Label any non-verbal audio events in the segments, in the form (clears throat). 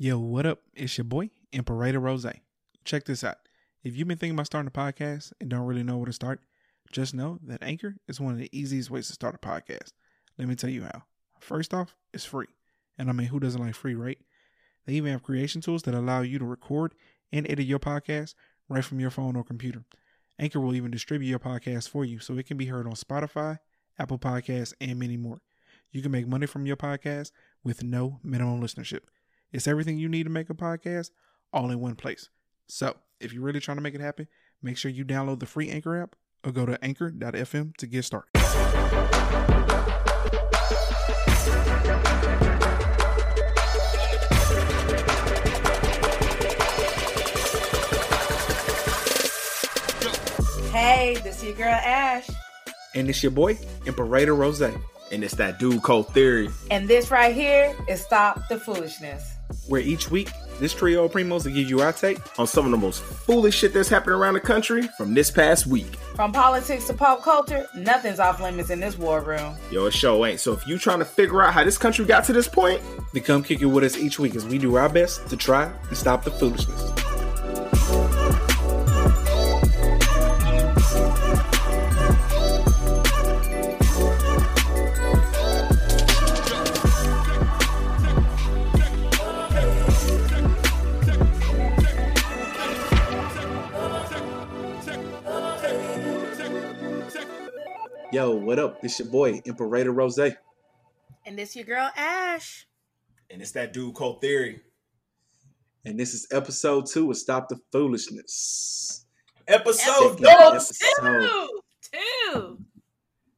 Yo, what up? It's your boy, Imperator Rose. Check this out. If you've been thinking about starting a podcast and don't really know where to start, just know that Anchor is one of the easiest ways to start a podcast. Let me tell you how. First off, it's free. And I mean, who doesn't like free, right? They even have creation tools that allow you to record and edit your podcast right from your phone or computer. Anchor will even distribute your podcast for you so it can be heard on Spotify, Apple Podcasts, and many more. You can make money from your podcast with no minimum listenership. It's everything you need to make a podcast all in one place. So, if you're really trying to make it happen, make sure you download the free Anchor app or go to anchor.fm to get started. Hey, this is your girl Ash. And it's your boy, Imperator Rose. And it's that dude Cold Theory. And this right here is Stop the Foolishness. Where each week, this trio of primos will give you our take on some of the most foolish shit that's happened around the country from this past week. From politics to pop culture, nothing's off limits in this war room. Yo, it show ain't. So if you trying to figure out how this country got to this point, then come kick it with us each week as we do our best to try and stop the foolishness. Yo, what up? It's your boy, Imperator Rose. And this your girl, Ash. And it's that dude, Cold Theory. And this is episode two of Stop the Foolishness. Episode, episode two. two.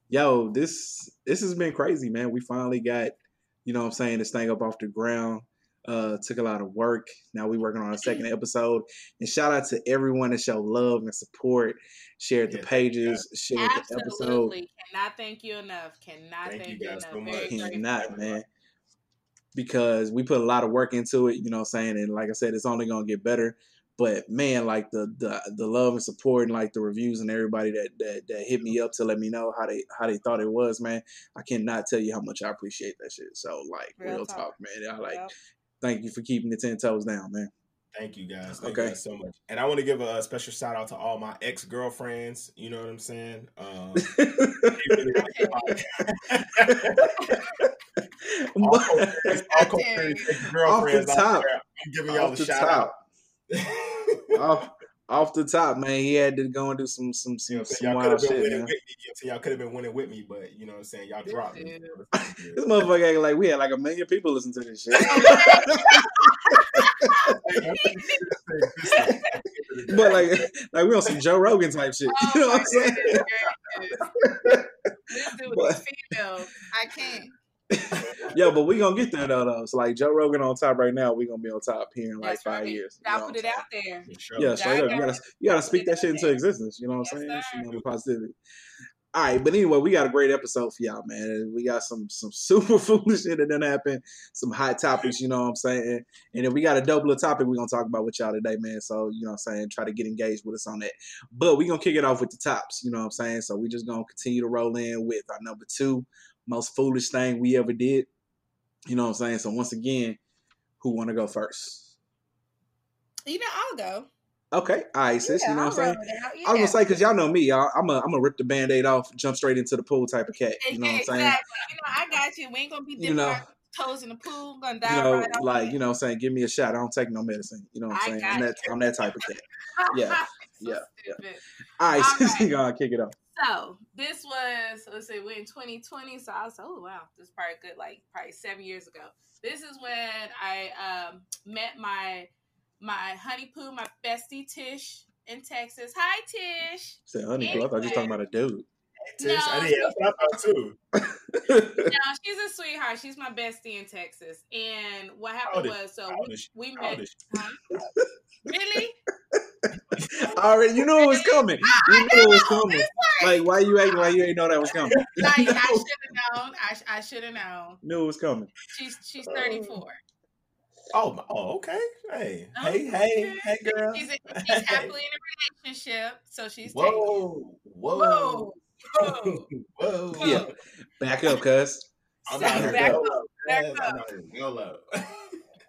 Yo, this this has been crazy, man. We finally got, you know what I'm saying, this thing up off the ground. Uh, took a lot of work. Now we working on a second (clears throat) episode. And shout out to everyone that showed love and support, shared the pages, shared Absolutely. the episode. Cannot thank you enough. Cannot thank, thank you, you enough. So much. Cannot, man. Because we put a lot of work into it, you know what I'm saying? And like I said, it's only gonna get better. But man, like the the the love and support and like the reviews and everybody that that that hit me up to let me know how they how they thought it was, man. I cannot tell you how much I appreciate that shit. So like real, real talk. talk. man. I like yep thank you for keeping the ten toes down, man. Thank you guys. Thank okay. you guys so much. And I want to give a special shout out to all my ex girlfriends. You know what I'm saying? Um, (laughs) (laughs) off the top. I'm giving y'all the shout top. out. off, off the top, man, he had to go and do some some some, you know, some wild shit. Man. Me. So y'all could have been winning with me, but you know what I'm saying? Y'all dropped me. this motherfucker like we had like a million people listen to this shit. (laughs) but like like we on some Joe Rogan type shit. Oh you know what I'm saying? this dude is female. I can't. (laughs) Yo, but we gonna get there though. though. So like Joe Rogan on top right now, we gonna be on top here in like That's five right. years. I'll put it out there. Sure. Yeah, straight up. You gotta you gotta speak that shit into existence. You know what I'm yes, saying? You know, positivity. All right, but anyway, we got a great episode for y'all, man. We got some some super (laughs) foolish shit that didn't happen, some hot topics, you know what I'm saying? And then we got a double topic we're gonna talk about with y'all today, man. So, you know what I'm saying, try to get engaged with us on that. But we're gonna kick it off with the tops, you know what I'm saying? So we just gonna continue to roll in with our number two most foolish thing we ever did. You know what I'm saying? So once again, who want to go first? You know, I'll go. Okay, all right, sis. Yeah, you know what I'm saying? Yeah. I was gonna say because y'all know me, y'all. I'm a I'm gonna rip the band-aid off, jump straight into the pool type of cat. (laughs) You know what I'm saying? Exactly. You know, I got you. We ain't gonna be dipping you know, toes in the pool. Gonna die you know, right like you know, what I'm saying, give me a shot. I don't take no medicine. You know what I'm saying? I'm that, I'm that type of cat. (laughs) Yeah, so yeah, yeah. All right, (laughs) all sis, right. gonna kick it off. So this was let's say we're in 2020. So I was like, oh wow, this is probably good, like probably seven years ago. This is when I um, met my my honey poo, my bestie Tish in Texas. Hi Tish. Say honey anyway, poo. I thought you were talking about a dude. Tish, no, I did. I thought too. (laughs) no, she's a sweetheart. She's my bestie in Texas. And what happened was, so we, we met. Huh? (laughs) really? Already, you knew it was coming. You knew it was coming. Like, why you acting like you ain't know that was coming? (laughs) like, I (laughs) should have known. I, I should have known. Knew it was coming. She's she's thirty four. Oh, oh, okay. Hey, oh, hey, hey, hey, girl. She's, a, (laughs) she's happily in a relationship, so she's. Whoa, whoa, whoa, whoa, whoa. Yeah, back up, cuz. I'm not back up. Back up. I'm not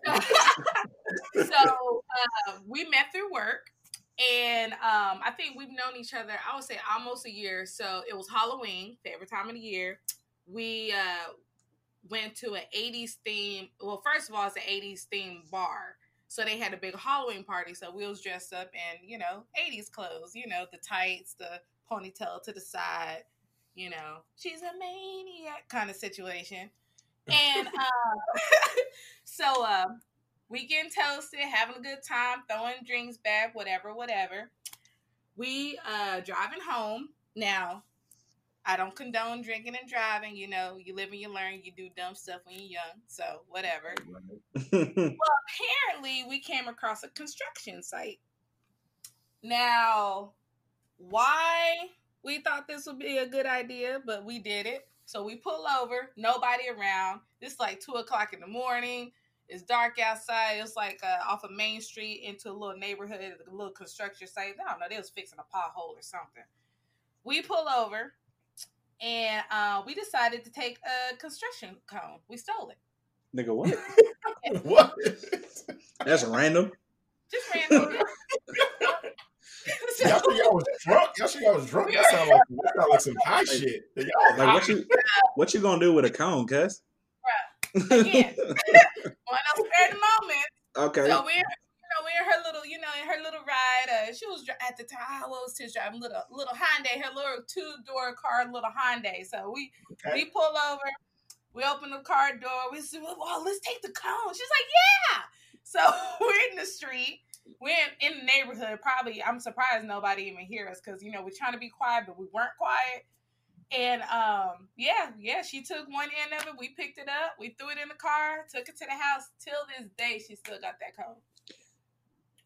so uh, we met through work, and um, I think we've known each other. I would say almost a year. So it was Halloween, favorite time of the year. We uh, went to an '80s theme. Well, first of all, it's an '80s theme bar. So they had a big Halloween party. So we was dressed up in, you know, 80s clothes, you know, the tights, the ponytail to the side, you know, she's a maniac kind of situation. And (laughs) uh, (laughs) so uh, we getting toasted, having a good time, throwing drinks back, whatever, whatever. We uh, driving home. Now, I don't condone drinking and driving. You know, you live and you learn. You do dumb stuff when you're young. So whatever. (laughs) well, apparently, we came across a construction site. Now, why we thought this would be a good idea, but we did it. So we pull over, nobody around. It's like two o'clock in the morning. It's dark outside. It's like uh, off of Main Street into a little neighborhood, a little construction site. I don't know. They was fixing a pothole or something. We pull over, and uh, we decided to take a construction cone. We stole it. Nigga, what? (laughs) what? (laughs) That's random. Just random. (laughs) y'all think y'all was drunk? Y'all think y'all was drunk? That sound like that sound like some high shit. Like what you what you gonna do with a cone, cuz? Again, one of those moments. Okay. So we're you know we're in her little you know in her little ride. Uh, she was at the time I was driving little little Hyundai, her little two door car, little Hyundai. So we okay. we pull over. We open the car door. We said, "Well, let's take the cone." She's like, "Yeah." So (laughs) we're in the street we're in, in the neighborhood. Probably, I'm surprised nobody even hear us because you know we're trying to be quiet, but we weren't quiet. And um, yeah, yeah, she took one end of it. We picked it up. We threw it in the car. Took it to the house. Till this day, she still got that cone.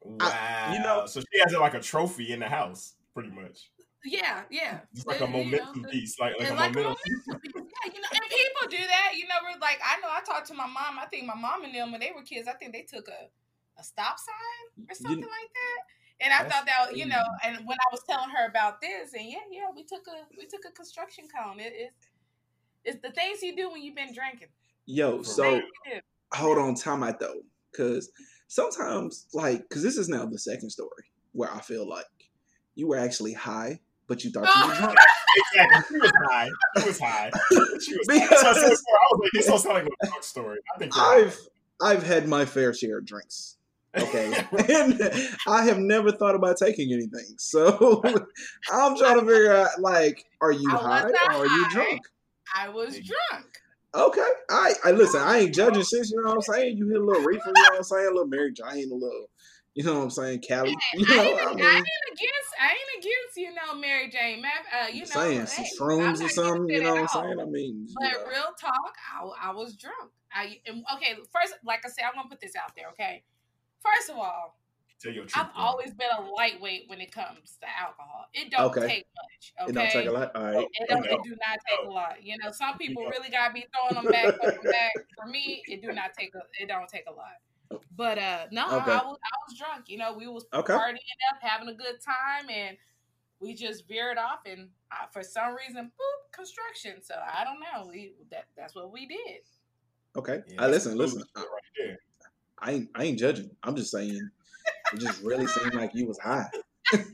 Wow. I, you know, so she has it like a trophy in the house, pretty much. Yeah, yeah. It's like a momentum you know, piece, like like, a, like momentum. a momentum piece. Yeah, you know, and people do that. You know, we're like, I know. I talked to my mom. I think my mom and them when they were kids. I think they took a a stop sign or something you, like that. And I thought that you know, and when I was telling her about this, and yeah, yeah, we took a we took a construction cone. It, it's it's the things you do when you've been drinking. Yo, so hold on, time out though, because sometimes like, because this is now the second story where I feel like you were actually high, but you thought you were drunk. (laughs) exactly, she was high. She was high. She was high. So, so, so, I was like, this don't sound like a drunk story. I think I've I've had my fair share of drinks. Okay. (laughs) and I have never thought about taking anything. So (laughs) I'm trying to figure out like, are you high or are you drunk? I was drunk. Okay. I I listen, I ain't judging shit, you know what I'm saying? You hit a little reefer, you know what I'm saying? A little Mary Jane, a little you know what I'm saying, Cali. You know, I, ain't, I, mean, I ain't against I ain't against, you know, Mary Jane. Uh, you know, saying some shrooms or something, you know what I'm saying? I mean But real talk, I, I was drunk. I okay, first like I said, I'm gonna put this out there, okay? First of all, truth, I've always been a lightweight when it comes to alcohol. It don't okay. take much. Okay, it don't take a lot. All right, it, don't, it do not take a lot. You know, some people really gotta be throwing them back, them back. For me, it do not take a. It don't take a lot. But uh no, okay. I was I was drunk. You know, we was okay. partying up, having a good time, and we just veered off, and uh, for some reason, boop, construction. So I don't know. We that that's what we did. Okay, yeah, I listen, listen. Right there. I ain't, I ain't judging. I'm just saying it just really seemed like you was high. if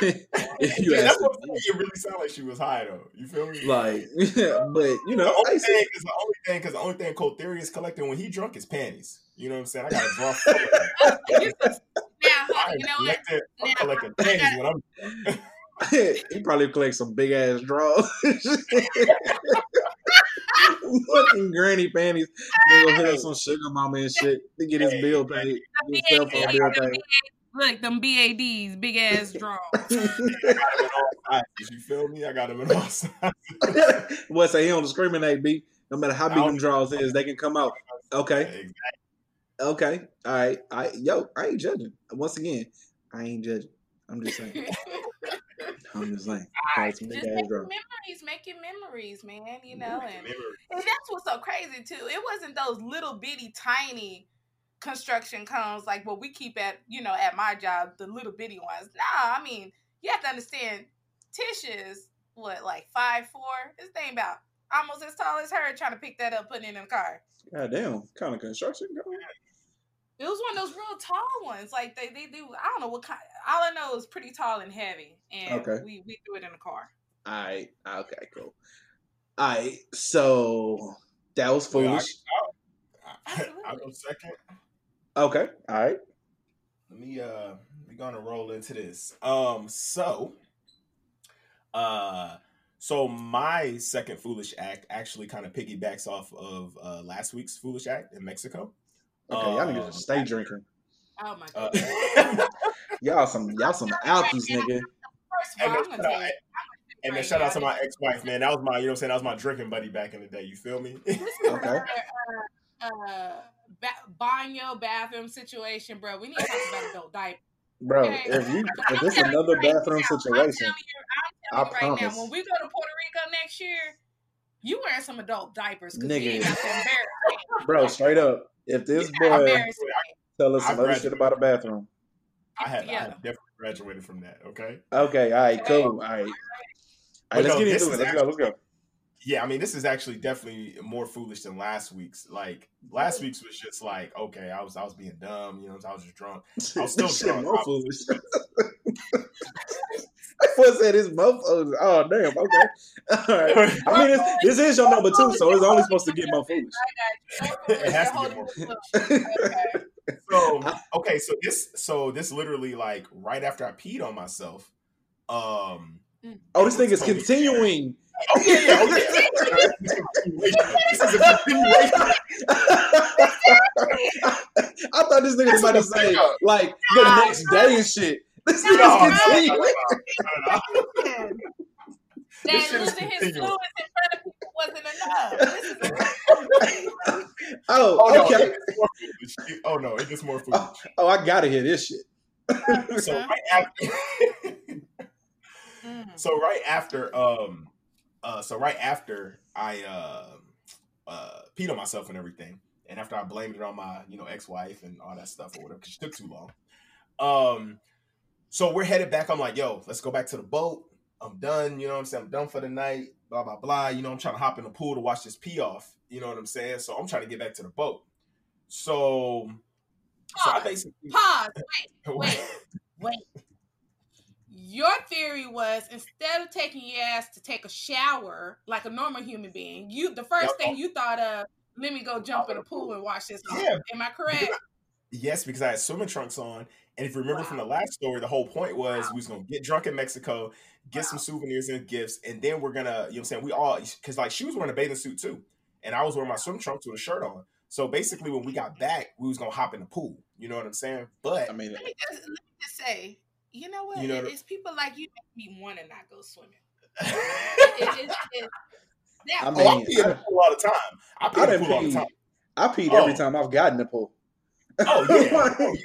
(laughs) you yeah, that's what it really sounded like she was high though. You feel me? Like, yeah, (laughs) but you know, the only thing is the only thing because the only thing Cold Theory is collecting when he drunk is panties. You know what I'm saying? I got to draw. (laughs) Oh, now, you know what? I'm collecting panties when I'm. he probably collects some big ass draws. (laughs) Fucking granny panties. They gonna hit up some sugar mama and shit to get his bill (laughs) paid. His cell phone bill paid. Look, them BADs, big ass (laughs) draws. you feel me? I got them in all sizes. what say he don't discriminate, B. No matter how big them draws is, they can come out. Okay. Exactly. Okay. All right. I yo, I ain't judging. Once again, I ain't judging. I'm just saying. I'm just like, just making memories, making memories, man. You know, and, and that's what's so crazy too. It wasn't those little bitty tiny construction cones like what we keep at, you know, at my job, the little bitty ones. Nah, I mean, you have to understand Tish is what, like five four? This thing about almost as tall as her trying to pick that up, putting it in the car. God damn, kind of construction It was one of those real tall ones. Like they, they do. I don't know what kind. All I know is pretty tall and heavy, and okay. we we threw it in the car. All right. Okay. Cool. All right. So that was foolish. Well, I, will go second. Okay. All right. Let me uh we're gonna roll into this. Um so uh so my second foolish act actually kind of piggybacks off of uh last week's foolish act in Mexico. Okay, y'all niggas just stay drinking. Oh my god. Uh, (laughs) y'all some y'all some alkies, nigga. And, then, and then shout out to my ex-wife, man. That was my, you know what I'm saying? That was my drinking buddy back in the day. You feel me? (laughs) okay. Uh, uh, ba- baño bathroom situation, bro. We need to talk about adult diapers. Bro, okay. if you if it's another right bathroom now, situation, I'm telling you, I'm telling you right now, when we go to Puerto Rico next year, you wear some adult diapers because we ain't got Bro, straight up, if this boy tell us some other shit about a bathroom, I have, yeah. I have definitely graduated from that. Okay. Okay. All right. Cool. All right. All right. Let's no, get into it. Let's go. Let's go yeah, I mean, this is actually definitely more foolish than last week's. Like last week's was just like, okay, I was I was being dumb, you know, I was just drunk. (laughs) I was still drunk. More foolish. (laughs) I first said it's motherfuckers. Oh damn, okay. All right. (laughs) I mean, this is your number two, so it's only supposed to get more foolish. it has to get more foolish. So (laughs) okay, so this so this literally like right after I peed on myself. Um. Oh, this thing is continuing. Oh yeah, yeah, oh (laughs) yeah. this is a continuation. I thought this nigga was about to say like the next day and shit. This is no, continuing. That losing his fluids in front of people wasn't enough. (laughs) oh, oh, okay. No, oh no, it gets more foolish. Oh, oh, I gotta hear this shit. so right after, mm. (laughs) so right after, um, uh, so right after I uh, uh, peed on myself and everything, and after I blamed it on my you know ex wife and all that stuff or whatever, because she took too long. Um, so we're headed back. I'm like, yo, let's go back to the boat. I'm done. You know what I'm saying? I'm done for the night. Blah blah blah. You know, I'm trying to hop in the pool to watch this pee off. You know what I'm saying? So I'm trying to get back to the boat. So, pause, so I basically pause. (laughs) Wait, wait, wait your theory was instead of taking your ass to take a shower like a normal human being, you the first yep. thing you thought of, let me go jump in the pool and watch this. Yeah. Am I correct? yes, because I had swimming trunks on. And if you remember wow. from the last story, the whole point was wow. we was gonna get drunk in Mexico, get wow. some souvenirs and gifts, and then we're gonna, you know what I'm saying? We all because like she was wearing a bathing suit too. And I was wearing my swim trunks with a shirt on. So basically when we mm-hmm. got back, we was gonna hop in the pool. You know what I'm saying? But I mean let me just, let me just say you know what? You know, it's people like you make me want to not go swimming. (laughs) it, it, oh, I mean, oh, I pee in the pool all the time. I pee I in the pool all the time. I peed oh. every time I've gotten the pool. (laughs) Oh yeah, oh,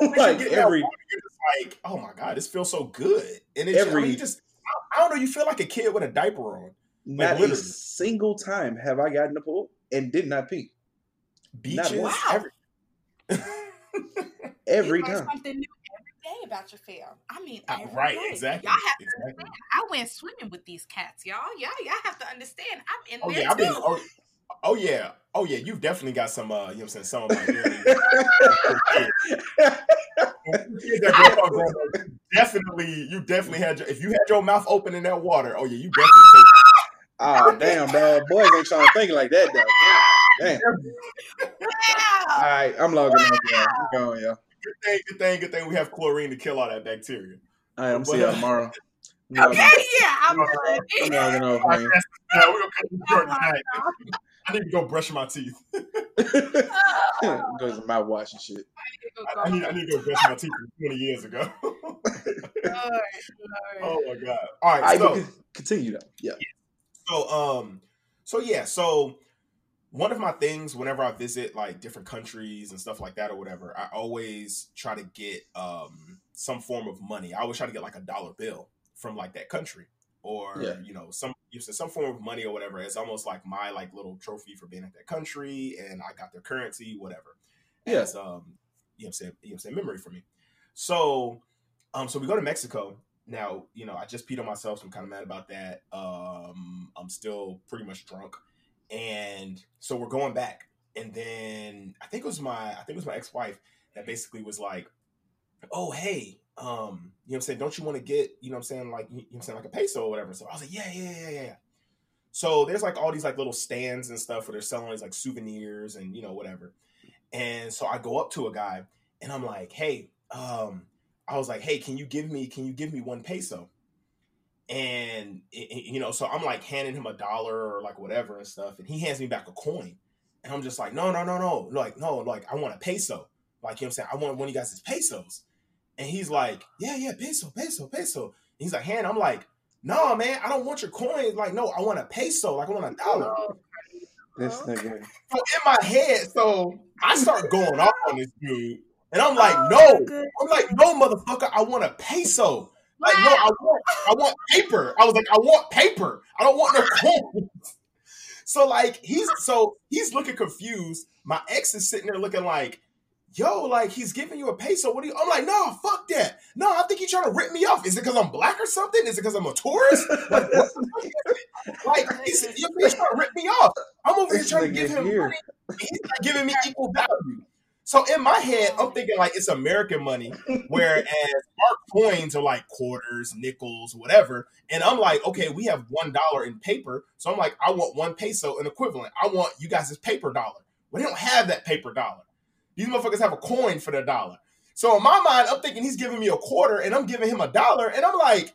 yeah. like every like, oh my god, this feels so good, and it's every I mean, just I, don't know, you feel like a kid with a diaper on. Like, not literally. a single time have I gotten the pool and did not pee. Beaches, wow. every, every time. Something new day about your fam. I mean, uh, right, day. exactly. Y'all have exactly. to understand. I went swimming with these cats, y'all. Y'all, y'all have to understand. I'm in oh, there yeah, too. Been, oh, oh, yeah, oh yeah. You've definitely got some. uh You know, what I'm saying some (laughs) of my (laughs) definitely, you definitely had. Your, if you had your mouth open in that water, oh yeah, you definitely. Take Oh (laughs) damn, dog. Boys ain't trying to think like that, though. Damn. All right, I'm logging off, y'all. I'm going, y'all good thing, good thing, good thing we have chlorine to kill all that bacteria. All right, I'm see y'all tomorrow. Okay, yeah, I'm, I'm logging off, man. Yeah, we're gonna cut this short tonight. I need to go brush my teeth. (laughs) (laughs) Goes to my wash and shit. I need, I need to go brush my teeth 20 years ago. Lord, (laughs) Lord. Oh my god! All right, so continue though. Yeah. So um, so yeah, so one of my things whenever I visit like different countries and stuff like that or whatever, I always try to get um, some form of money. I always try to get like a dollar bill from like that country or yeah. you know some some form of money or whatever. It's almost like my like little trophy for being at that country and I got their currency, whatever. Yeah. Um, you know, I'm saying, you know, I'm saying memory for me. So, um, so we go to Mexico. Now, you know, I just peed on myself, so I'm kind of mad about that. Um, I'm still pretty much drunk. And so we're going back. And then I think it was my I think it was my ex-wife that basically was like, "Oh, hey, um, you know what I'm saying? Don't you want to get, you know what I'm saying, like you know what I'm saying, like a peso or whatever?" So I was like, "Yeah, yeah, yeah, yeah." So there's like all these like little stands and stuff where they're selling these like souvenirs and you know whatever. And so I go up to a guy and I'm like, "Hey, um, I was like, hey, can you give me can you give me one peso?" And you know, so I'm like handing him a dollar or like whatever and stuff, and he hands me back a coin, and I'm just like, no, no, no, no, like no, like I want a peso, like you know what I'm saying, I want one of you guys' pesos, and he's like, yeah, yeah, peso, peso, peso. And he's like, hand, I'm like, no, man, I don't want your coin. Like, no, I want a peso, like I want a dollar. This nigga. So in my head, so I start going off on this dude, and I'm like, no, I'm like, no, motherfucker, I want a peso. Like, no, I want, I want paper. I was like, I want paper. I don't want no coins. So like, he's so he's looking confused. My ex is sitting there looking like, yo, like he's giving you a peso. What do you? I'm like, no, fuck that. No, I think he's trying to rip me off. Is it because I'm black or something? Is it because I'm a tourist? (laughs) Like, like he's, he's trying to rip me off. I'm over here trying to give him money. He's not giving me equal value. So in my head, I'm thinking like it's American money, whereas (laughs) our coins are like quarters, nickels, whatever. And I'm like, okay, we have one dollar in paper. So I'm like, I want one peso in equivalent. I want you guys' paper dollar. We don't have that paper dollar. These motherfuckers have a coin for their dollar. So in my mind, I'm thinking he's giving me a quarter and I'm giving him a dollar. And I'm like,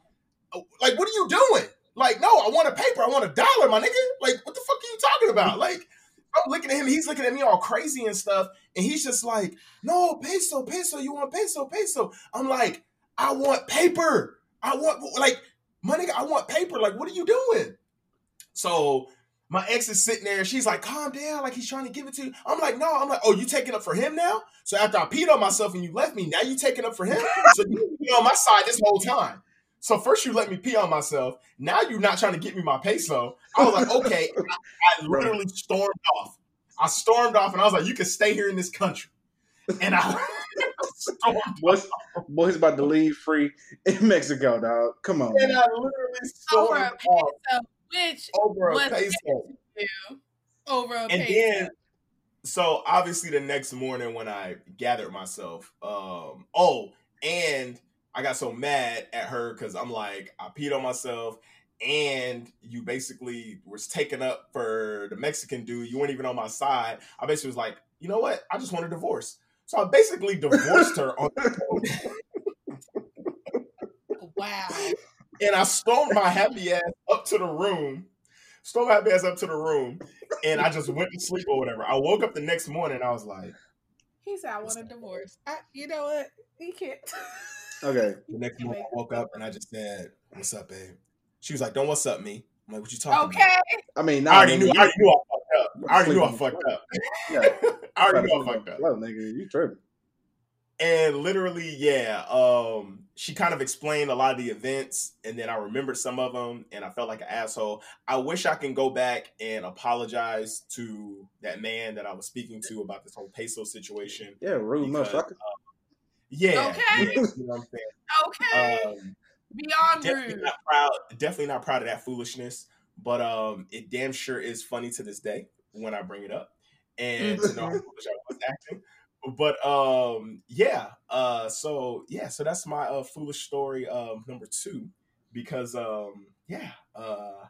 oh, like, what are you doing? Like, no, I want a paper. I want a dollar, my nigga. Like, what the fuck are you talking about? (laughs) Like, I'm looking at him. He's looking at me all crazy and stuff. And he's just like, no, peso, peso. You want peso, peso. I'm like, I want paper. I want, like, my nigga, I want paper. Like, what are you doing? So my ex is sitting there. She's like, calm down. Like, he's trying to give it to you. I'm like, no. I'm like, oh, you taking up for him now? So after I peed on myself and you left me, now you taking up for him? So you (laughs) be on my side this whole time. So first you let me pee on myself. Now you're not trying to get me my peso. I was like, okay. (laughs) I, I, literally stormed off. I stormed off and I was like, you can stay here in this country. And I (laughs) stormed boys, boys about to leave free in Mexico, dog. Come on. And man. I literally stormed over a peso, off. Which over a peso. Over a and peso. then so obviously the next morning when I gathered myself, um, oh, and I got so mad at her because I'm like, I peed on myself, and you basically was taken up for the Mexican dude. You weren't even on my side. I basically was like, you know what? I just want a divorce. So I basically divorced her on. (laughs) wow. And I stormed my happy ass up to the room. Stormed my happy ass up to the room, and I just went to sleep or whatever. I woke up the next morning. And I was like, "He said I want a divorce." I, you know what? He can't. (laughs) Okay. The next morning I woke up and I just said, "What's up, babe?" She was like, "Don't what's up, me." I'm like, "What you talking okay. about?" Okay. I mean, nah, I already knew. I already knew I fucked up. I already knew I fucked up. (laughs) Yeah. (laughs) I already knew I fucked up. Well, nigga, you tripping. And literally, yeah, um, she kind of explained a lot of the events, and then I remembered some of them, and I felt like an asshole. I wish I can go back and apologize to that man that I was speaking to about this whole peso situation. Yeah, rude because, motherfucker. uh, yeah, Okay. yeah, you know what I'm saying. Okay. Um, Beyond definitely rude. not proud. Definitely not proud of that foolishness, but um, it damn sure is funny to this day when I bring it up, and to know how foolish I was acting. But um, yeah. Uh, so yeah. So that's my uh, foolish story um, number two, because um, yeah. Uh,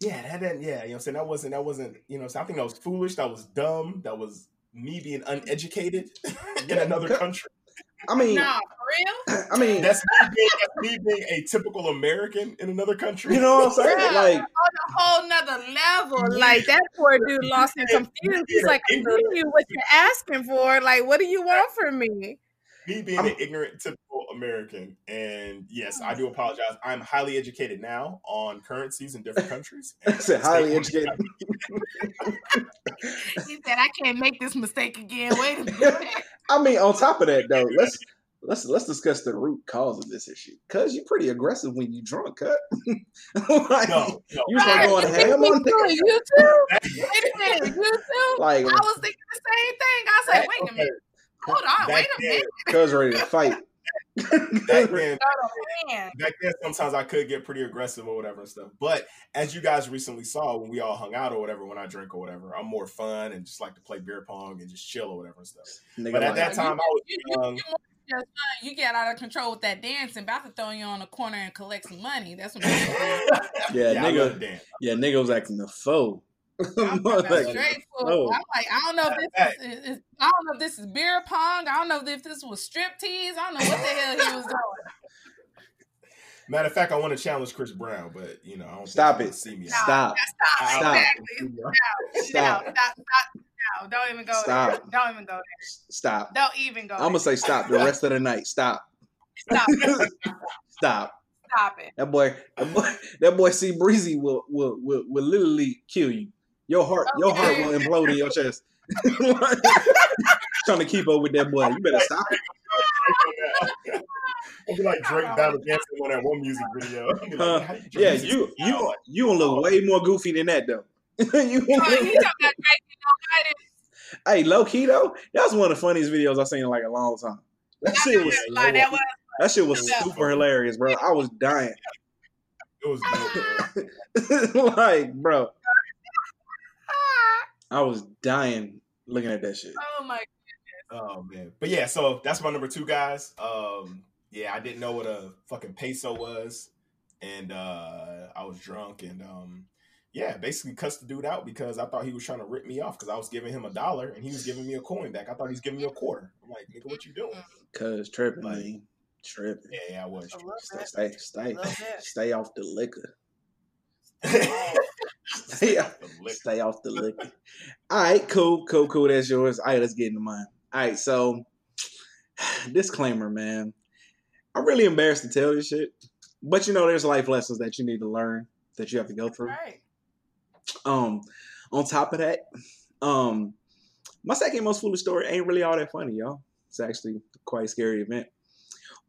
yeah, that didn't. Yeah, you know, what I'm saying that wasn't. That wasn't. You know, what I'm saying? I think that was foolish. That was dumb. That was me being uneducated (laughs) in another country. I mean, Nah, for real? (clears throat) I mean, That's me, being, that's me being a typical American in another country. you know what I'm saying? Yeah. Like, on a whole nother level. Like that poor dude lost and confused. He's like, I give you what you're asking for. Like, what do you want from me? me being an ignorant, typical American. And yes, I do apologize. I'm highly educated now on currencies in different countries. (laughs) I said highly educated. He said, I can't make this mistake again. Wait a (laughs) minute. I mean, on top of that, though, let's let's let's discuss the root cause of this issue. Cause you're pretty aggressive when you drunk, cut. (laughs) like, No, no. you start going you, ham on too, niggas. (laughs) you too? Wait a minute. You too? Like, I was thinking the same thing. I was like, wait a minute. Hold on. Back Wait a then, minute. cuz ready to fight. back then, back then, sometimes I could get pretty aggressive or whatever and stuff. But as you guys recently saw when we all hung out or whatever, when I drink or whatever, I'm more fun and just like to play beer pong and just chill or whatever and stuff. Nigga but at that time, you, I was you, young. You, you, you, get out of control with that dancing. About to throw you on a corner and collect some money. That's what. (laughs) yeah, yeah, nigga. Yeah, nigga was acting the foe. I'm, (laughs) like, oh. I'm like, I don't know if this is, is, I don't know if this is beer pong. I don't know if this was strip tease. I don't know what the hell he was doing. (laughs) Matter of fact, I want to challenge Chris Brown, but you know, I don't stop it. See me. No, stop. Stop. Stop. Exactly. No, stop. No, stop. Stop. No, don't even go stop. there. Don't even go there. Stop. Don't even go. I'm gonna say stop the rest of the night. Stop. Stop. (laughs) stop. Stop it. That boy, that boy, that boy C Breezy will will will, will literally kill you. Your heart, okay. your heart will implode in your chest. (laughs) Trying to keep up with that boy. You better stop (laughs) it. I'll be like Drake battle dancing on that one music video. Like, uh, yeah, you you you don't look way more goofy than that though. (laughs) you oh, hey, low key though, that was one of the funniest videos I've seen in like a long time. That shit was, like, that, was that shit was super hilarious, bro. I was dying. It was dope, (laughs) like, bro. I was dying looking at that shit. Oh my goodness. Oh man. But yeah, so that's my number two guys. Um yeah, I didn't know what a fucking peso was. And uh I was drunk and um yeah, basically cussed the dude out because I thought he was trying to rip me off because I was giving him a dollar and he was giving me a coin back. I thought he was giving me a quarter. I'm like, nigga, what you doing? Cause tripping, like, man. Tripping. Yeah, yeah, I was. I stay, stay, stay, stay off the liquor. (laughs) stay, off, stay off the liquor. All right, cool, cool, cool. That's yours. All right, let's get into mine. All right, so (sighs) disclaimer, man. I'm really embarrassed to tell this shit, but you know, there's life lessons that you need to learn that you have to go through. Right. Um, on top of that, um, my second most foolish story ain't really all that funny, y'all. It's actually quite a scary event,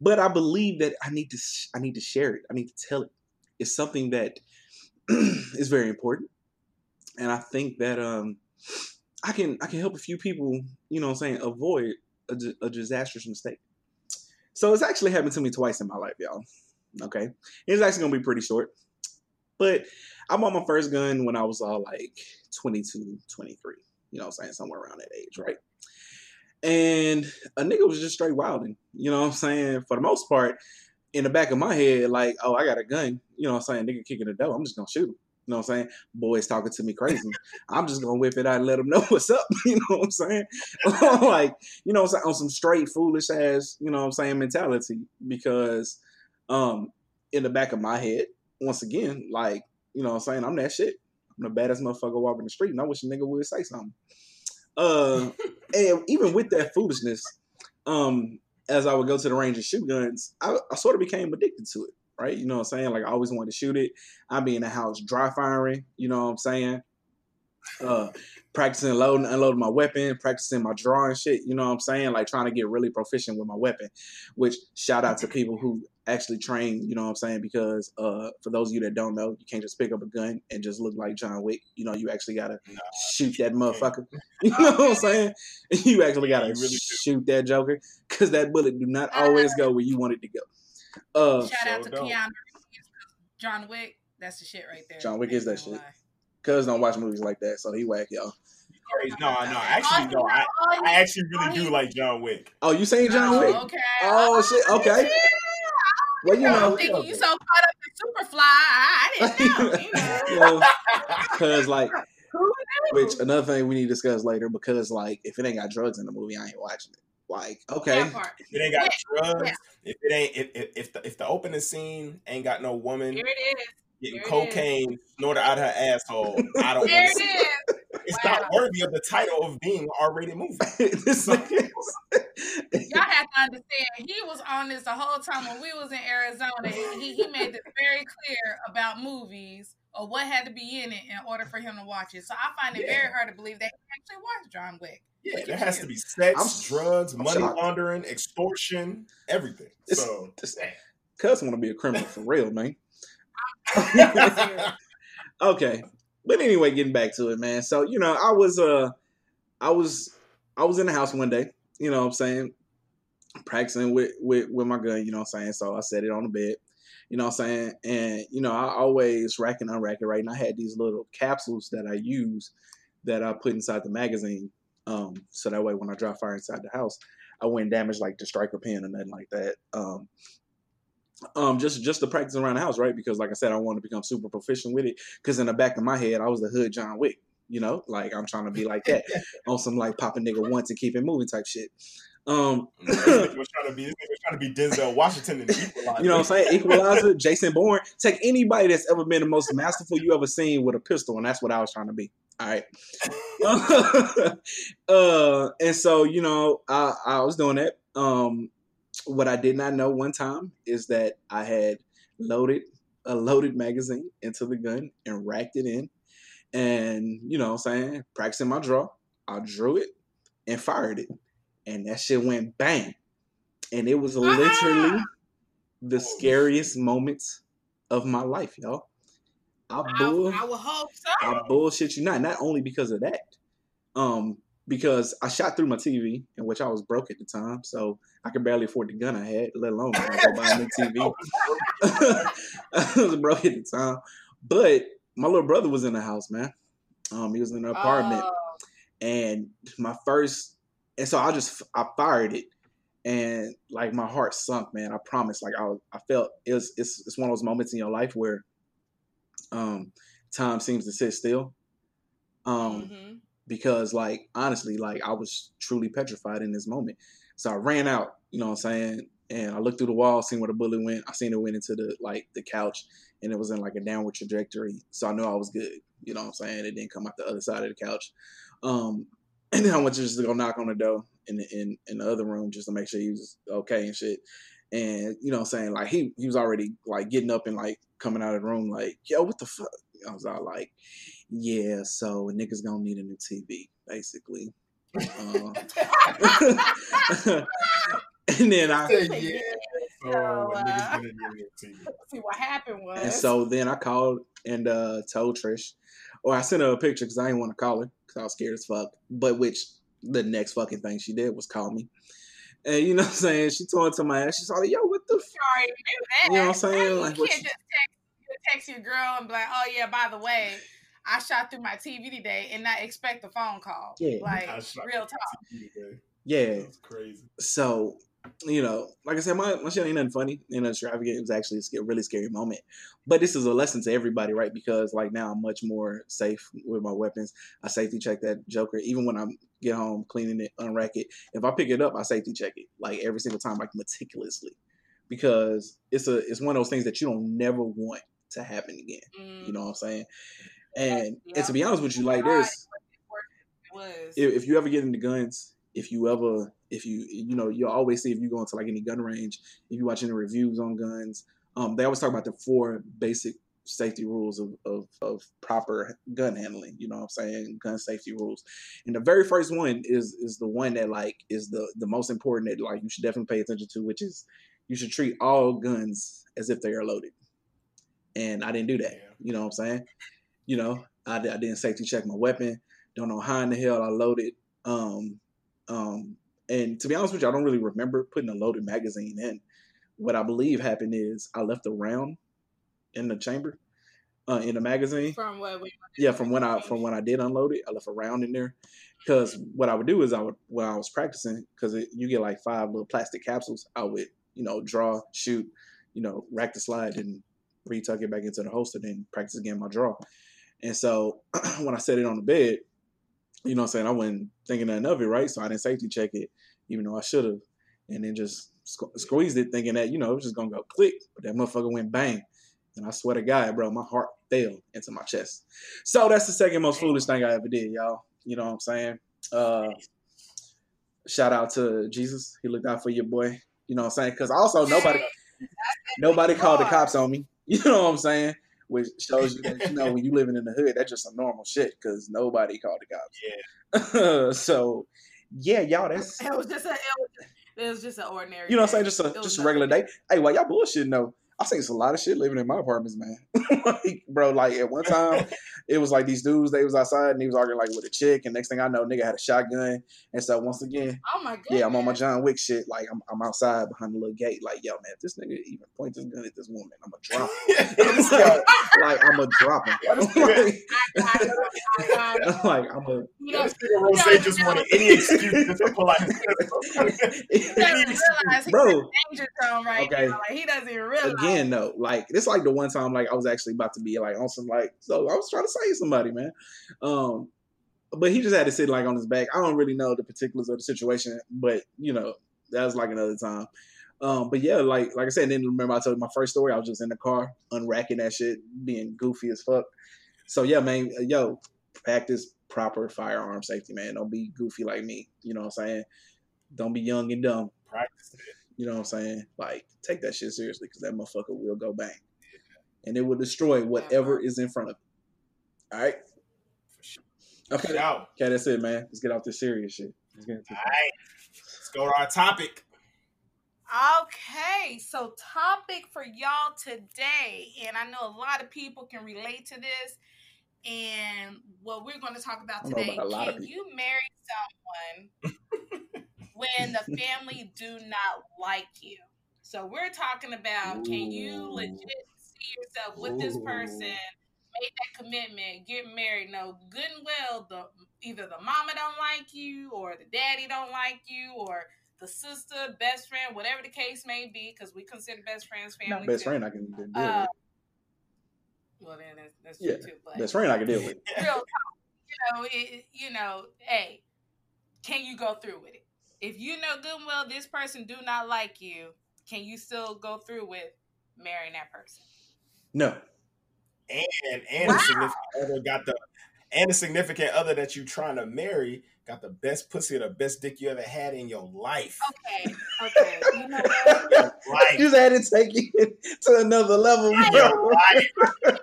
but I believe that I need to I need to share it. I need to tell it. It's something that (clears throat) is very important. And I think that um, I can I can help a few people, you know I'm saying, avoid a, a disastrous mistake. So it's actually happened to me twice in my life, y'all. Okay. It's actually gonna be pretty short. But I bought my first gun when I was all like 22, 23. You know I'm saying? Somewhere around that age, right? And a nigga was just straight wilding. You know what I'm saying? For the most part, in the back of my head, like, oh, I got a gun. You know what I'm saying? Nigga kicking the door. I'm just gonna shoot him. You know what I'm saying? Boys talking to me crazy. I'm just gonna whip it out and let them know (laughs) what's up. (laughs) You know what I'm saying? (laughs) like, you know, what I'm saying? on some straight foolish ass, you know what I'm saying, mentality. Because um in the back of my head, once again, like, you know what I'm saying, I'm that shit. I'm the baddest motherfucker walking the street, and I wish a nigga would say something. Uh (laughs) and even with that foolishness, um, as I would go to the range and shoot guns, I, I sort of became addicted to it, right? You know what I'm saying? Like I always wanted to shoot it. I'd be in the house dry firing, you know what I'm saying? Uh, practicing loading, unloading my weapon, practicing my drawing shit, you know what I'm saying? Like trying to get really proficient with my weapon, which shout out to people who actually train, you know what I'm saying? Because uh, for those of you that don't know, you can't just pick up a gun and just look like John Wick. You know, you actually gotta nah, shoot that motherfucker. (laughs) You know what I'm saying? (laughs) You actually gotta really shoot that joker because that bullet do not always go where you want it to go. Uh, Shout out to Keanu John Wick. That's the shit right there. John Wick is that shit. Cuz don't watch movies like that, so he whack y'all. No, no, actually, no. I, I actually really do like John Wick. Oh, you saying John Wick? Oh, okay. Oh shit. Okay. Well, you know, thinking you so caught up in Superfly, I didn't (laughs) know. You know, because like, (laughs) which another thing we need to discuss later. Because like, if it ain't got drugs in the movie, I ain't watching it. Like, okay, if it ain't got drugs, yeah. if it ain't, if, if, if the if the opening scene ain't got no woman, here it is getting cocaine snorted out of her asshole. I don't want to see it. It's wow. not worthy of the title of being an R-rated movie. (laughs) (laughs) Y'all (laughs) have to understand, he was on this the whole time when we was in Arizona. He, he made this very clear about movies or what had to be in it in order for him to watch it. So I find it yeah. very hard to believe that he actually watched John Wick. Yeah, there has to be sex, I'm, drugs, I'm money shocked. laundering, extortion, everything. It's, so, cuz want to be a criminal for real, man. okay. But anyway, getting back to it, man. So, you know, I was uh I was I was in the house one day, you know what I'm saying? practicing with, with with my gun, you know what I'm saying? So I set it on the bed. You know what I'm saying? And you know, I always rack and unrack it, right? And I had these little capsules that I use that I put inside the magazine. Um, so that way when I dry fire inside the house, I wouldn't damage like the striker pin or nothing like that. Um, um, just just to practice around the house, right? Because like I said, I want to become super proficient with it. Because in the back of my head, I was the hood John Wick. You know, like I'm trying to be like that (laughs) on some like pop a nigga once and keep it moving type shit. Um, this nigga was trying to be this nigga was trying to be Denzel Washington and (laughs) Equalizer. you know what I'm saying? Equalizer, Jason Bourne. Take anybody that's ever been the most masterful you ever seen with a pistol, and that's what I was trying to be. All right. (laughs) uh, and so you know, I, I was doing that. Um, what I did not know one time is that I had loaded a loaded magazine into the gun and racked it in, and you know, what I'm saying practicing my draw. I drew it and fired it, and that shit went bang, and it was literally Ah! the scariest moments of my life, y'all. I I, bull, I would hope so. I bullshit you not. Not only because of that, um, because I shot through my TV, in which I was broke at the time, so I could barely afford the gun I had, let alone go buy a new (laughs) TV. (laughs) I was broke at the time, but my little brother was in the house, man. Um, he was in an apartment, Oh, and my first, and so I just I fired it, and like my heart sunk, man. I promise. Like I, was, I felt it was it's it's one of those moments in your life where, um, time seems to sit still. Um, mhm. Because like honestly, like I was truly petrified in this moment. So I ran out, you know what I'm saying? And I looked through the wall, seen where the bullet went. I seen it went into the like the couch and it was in like a downward trajectory. So I knew I was good. You know what I'm saying? It didn't come out the other side of the couch. Um (clears throat) and then I went to just go knock on the door in the in, in the other room just to make sure he was okay and shit. And you know what I'm saying? Like he he was already like getting up and like coming out of the room like, yo, what the fuck? I was all like, yeah, so niggas gonna need a new TV, basically. Uh, (laughs) and then I yeah. So, So, uh, niggas gonna need a new TV. (laughs) See what happened was. and so then I called and uh, told Trish, or I sent her a picture because I didn't want to call her because I was scared as fuck. But which the next fucking thing she did was call me. And you know what I'm saying? She told it to my ass. She's like, yo, what the f-? sorry to do that. You know what I'm saying? You Like, can't what just text, you text your girl and be like, "Oh yeah, by the way, I shot through my TV today," and not expect a phone call. Yeah. Like I shot real the talk. TV today. Yeah. That's crazy. so you know, like I said, my, my shit ain't nothing funny, you know, extravagant. It was actually a really scary moment. But this is a lesson to everybody, right? Because like now I'm much more safe with my weapons. I safety check that Joker, even when I get home, cleaning it, unrack it. If I pick it up, I safety check it like every single time, like meticulously, because it's a it's one of those things that you don't never want to happen again. Mm, You know what I'm saying? And Yeah. and to be honest with you, like Right. there's if, if you ever get into guns, if you ever, if you, you know, you'll always see if you go into like any gun range, if you watch any reviews on guns, um, they always talk about the four basic safety rules of, of, of proper gun handling. You know what I'm saying? Gun safety rules. And the very first one is is the one that like is the the most important that like you should definitely pay attention to, which is you should treat all guns as if they are loaded. And I didn't do that. Yeah. You know what I'm saying? You know, I, I didn't safety check my weapon. Don't know how in the hell I loaded. Um, um, and to be honest with you, I don't really remember putting a loaded magazine in. What I believe happened is I left a round in the chamber, uh, in the magazine. from what we Yeah, from when I from when I did unload it, I left a round in there. Because what I would do is I would when I was practicing, because you get like five little plastic capsules, I would you know draw, shoot, you know rack the slide, and retuck it back into the holster, then practice again my draw. And so (clears throat) when I set it on the bed, you know what I'm saying, I wasn't thinking nothing of it, right? So I didn't safety check it, even though I should have. And then just squ- squeezed it thinking that, you know, it was just going to go click. But that motherfucker went bang. And I swear to God, bro, my heart fell into my chest. So that's the second most foolish thing I ever did, y'all. You know what I'm saying? Uh, shout out to Jesus. He looked out for your boy. You know what I'm saying? Because also nobody (laughs) nobody called the cops on me. (laughs) You know what I'm saying? Which shows you that you know when you living in the hood, that's just some normal shit because nobody called the cops. Yeah. (laughs) so yeah, y'all, that's It was just a. It was, it was just an ordinary. you know what I'm saying, just a just a regular day. Hey, well, y'all bullshitting though. I seen a lot of shit living in my apartments, man. (laughs) like, bro, like at one time, it was like these dudes. They was outside and he was arguing like with a chick, and next thing I know, nigga had a shotgun. And so once again, oh my god, yeah, I'm on my John Wick shit. Like I'm, I'm outside behind the little gate. Like yo, man, if this nigga even point this gun at this woman, I'm gonna drop. him. (laughs) (laughs) like, I'm gonna drop him. like, like I'm a. You know, Rose just wanted any excuse to pull out. he doesn't realize he's Bro. in danger zone right Okay. now. Like he doesn't even realize. again though like this like the one time like i was actually about to be like on some like so i was trying to save somebody man. Um but he just had to sit like on his back. I don't really know the particulars of the situation but you know that was like another time. Um but yeah like like i said then remember i told you my first story? I was just in the car unracking that shit being goofy as fuck. So yeah man uh, yo practice proper firearm safety man. Don't be goofy like me. You know what i'm saying? Don't be young and dumb. Practice it. You know what I'm saying? Like, take that shit seriously because that motherfucker will go bang. And it will destroy whatever is in front of it. All right? For sure. Okay. Shout. Okay, that's it, man. Let's get off this serious shit. Let's get into All right. Let's go to our topic. Okay, so topic for y'all today, and I know a lot of people can relate to this. And what we're going to talk about I don't know today: about a lot of Can you marry someone (laughs) when the family do not like you? So we're talking about: Can you legit see yourself with this person, make that commitment, get married? No, good and well, the either the mama don't like you, or the daddy don't like you, or the sister, best friend, whatever the case may be, because we consider best friends family. Not best too. friend I can deal with. Uh, well, then that's, that's true Yeah, too. But best friend I can deal with. (laughs) real talk, you know, it, you know, hey, can you go through with it? If you know good and well this person do not like you, can you still go through with marrying that person? No. And and Wow. the significant other got the and the significant other that you're trying to marry got the best pussy or the best dick you ever had in your life. Okay, okay. You know what? (laughs) Life. You just had to take it (laughs) to another level, In bro. your life. (laughs)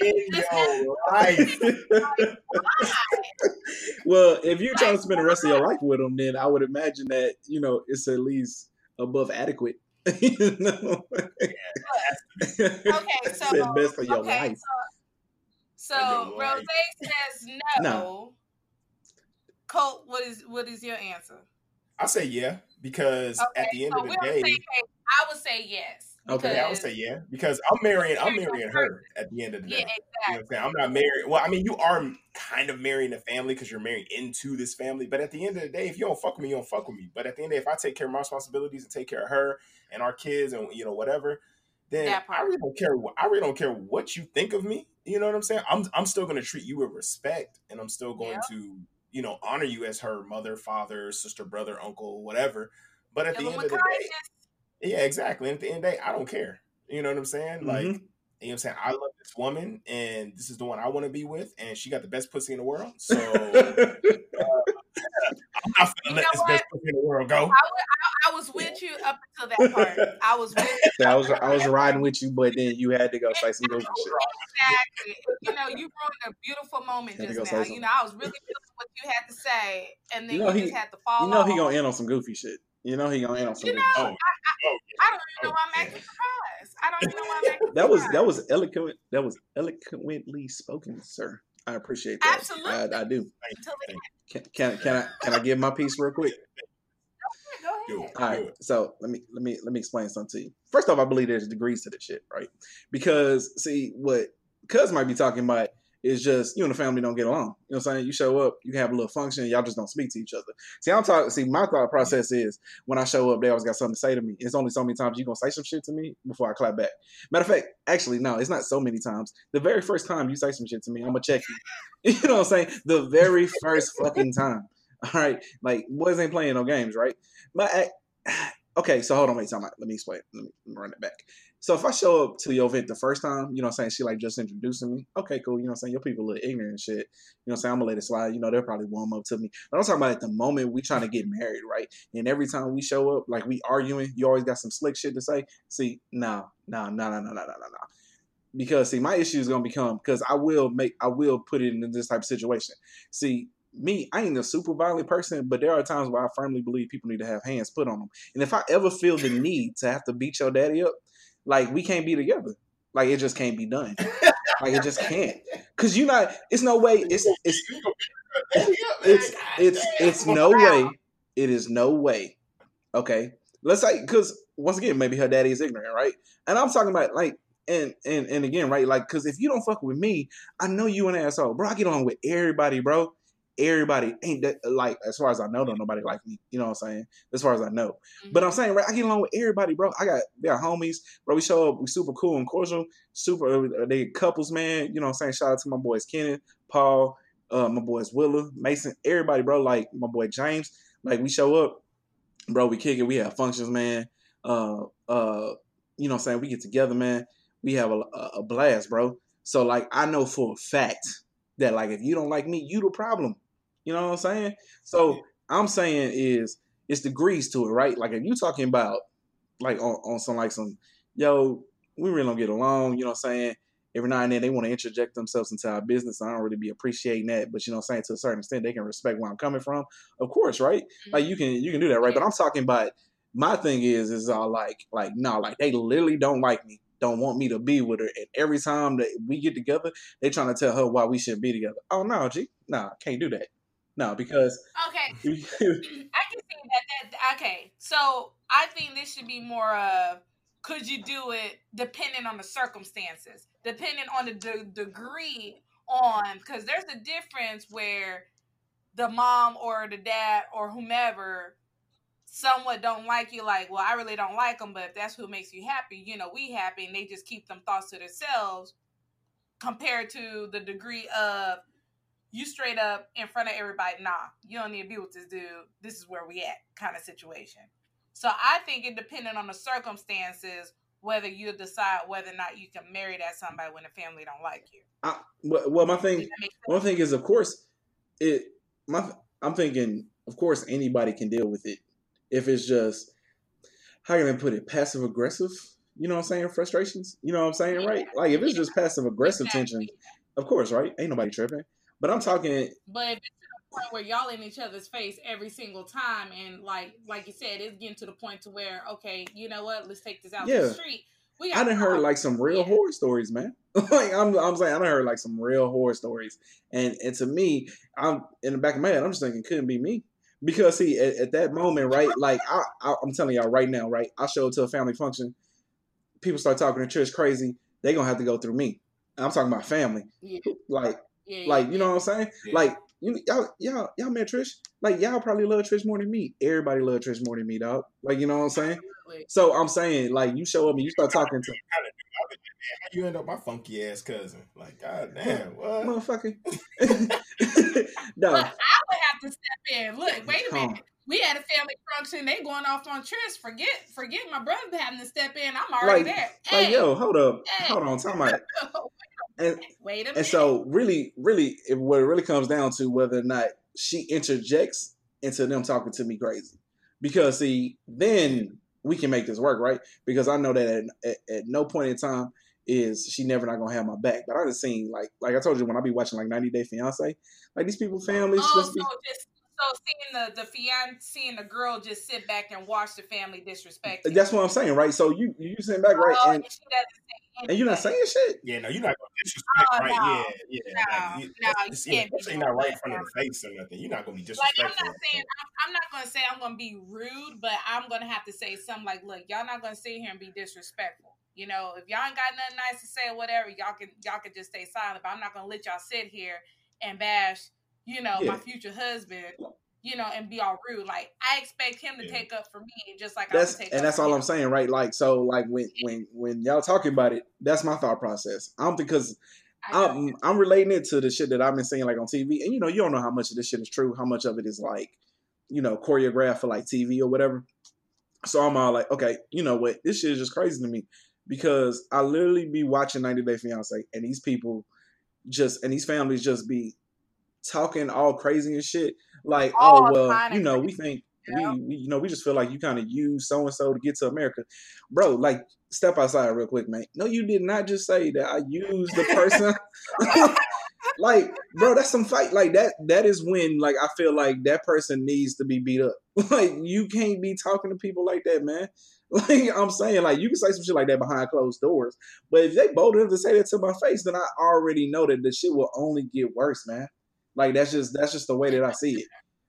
In your life. well, if you're trying to spend the rest of your life with them, then I would imagine that, you know, it's at least above adequate. you know? Okay, so best for your okay, life. so, For so Rose says no. No. Colt, what is what is your answer? I say yeah because at the end so of the day, page. I would say yes. Okay. I would say yeah because I'm marrying. I'm marrying her at the end of the day. Yeah, You know exactly. I'm? I'm not married. Well, I mean, you are kind of marrying a family because you're married into this family. But at the end of the day, if you don't fuck with me, you don't fuck with me. But at the end of the day, if I take care of my responsibilities and take care of her and our kids and you know whatever, then I really don't care. What, I really don't care what you think of me. You know what I'm saying? I'm I'm still going to treat you with respect, and I'm still going Yeah. to you know honor you as her mother, father, sister, brother, uncle, whatever. But at Give the them end of the day, kindness. yeah, exactly. And at the end of the day, I don't care. You know what I'm saying? Like, Mhm. you know what I'm saying? I love this woman and this is the one I want to be with, and she got the best pussy in the world. So (laughs) I'm not gonna let this what? best pussy in the world go. I was with you up until that part. (laughs) I was with you. I was I was riding with you, but then you had to go say some goofy shit. Exactly. You know, you ruined a beautiful moment just now. say You know, I was really feeling what you had to say, and then You you, he- just had to fall You know off. he gonna end on some goofy shit. You know he gonna end on some You goofy know, shit. Oh, I oh, don't even know oh, why I'm acting surprised. I don't even know why I'm (laughs) acting That was that was eloquent. That was eloquently spoken, sir. I appreciate that. Absolutely. I, I do. Until Can, can can I can I give my piece real quick? (laughs) Go do ahead. it. All Do right, it. so let me let me let me explain something to you. First off, I believe there's degrees to this shit, right? Because see, what Cuz might be talking about is just you and the family don't get along. You know what I'm saying? You show up, you have a little function, y'all just don't speak to each other. See, I'm talking. See, my thought process is when I show up, they always got something to say to me. It's only so many times you gonna say some shit to me before I clap back. Matter of fact, actually, no, it's not so many times. The very first time you say some shit to me, I'm gonna check you. (laughs) You know what I'm saying? The very first fucking time. All right, like boys ain't playing no games, right? But (sighs) okay, so hold on, wait, time. Let me explain. Let me run it back. So if I show up to your event the first time, you know what I'm saying, she like just introducing me. Okay, cool. You know what I'm saying? Your people are ignorant and shit. You know what I'm saying? I'm gonna let it slide. You know, they'll probably warm up to me. But I'm talking about at the moment we trying to get married, right? And every time we show up, like we arguing, you always got some slick shit to say. See, no, no, no, no, no, no, no, no, no. Because see, my issue is gonna become because I will make I will put it in this type of situation. See, me, I ain't a super violent person, but there are times where I firmly believe people need to have hands put on them. And if I ever feel the need to have to beat your daddy up, Like we can't be together. Like it just can't be done. (laughs) like it just can't. Cause you're not. It's no way. It's it's (laughs) it's it's it's no way. It is no way. Okay. Let's say because once again, maybe her daddy is ignorant, right? And I'm talking about like and and and again, right? Like, cause if you don't fuck with me, I know you an asshole, bro. I get on with everybody, bro everybody ain't that like as far as I know, don't nobody like me. You know what I'm saying? As far as I know. Mm-hmm. But I'm saying, right, I get along with everybody, bro. I got they are homies, bro. We show up, we super cool and cordial, super uh, they couples, man. You know what I'm saying? Shout out to my boys Kenneth, Paul, uh, my boys Willa, Mason, everybody, bro. Like my boy James. Like we show up, bro, we kick it, we have functions, man. Uh uh, you know what I'm saying? We get together, man. We have a, a blast, bro. So like I know for a fact that like if you don't like me, you the problem. You know what I'm saying? So I'm saying is it's degrees to it, right? Like if you talking about like on, on some like some yo, we really don't get along, you know what I'm saying? Every now and then they want to interject themselves into our business. I don't really be appreciating that, but you know what I'm saying? To a certain extent, they can respect where I'm coming from. Of course, right? Mm-hmm. Like you can you can do that, right? But I'm talking about my thing is is all like like no, like they literally don't like me don't want me to be with her. And every time that we get together, they trying to tell her why we shouldn't be together. Oh no, G, nah, can't do that. No, because okay, (laughs) I can see that, that. Okay, so I think this should be more of could you do it depending on the circumstances, depending on the de- degree on because there's a difference where the mom or the dad or whomever somewhat don't like you like well i really don't like them but if that's who makes you happy you know we happy and they just keep them thoughts to themselves compared to the degree of you straight up in front of everybody, nah, you don't need to be with this dude. This is where we at kind of situation. So I think it depending on the circumstances whether you decide whether or not you can marry that somebody when the family don't like you. I, well, my thing, one thing is, of course, it. My, I'm thinking, of course, anybody can deal with it if it's just how can I put it, passive aggressive. You know what I'm saying? Frustrations. You know what I'm saying, right? Like if it's just passive aggressive exactly. tension, of course, right? Ain't nobody tripping. But I'm talking. But if it's to the point where y'all in each other's face every single time, and like like you said, it's getting to the point to where okay, you know what? Let's take this out yeah. the street. We I done heard like some real yeah. horror stories, man. (laughs) like I'm, I'm saying, I done heard like some real horror stories, and and to me, I'm in the back of my head, I'm just thinking, couldn't be me. Because see, at, at that moment, right? Like I, I, I'm telling y'all right now, right? I show up to a family function, people start talking to church crazy. They gonna have to go through me. I'm talking about family. Yeah. Like yeah, like, you know what I'm saying? Yeah. Like, you y'all y'all y'all met Trish. Like y'all probably love Trish more than me. Everybody love Trish more than me, dog. Like, you know what I'm saying? So I'm saying, like, you show up and you start talking to how you end up my funky ass cousin? Like, god damn, (laughs) what? Motherfucker. (laughs) (laughs) no. Look, I would have to step in. Look, wait a minute. We had a family function. They going off on Trish. Forget, forget my brother having to step in. I'm already like, there. Like, hey, yo, hold up, hey. hold on, talk about. Oh and, Wait a minute. And so, really, really, it, what it really comes down to whether or not she interjects into them talking to me crazy, because see, then we can make this work, right? Because I know that at, at, at no point in time is she never not gonna have my back. But I just seen like like I told you when I be watching like 90 Day Fiance, like these people families oh, just be. So just so seeing the the fiance, seeing the girl just sit back and watch the family disrespect. That's what I'm saying, right? So you you sitting back, right? Oh, and, and, and you're not saying shit. Yeah, no, you're not gonna oh, disrespect, oh, right? No, yeah, yeah. No, like, you, no, you can't. It's, not right in front of the face or nothing. You're not gonna be disrespectful. Like I'm not saying I'm, I'm not gonna say I'm gonna be rude, but I'm gonna have to say something like, "Look, y'all not gonna sit here and be disrespectful." You know, if y'all ain't got nothing nice to say or whatever, y'all can y'all can just stay silent. But I'm not gonna let y'all sit here and bash, you know, yeah. my future husband you know, and be all rude. Like I expect him to yeah. take up for me, just like that's and that's all him. I'm saying, right? Like so, like when when when y'all talking about it, that's my thought process. I'm because I'm I'm relating it to the shit that I've been seeing like on TV, and you know, you don't know how much of this shit is true, how much of it is like, you know, choreographed for like TV or whatever. So I'm all like, okay, you know what? This shit is just crazy to me because I literally be watching 90 Day Fiance, and these people just and these families just be talking all crazy and shit like, oh, oh well, you know, we think yeah. we, we, you know, we just feel like you kind of use so and so to get to America, bro. Like, step outside real quick, man. No, you did not just say that. I used the person. (laughs) (laughs) like, bro, that's some fight. Like that. That is when, like, I feel like that person needs to be beat up. (laughs) Like, you can't be talking to people like that, man. Like I'm saying, like you can say some shit like that behind closed doors, but if they bold enough to say that to my face, then I already know that the shit will only get worse, man. Like that's just that's just the way that I see it.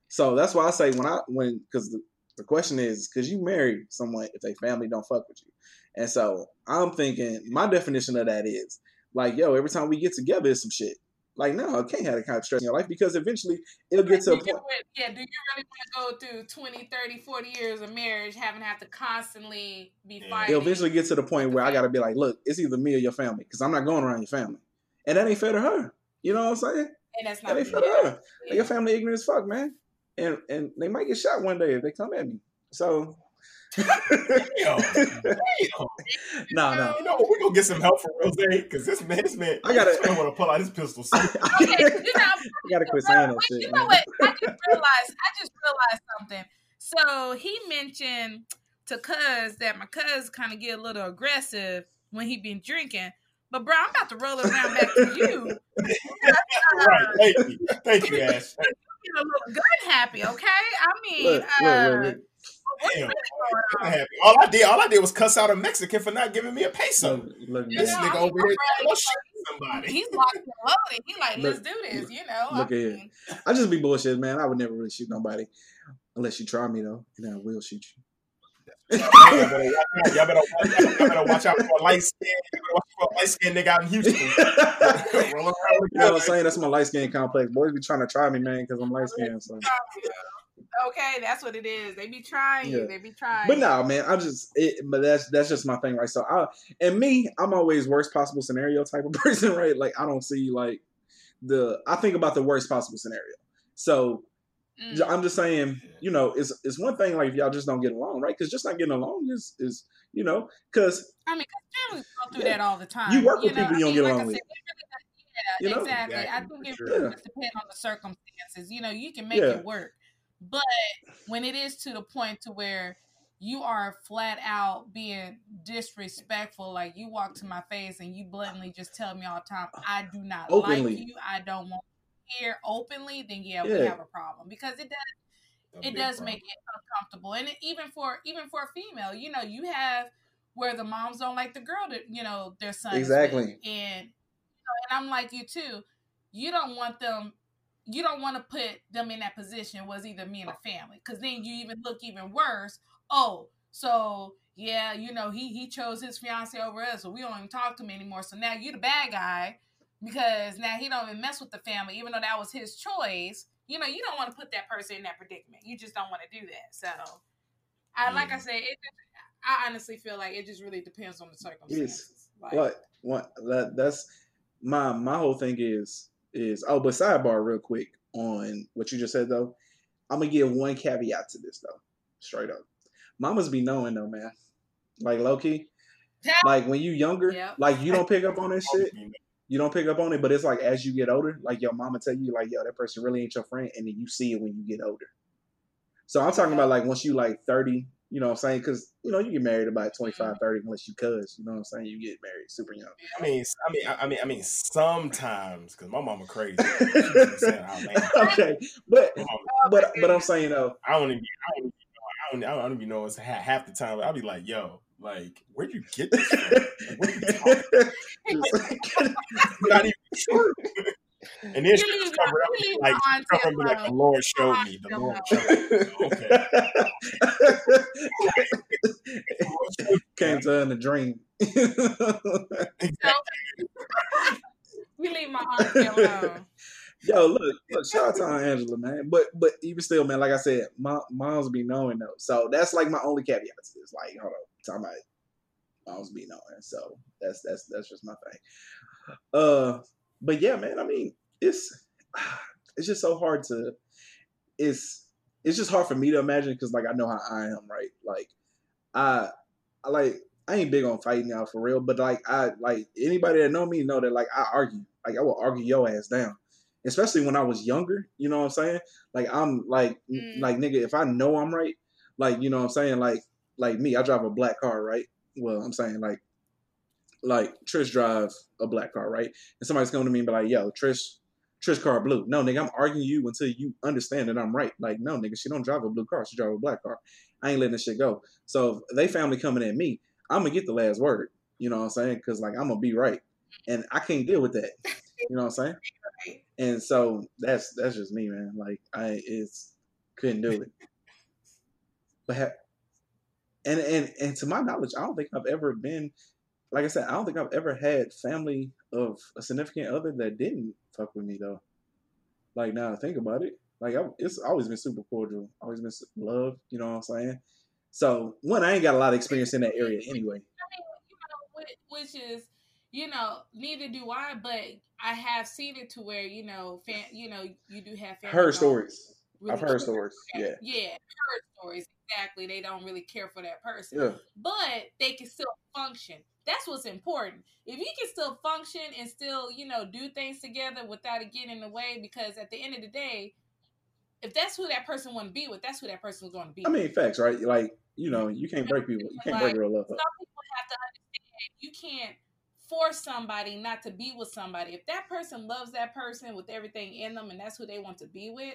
So that's why I say when I when because the, the question is because you marry someone if they family don't fuck with you, and so I'm thinking my definition of that is like yo every time we get together is some shit. Like, no, I can't have that kind of stress in your life because eventually it'll get to a point. Yeah, do you really want to go through 20, 30, 40 years of marriage having to have to constantly be fighting? It'll eventually get to the point where I got to be like, look, it's either me or your family because I'm not going around your family. And that ain't fair to her. You know what I'm saying? And that's not that ain't fair to her. Like, your family ignorant as fuck, man. And and they might get shot one day if they come at me. So damn, damn. No, no. You know, we gonna get some help from Rose because this man, this man, I gotta- want to pull out his pistol. (laughs) Okay, you know, (laughs) I gotta quit saying that shit. You know man. what? I just realized. I just realized something. So he mentioned to Cuz that my Cuz kind of get a little aggressive when he been drinking. But bro, I'm about to roll it around back to you. (laughs) right, (laughs) thank you, thank you, Ash. Get a little gun happy, okay? I mean, Look, look, uh, look, look. what's Damn, really I'm on? happy. All I did, all I did was cuss out a Mexican for not giving me a peso. Look, look, This know, nigga over here afraid. shoot somebody. He's locked and loaded. He like, let's do this, you know. look I at here. mean, I just be bullshit, man. I would never really shoot nobody unless you try me though, and then I will shoot you. Y'all better watch out. Y'all better watch out, y'all better watch out for a light skin. Watch for a light skin nigga out in Houston. (laughs) Roll around with You know what I'm saying? That's my light skin complex. Boys be trying to try me, man, because I'm light skinned. So. Okay, that's what it is. They be trying you. Yeah. They be trying. But no, man, I just, it, but that's that's just my thing, right? So, I and me, I'm always worst possible scenario type of (laughs) person, right? Like, I don't see like the, I think about the worst possible scenario. So, Mm. I'm just saying, you know, it's it's one thing like if y'all just don't get along, right? Because just not getting along is is you know, because I mean, 'cause families go through Yeah. that all the time. You work with know? people you don't mean, get like along I with. said, it really, yeah, You know? exactly. I think it sure. really Yeah. just depends on the circumstances. You know, you can make Yeah. it work, but when it is to the point to where you are flat out being disrespectful, like you walk to my face and you blatantly just tell me all the time, I do not Openly. like you, I don't want hear openly, then yeah, we have a problem because it does A it does problem. make it uncomfortable and it, even for even for a female you know you have where the moms don't like the girl that you know their son is with. Exactly. and you know, and i'm like you too you don't want them you don't want to put them in that position was either me and the family because then you even look even worse oh so yeah you know he he chose his fiance over us so we don't even talk to him anymore so now you're the bad guy because now he don't even mess with the family even though that was his choice you know you don't want to put that person in that predicament you just don't want to do that so i like i said it just, i honestly feel like it just really depends on the circumstances like, what what that that's my my whole thing is is oh, but sidebar real quick on what you just said though. I'm gonna give one caveat to this though, straight up. Mamas be knowing though, man. Like low key, (laughs) like when you younger, Yep. like you don't pick up on that shit. You don't pick up on it, but it's like as you get older, like your mama tell you, like, yo, that person really ain't your friend, and then you see it when you get older. So I'm talking about like once you like 30, you know what I'm saying? Because you know you get married about 25, mm-hmm. 30, unless you cuz, you know what I'm saying? You get married super young. I mean, I mean, I mean, I mean, sometimes because my mama crazy. (laughs) Saying oh, out (laughs) okay, but mama- oh, but but I'm saying though, I don't even, I don't even, know, I don't, I don't even know it's half, half the time. I'll be like, yo, like, where'd you get this from? Like, what are you talking? Just- (laughs) (laughs) Not even true. And then You she leave just my- cover it up you like, my auntie up like the. Lord showed me. The Lord showed me. Okay. (laughs) Came to her in a dream. you leave my auntie alone Yo, look, look, shout out to Aunt Angela, man. But but even still, man, like I said, my moms be knowing though. So that's like my only caveat to this. Like, hold on, talking about moms be knowing. So that's that's that's just my thing. Uh but yeah, man, I mean, it's (sighs) it's just so hard to it's it's just hard for me to imagine because like I know how I am, right? Like I I like I ain't big on fighting out for real, but like I like anybody that know me know that like I argue. Like I will argue your ass down. Especially when I was younger, you know what I'm saying? Like I'm like Mm. like nigga, if I know I'm right, like you know what I'm saying, like like me, I drive a black car, right? Well, I'm saying like like Trish drive a black car, right? And somebody's coming to me and be like, yo, Trish, Trish car blue. No, nigga, I'm arguing you until you understand that I'm right. Like, no, nigga, she don't drive a blue car. She drive a black car. I ain't letting this shit go. So if they family coming at me, I'm gonna get the last word. You know what I'm saying? Because like I'm gonna be right, and I can't deal with that. You know what I'm saying? (laughs) And so that's that's just me, man. Like I it's couldn't do it. But ha- and and and to my knowledge, I don't think I've ever been like I said, I don't think I've ever had family of a significant other that didn't fuck with me though. Like now think about it, like I, it's always been super cordial, always been love. You know what I'm saying? So one, I ain't got a lot of experience in that area anyway. You know, which is, you know, neither do I, but I have seen it to where you know, fan, you know, you do have her stories. Really I've heard stories. Yeah, yeah, heard stories. Exactly. They don't really care for that person. Yeah. But they can still function. That's what's important. If you can still function and still, you know, do things together without it getting in the way, because at the end of the day, if that's who that person want to be with, that's who that person is going to be. I mean, facts, right? Like, you know, you can't break people. You can't like, break real love. Some people have to understand you can't force somebody not to be with somebody. If that person loves that person with everything in them and that's who they want to be with,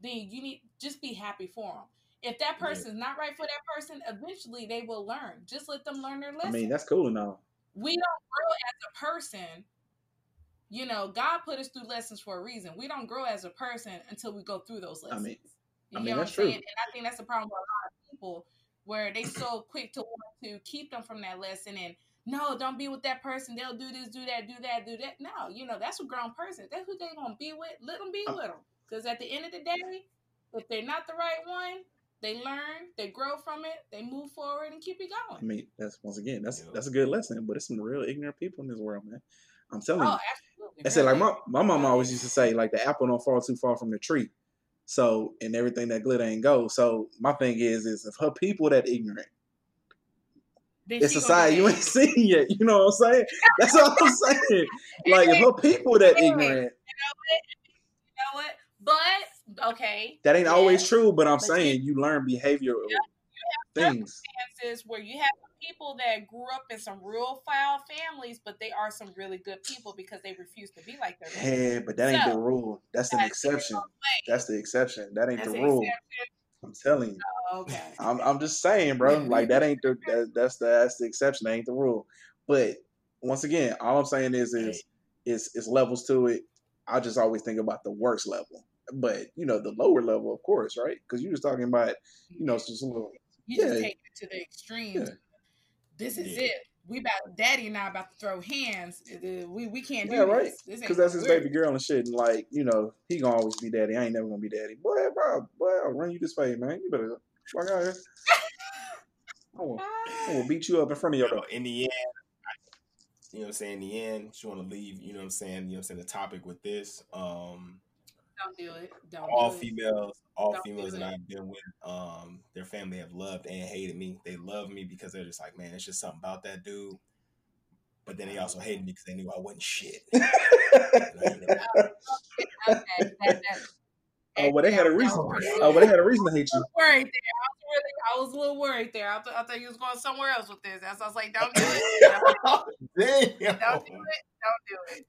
then you need just be happy for them. If that person's yeah. not right for that person, eventually they will learn. Just let them learn their lesson. I mean, that's cool enough. We don't grow as a person. You know, God put us through lessons for a reason. We don't grow as a person until we go through those lessons. I mean, you I mean, know that's what I'm true. saying? And I think that's the problem with a lot of people where they so quick to want to keep them from that lesson and no, don't be with that person. They'll do this, do that, do that, do that. No, you know, that's a grown person. That's who they gonna be with. Let them be with them. Because at the end of the day, if they're not the right one, they learn, they grow from it, they move forward and keep it going. I mean, that's once again, that's yeah. that's a good lesson. But it's some real ignorant people in this world, man. I'm telling oh, you. Absolutely. I said, like my my mom always used to say, like the apple don't fall too far from the tree. So and everything that glitter ain't gold. So my thing is, is if her people that ignorant, then it's a side you ain't seen yet. You know what I'm saying? That's what I'm saying. (laughs) like if her people that ignorant. You know what? You know what? But okay. That ain't always true, but I'm but saying you, you learn behavioral you have things. Circumstances where you have people that grew up in some real foul families, but they are some really good people because they refuse to be like their Yeah, but that ain't so, the rule. That's, that's an exception. That's the exception. That ain't that's the rule. Exception. I'm telling you. Oh, okay. I'm, I'm just saying, bro. Like that ain't the that, that's the that's the exception. That ain't the rule. But once again, all I'm saying is is is is levels to it. I just always think about the worst level but you know the lower level, of course, right? Because you was talking about, you know, just a little. You yeah. just take it to the extreme. Yeah. This is yeah. it. We about daddy and I about to throw hands. We we can't do yeah, right? Because that's his weird. baby girl and shit. And like you know, he gonna always be daddy. I ain't never gonna be daddy. Boy, bro, boy, I'll run you this way, man. You better walk out here. I will, I will beat you up in front of your door. In the end, you know what I'm saying? In the end, she want to leave, you know what I'm saying? You know what I'm saying? The topic with this. Um, don't do it. Don't all do females, all Don't females that I've been with, um, their family have loved and hated me. They love me because they're just like, man, it's just something about that dude. But then they also hated me because they knew I wasn't shit. (laughs) Oh, well, they had a reason. Oh, well, they had a reason to hate you. Worried there. I was really, I was a little worried there. I, th- I thought you was going somewhere else with this. That's I was like, (laughs) don't do it. Damn. Don't do it. Don't do it.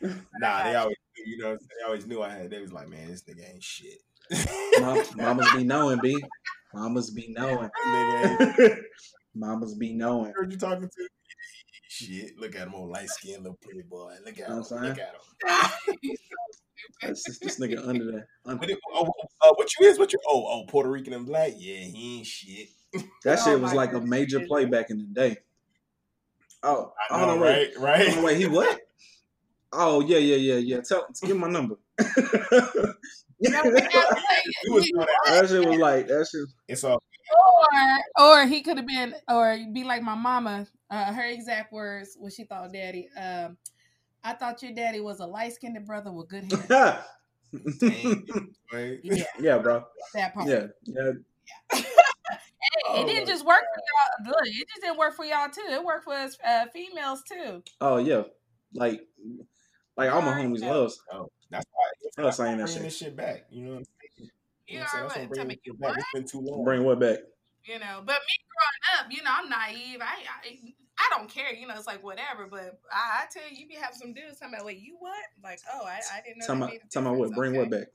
Damn. nah, they always, you know, they always knew I had. They was like, man, this nigga ain't shit. mamas be knowing, b. Mamas be knowing. Mamas be knowing. Heard you talking to? Shit, look at him, old light skinned little pretty boy. Look at him. Look at him. (laughs) That's just this nigga under that. Under. What, oh, uh, what you is? What you? Oh, oh, Puerto Rican and black. Yeah, he ain't shit. (laughs) That oh, shit was like a major play back in the day. Oh, I know, oh, right, wait. right. Oh, wait, he what? Oh yeah, yeah, yeah, yeah. Tell, give my number. (laughs) that shit was like that shit. It's all. Or, or he could have been, or be like my mama. Uh, her exact words, what she thought, Daddy. Um, I thought your daddy was a light skinned brother with good hair. (laughs) yeah. yeah, bro. That part. Yeah, yeah. hey, oh, it didn't just work for y'all. Look, it just didn't work for y'all too. It worked for us uh, females too. Oh yeah, like like all my homies loves. Oh, that's why I'm saying that shit. this shit back. You know what I'm saying? You, you know what I'm saying? Bring, it back. It's been too long. Bring what back? You know, but me growing up, you know, I'm naive. I, I I don't care. You know, it's like whatever. But I, I tell you, you be having some dudes talking about, wait, you what? Like, oh, I, I didn't know. Tell me, tell me what. Bring okay. what back?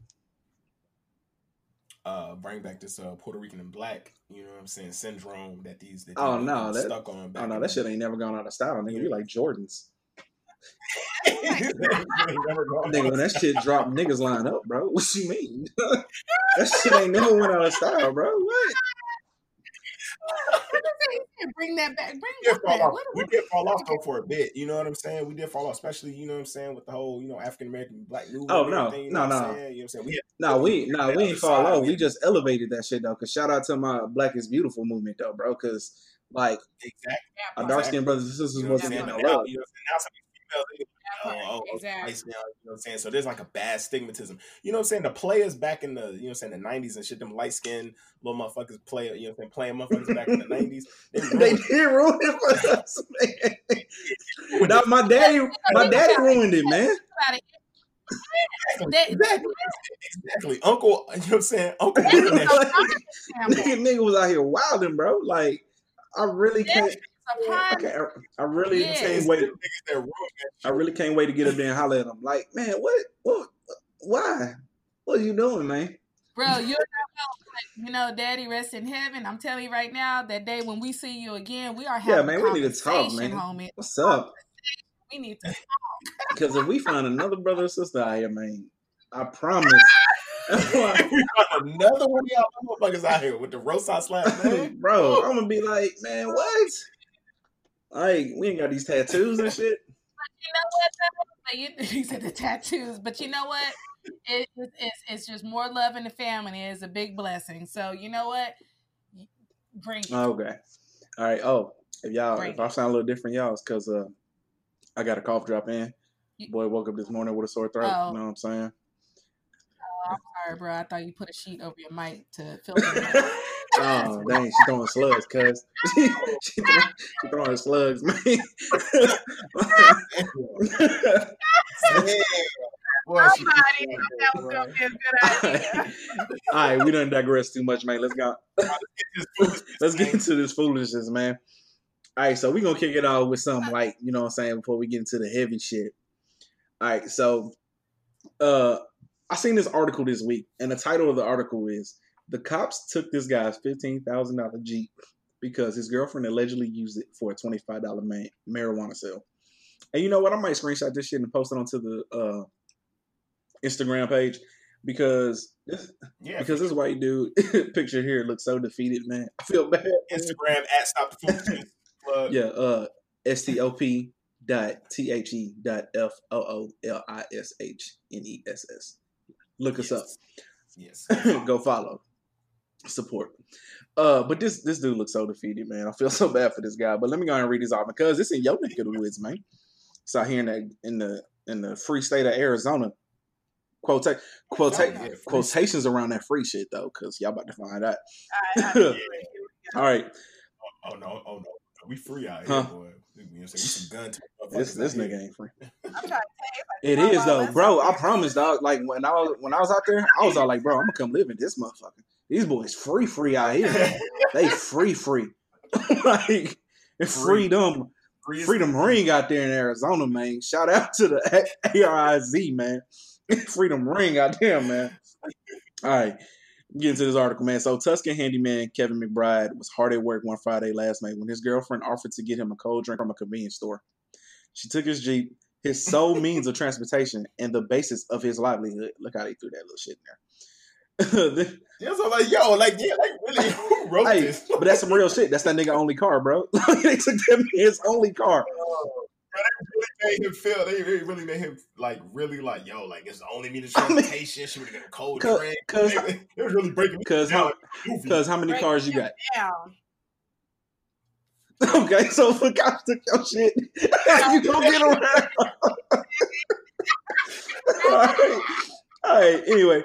Uh, bring back this uh Puerto Rican and black, you know what I'm saying, syndrome that these that Oh, no, that- stuck on. Back Oh no, that shit ain't never gone out of style, nigga. You like Jordans, Never (laughs) gone (laughs) nigga. When that shit dropped, niggas line up, bro. (laughs) What you mean? (laughs) that shit ain't never went out of style, bro. What? Bring that back. Bring we did fall back? off. What, We did fall off though for a bit. You know what I'm saying? We did fall off, especially you know what I'm saying with the whole you know African American black movement. Oh, and no. everything, you No, know what no. I'm? You know what I'm saying? We had, No, we no, we ain't other fall off. we- We just elevated that shit though. Cause shout out to my Black is Beautiful movement though, bro. Cause like exactly. our dark skinned brothers and sisters You know what I'm wasn't saying? getting But no now, love. you know what I'm saying? Now some females, they, Oh, oh, oh, oh, Exactly. nice now, you know what I'm saying? So there's like a bad stigmatism. You know what I'm saying? The players back in the, you know what I'm saying, the 90s and shit, them light skinned little motherfuckers play, you know what I'm saying, playing motherfuckers back in the 90s. They, (laughs) They ruined did ruin it for (laughs) us, man. Now, my daddy, my daddy ruined it, man. Exactly. Exactly. exactly. Uncle, you know what I'm saying? Uncle They doing was that a shit. prime example. (laughs) nigga, nigga was out here wilding, bro. Like, I really can't. It's a prime I, I really Yeah. can't wait. Niggas that ruined that I really can't wait to get up there and holler at them. Like, man, what, what, why? What are you doing, man? Bro, you're not gonna, you know, Daddy rest in heaven. I'm telling you right now, that day when we see you again, we are Yeah, man, a we need to talk, conversation, man. homie. What's up? We need to. talk. Because if we find another brother or sister out here, man, I promise. (laughs) (laughs) another one of y'all motherfuckers out here with the roast I slap, man. (laughs) Bro, I'm gonna be like, man, what? Like, we ain't got these tattoos and shit. You know what? Though? You, (laughs) said the tattoos, but you know what? It, it, it's it's just more love in the family is a big blessing. So you know what? Bring it. Okay. All right. Oh, if y'all, Bring if I sound a little different, y'all, it's because uh, I got a cough drop in. You- Boy, woke up this morning with a sore throat. Oh. You know what I'm saying? Oh, I'm sorry, bro. I thought you put a sheet over your mic to (laughs) filter. it. Oh, dang, she throwing slugs, cuz. (laughs) she, she, throwing, she throwing slugs, man. Yeah. (laughs) Boy, Somebody thought that was gonna be a good idea. All right, we done digress too much, man. Let's go. Let's get into this foolishness, man. All right, so we're gonna kick it off with something like, you know what I'm saying, before we get into the heavy shit. All right, so uh I seen this article this week, and the title of the article is The Cops Took This Guy's fifteen thousand dollar Jeep because his girlfriend allegedly used it for a twenty five dollar ma- marijuana sale. And you know what? I might screenshot this shit and post it onto the uh Instagram page because this Yeah, because this white dude (laughs) picture here looks so defeated, man. I feel bad. Instagram at stop the. Plug. Yeah, uh S T O P dot T H E dot F O O L I S H N E S S. Look us up. Yes. (laughs) Go follow. Support. Uh, but this this dude looks so defeated, man. I feel (laughs) so bad for this guy. But let me go ahead and read this off because it's in your neck of the woods, man. So out here in the in the in the free state of Arizona. Quota, quota, Yeah, free quotations around that free shit though, because y'all about to find out. I- I- (laughs) All right, Oh no, oh no. We free out Huh. here, boy. You know what I'm saying? We some gun this this nigga here. ain't free. I'm trying to tell you, like, is though, bro. I something. promise, dog. Like when I was when I was out there, I was all like, bro, I'm gonna come live in this motherfucker. These boys free, free out here. (laughs) they free, free. (laughs) like it's Free. freedom, Free freedom ring out there in Arizona, man. Shout out to the ARIZ, man. (laughs) freedom ring out there, man. All right. Get into this article, man. So Tucson handyman Kevin McBride was hard at work one Friday last night when his girlfriend offered to get him a cold drink from a convenience store. She took his Jeep, his sole means of transportation, and the basis of his livelihood. Look how they threw that little shit in there. (laughs) Yeah, so like, yo, like, yeah, like, really, who wrote hey, this? but that's some real shit. That's that nigga only car, bro. (laughs) they took that his only car. Bro, they really made him feel. They really, really made him like, really, like, yo, like, it's the only me to (laughs) I mean, transportation. she would have got a cold cause- drink. cause- it was really breaking Cause how, like a movie. cause how many Break cars you got? down. Okay, so if a cop took your shit, you gonna get around. All right. All right. Anyway,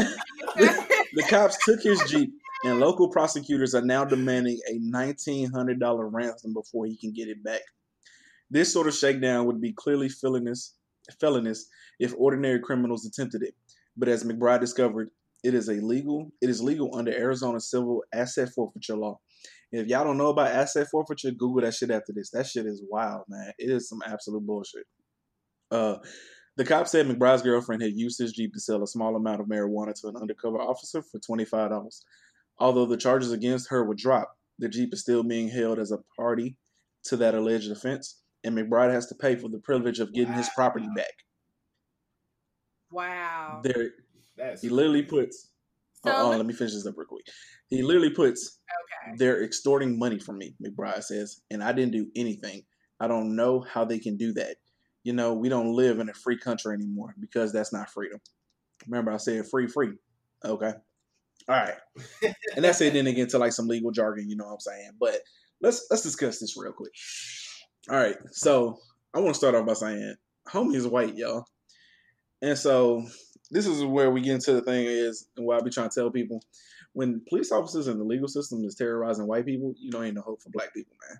(laughs) the cops took his jeep, and local prosecutors are now demanding a nineteen hundred dollar ransom before he can get it back. This sort of shakedown would be clearly felonious, felonious if ordinary criminals attempted it. But as McBride discovered, it is illegal. It is legal under Arizona civil asset forfeiture law, If y'all don't know about asset forfeiture, Google that shit after this. That shit is wild, man. It is some absolute bullshit. Uh, the cop said McBride's girlfriend had used his Jeep to sell a small amount of marijuana to an undercover officer for $25. Although the charges against her were dropped, the Jeep is still being held as a party to that alleged offense, and McBride has to pay for the privilege of getting wow. his property back. Wow. There, That's he literally puts. Uh, so, oh, let me finish this up real quick. He literally puts, okay. they're extorting money from me, McBride says, and I didn't do anything. I don't know how they can do that you know, we don't live in a free country anymore because that's not freedom. Remember, I said free, free. Okay. All right. (laughs) and that's it. Then again to like some legal jargon, you know what I'm saying? But let's let's discuss this real quick. All right. So I want to start off by saying homie is white, y'all. And so this is where we get into the thing is and what I be trying to tell people. When police officers and the legal system is terrorizing white people, you know ain't no hope for black people, man.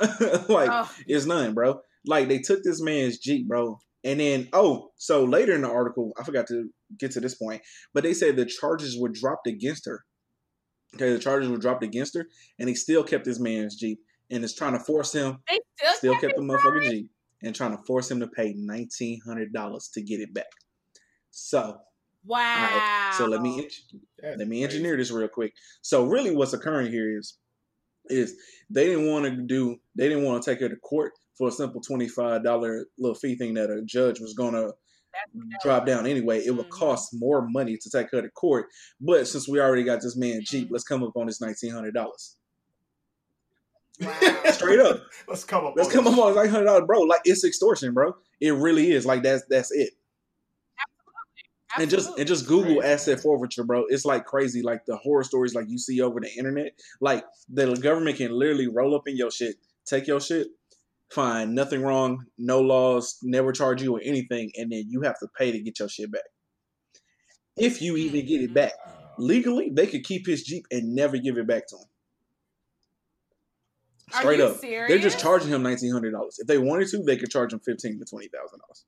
(laughs) like oh. it's none, bro. Like they took this man's Jeep, bro. And then, oh, so later in the article, I forgot to get to this point, but they said the charges were dropped against her. Okay, the charges were dropped against her, and he still kept this man's Jeep and is trying to force him. They still, still kept the motherfucking Jeep and trying to force him to pay nineteen hundred dollars to get it back. So, wow. Right, so let me let me engineer this real quick. So really, what's occurring here is is they didn't want to do they didn't want to take her to court for a simple $25 little fee thing that a judge was going to drop down anyway. It would mm-hmm. cost more money to take her to court. But since we already got this man Jeep, mm-hmm. let's come up on this $1,900. Wow. (laughs) Straight up. let's come up. Let's come up on like hundred dollars, bro. Like it's extortion, bro. It really is. Like that's that's it. Absolutely. And just and just Google asset forfeiture, bro. It's like crazy. Like the horror stories like you see over the internet. Like the government can literally roll up in your shit, take your shit, fine, nothing wrong, no laws, never charge you or anything, and then you have to pay to get your shit back. If you even get it back mm-hmm. legally, they could keep his Jeep and never give it back to him. Straight up, serious? they're just charging him nineteen hundred dollars. If they wanted to, they could charge him fifteen to twenty thousand dollars,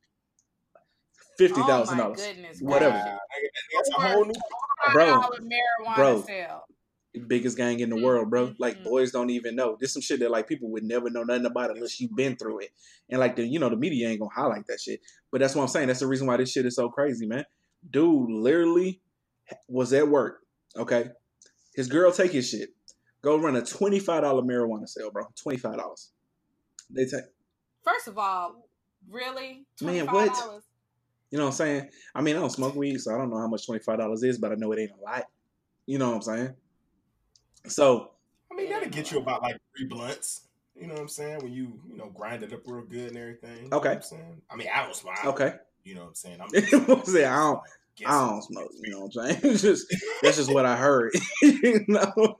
fifty thousand oh dollars, whatever. That's a whole new bro, bro. Sale biggest gang in the world, bro. Like mm-hmm. boys don't even know. There's some shit that like people would never know nothing about unless you've been through it. And like the you know the media ain't gonna highlight that shit. But that's what I'm saying. That's the reason why this shit is so crazy, man. Dude literally was at work. Okay, his girl take his shit. Go run a twenty five dollar marijuana sale, bro. Twenty five dollars. They take. First of all, really, man, what? You know what I'm saying? I mean, I don't smoke weed, so I don't know how much twenty five dollars is, but I know it ain't a lot. You know what I'm saying? So I mean, that'll get you about like three blunts. You know what I'm saying? When you you know grind it up real good and everything. Okay. I'm saying? I mean, I don't smoke. Okay. You know what I'm saying? I'm (laughs) just, say I don't. I don't smoke. You know what I'm saying? (laughs) It's just that's just what I heard. (laughs) you know.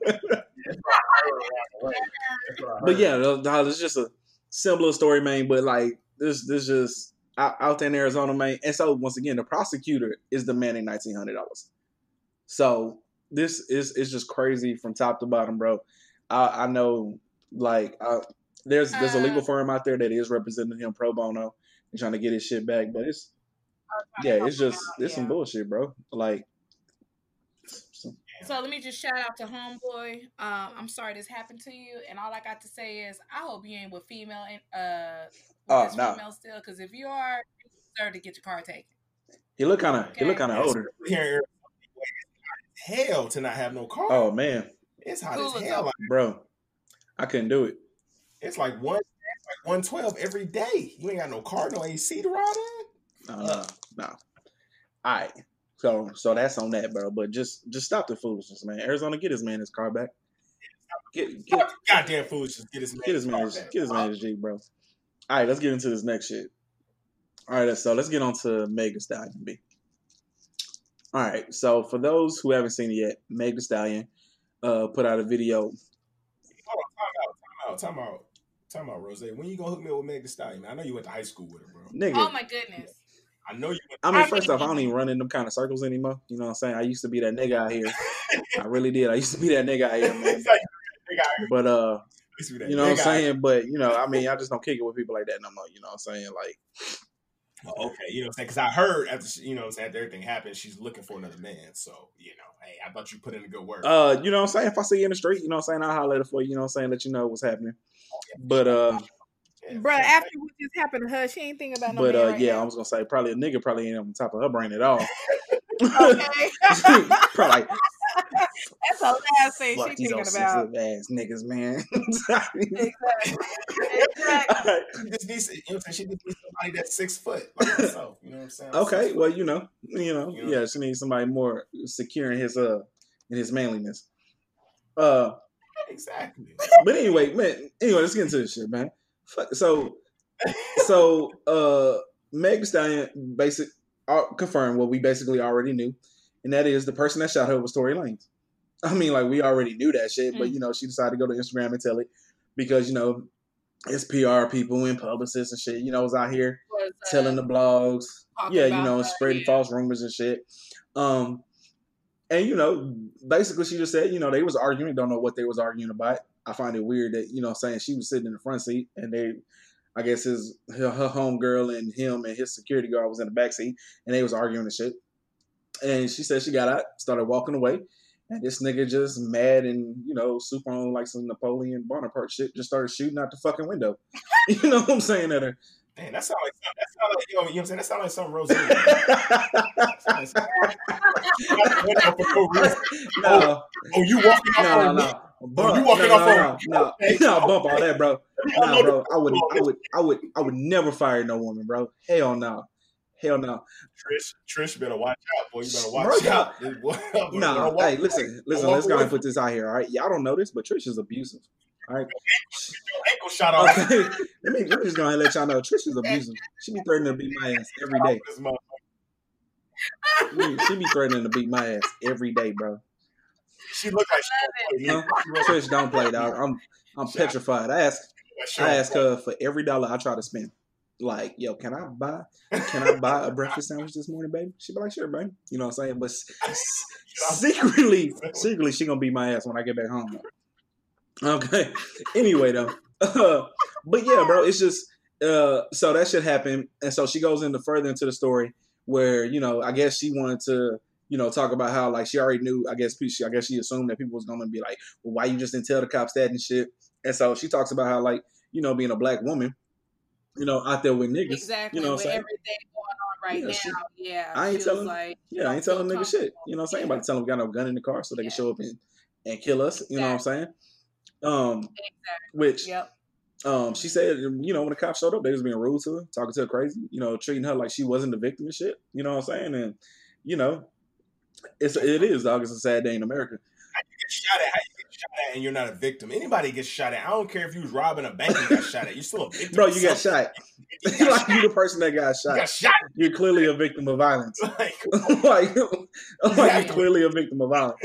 but yeah, it's just a similar story, man. But like this, this just out, out there in Arizona, man. And so once again, the prosecutor is demanding nineteen hundred dollars. So this is is just crazy from top to bottom, bro. I, I know, like, I, there's there's a legal uh. firm out there that is representing him pro bono and trying to get his shit back, but it's yeah, it's just it's yeah. some bullshit, bro. Like. So, so let me just shout out to homeboy. Um, I'm sorry this happened to you, and all I got to say is I hope you ain't with female and uh with oh, no. female still, because if you are, you deserve to get your car taken. He look kind of okay? he look kind of older hell to not have no car. Oh man, it's hot cool as hell, like, bro. I couldn't do it. It's like one, like one twelve every day. You ain't got no car, no AC to ride in. No, no, no. All right. So, so that's on that, bro. But just, just stop the foolishness, man. Arizona, get his man his car back. Get, get goddamn foolishness. Get his man. Get his man. His, get his man his Jeep, bro. All right, let's get into this next shit. All right, so let's get on to Meg Stallion B. All right. So for those who haven't seen it yet, Meg Thee Stallion uh, put out a video. Hold on, time out, time out, time out, time out, Rose. When you gonna hook me up with Meg Thee Stallion? I know you went to high school with her, bro. Nigga. Oh my goodness. I know you. I mean, first off, I don't even run in them kind of circles anymore. You know what I'm saying? I used to be that nigga out here. I really did. I used to be that nigga out here, man. (laughs) but uh, you know what I'm saying? But you know, I mean, I just don't kick it with people like that no more. You know what I'm saying? Like, Oh, okay, you know saying? Because I heard after she, you know what I'm saying after everything happened, she's looking for another man. So you know, hey, I thought you put in a good word. Uh, you know what I'm saying? If I see you in the street, you know what I'm saying, I'll holler for you, you know what I'm saying, let you know what's happening. But uh Yeah, Bro, yeah. after what just happened to her, she ain't thinking about no but man uh right yeah, I was gonna say probably a nigga probably ain't on top of her brain at all. (laughs) Okay. (laughs) probably like, That's the last thing fuck she these old thinking about. sensitive ass niggas, man. (laughs) Exactly. exactly. She just needs, you know I'm saying? She just needs somebody that's six foot like myself. You know what I'm saying? I'm okay, well, you know, you know, You know? yeah, she needs somebody more secure in his uh in his manliness. Uh exactly. but anyway, man, anyway, let's get into this shit, man. Fuck, so (laughs) so uh Meg Thee Stallion basic uh, confirmed what we basically already knew, and that is the person that shot her was Tory Lanez. (laughs) I mean, like we already knew that shit, but Mm. you know, she decided to go to Instagram and tell it because you know it's PR people and publicists and shit. You know, was out here Was, uh, telling the blogs, yeah, you know, spreading yeah. false rumors and shit. Um, and you know, basically, she just said, you know, they was arguing. Don't know what they was arguing about. I find it weird that you know, saying she was sitting in the front seat and they, I guess his her, her homegirl and him and his security guard was in the back seat and they was arguing and shit. And she said she got out, started walking away, and this nigga just mad and you know, super on like some Napoleon Bonaparte shit, just started shooting out the fucking window. (laughs) you know what I'm saying at her. Man, that sounds like something. That sounds like you know, you know what I'm saying. That sounds like something Rose. (laughs) no, oh, oh, you walking off no, no, no. Oh, Bump, you walking no, off no, on no, no, no, bump all that, bro. Know bro, I would, I would, I would, I would never fire no woman, bro. Hell no, hell no. Trish, Trish, better watch out, boy. You better watch out. This boy- (laughs) better No, walk- hey, listen, listen. Let's go and put this out here, all right? Y'all don't know this, but Trish is abusive. All right. your ankle shot off. Okay. (laughs) let me let me just go ahead and let y'all know Trish is abusive. She be threatening to beat my ass every day. She- be threatening to beat my ass every day, bro. She look like she Huh? Trish don't play, dog. I'm I'm petrified. I ask I ask her for every dollar I try to spend. Like, yo, can I buy can I buy a breakfast sandwich this morning, baby? She'd be like, sure, baby. You know what I'm saying? But (laughs) secretly, secretly, she gonna beat my ass when I get back home. Okay. Anyway, though, uh, (laughs) but yeah, bro, it's just uh, so that should happen, and so she goes into further into the story where you know, I guess she wanted to. You know, talk about how like she already knew. I guess she, I guess she assumed that people was gonna be like, "Well, why you just didn't tell the cops that and shit?" And so she talks about how like you know, being a black woman, you know, out there with niggas. Exactly. You know what with I'm saying? everything going on right Yeah, she- now. yeah. I ain't telling- like, Yeah, I ain't telling niggas shit. You know what I'm saying? Yeah. About to tell them we got no gun in the car so they can show up and, and kill us. You know what I'm saying? Um, which Yep. um, she said, you know, when the cops showed up, they was being rude to her, talking to her crazy, you know, treating her like she wasn't the victim and shit. You know what I'm saying? And you know, it's it is dog. It's a sad day in America. get shot at. How you get shot at and you're not a victim? Anybody gets shot at. I don't care if you was robbing a bank and got shot at. You're still a (laughs) victim. Bro, (laughs) you got shot. You got like you the person that got You shot. got shot. You're clearly a victim of violence. (laughs) Like, like, like you're clearly a victim of violence.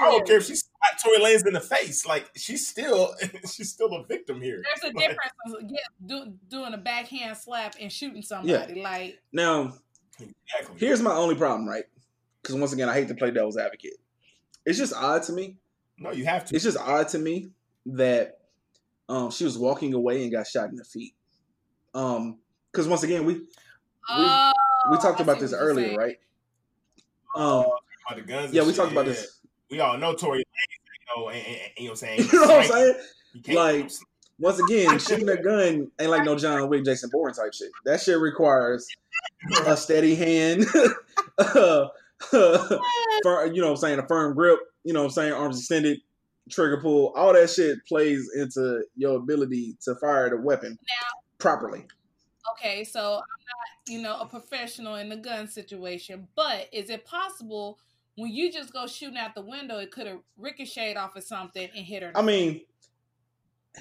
I don't care if she slapped Tory Lanez in the face. Like she's still she's still a victim here. There's a Like, difference of yeah, do, doing a backhand slap and shooting somebody. Like, Now, Exactly. Here's my only problem, right? Because once again, I hate to play devil's advocate. It's just odd to me. no, you have to. It's just odd to me that um, she was walking away and got shot in the feet. Um, because once again, we oh, we talked about this earlier, saying. right? Um, about the guns. yeah, we shit, talked about yeah. this. We all know Tory Lanez, you know, and, and, and, you know what I'm saying. (laughs) You know what I'm saying? Like- Once again, (laughs) shooting a gun ain't like no John Wick, Jason Bourne type shit. That shit requires a steady hand, (laughs) uh, (laughs) fir- you know what I'm saying, a firm grip, you know what I'm saying, arms extended, trigger pull, all that shit plays into your ability to fire the weapon now, properly. Okay, so I'm not, you know, a professional in the gun situation, but is it possible when you just go shooting out the window, it could have ricocheted off of something and hit her? I mean,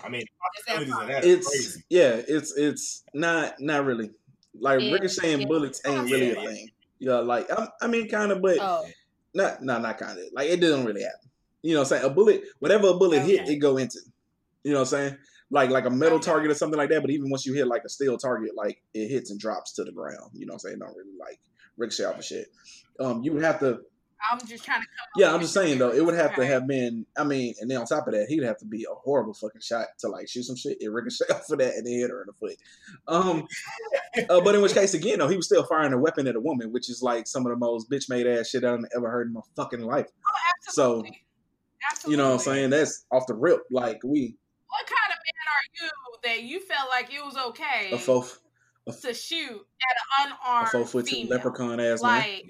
I mean, Is that possibilities of that are it's crazy. yeah, it's it's not not really like Yeah, ricocheting yeah. bullets ain't really a thing. Yeah, like I, I mean, kind of, but oh, not not not kind of like it doesn't really happen. You know, what I'm saying a bullet, whatever a bullet hit, it go into. You know, what I'm saying like like a metal target or something like that. But even once you hit like a steel target, like it hits and drops to the ground. You know, what I'm saying don't really like ricochet off of shit. Um, you would have to I'm just trying to. yeah, I'm just saying though, it would have to have been. I mean, and then on top of that, he'd have to be a horrible fucking shot to like shoot some shit and ricochet (laughs) off of that and hit her in the foot. Um, (laughs) uh, but in which case, again, though, he was still firing a weapon at a woman, which is like some of the most bitch made ass shit I've ever heard in my fucking life. Oh, absolutely. So, absolutely. you know what I'm saying? That's off the rip. Like we. What kind of man are you that you felt like it was okay? A faux to shoot at an unarmed a four foot leprechaun ass like, man.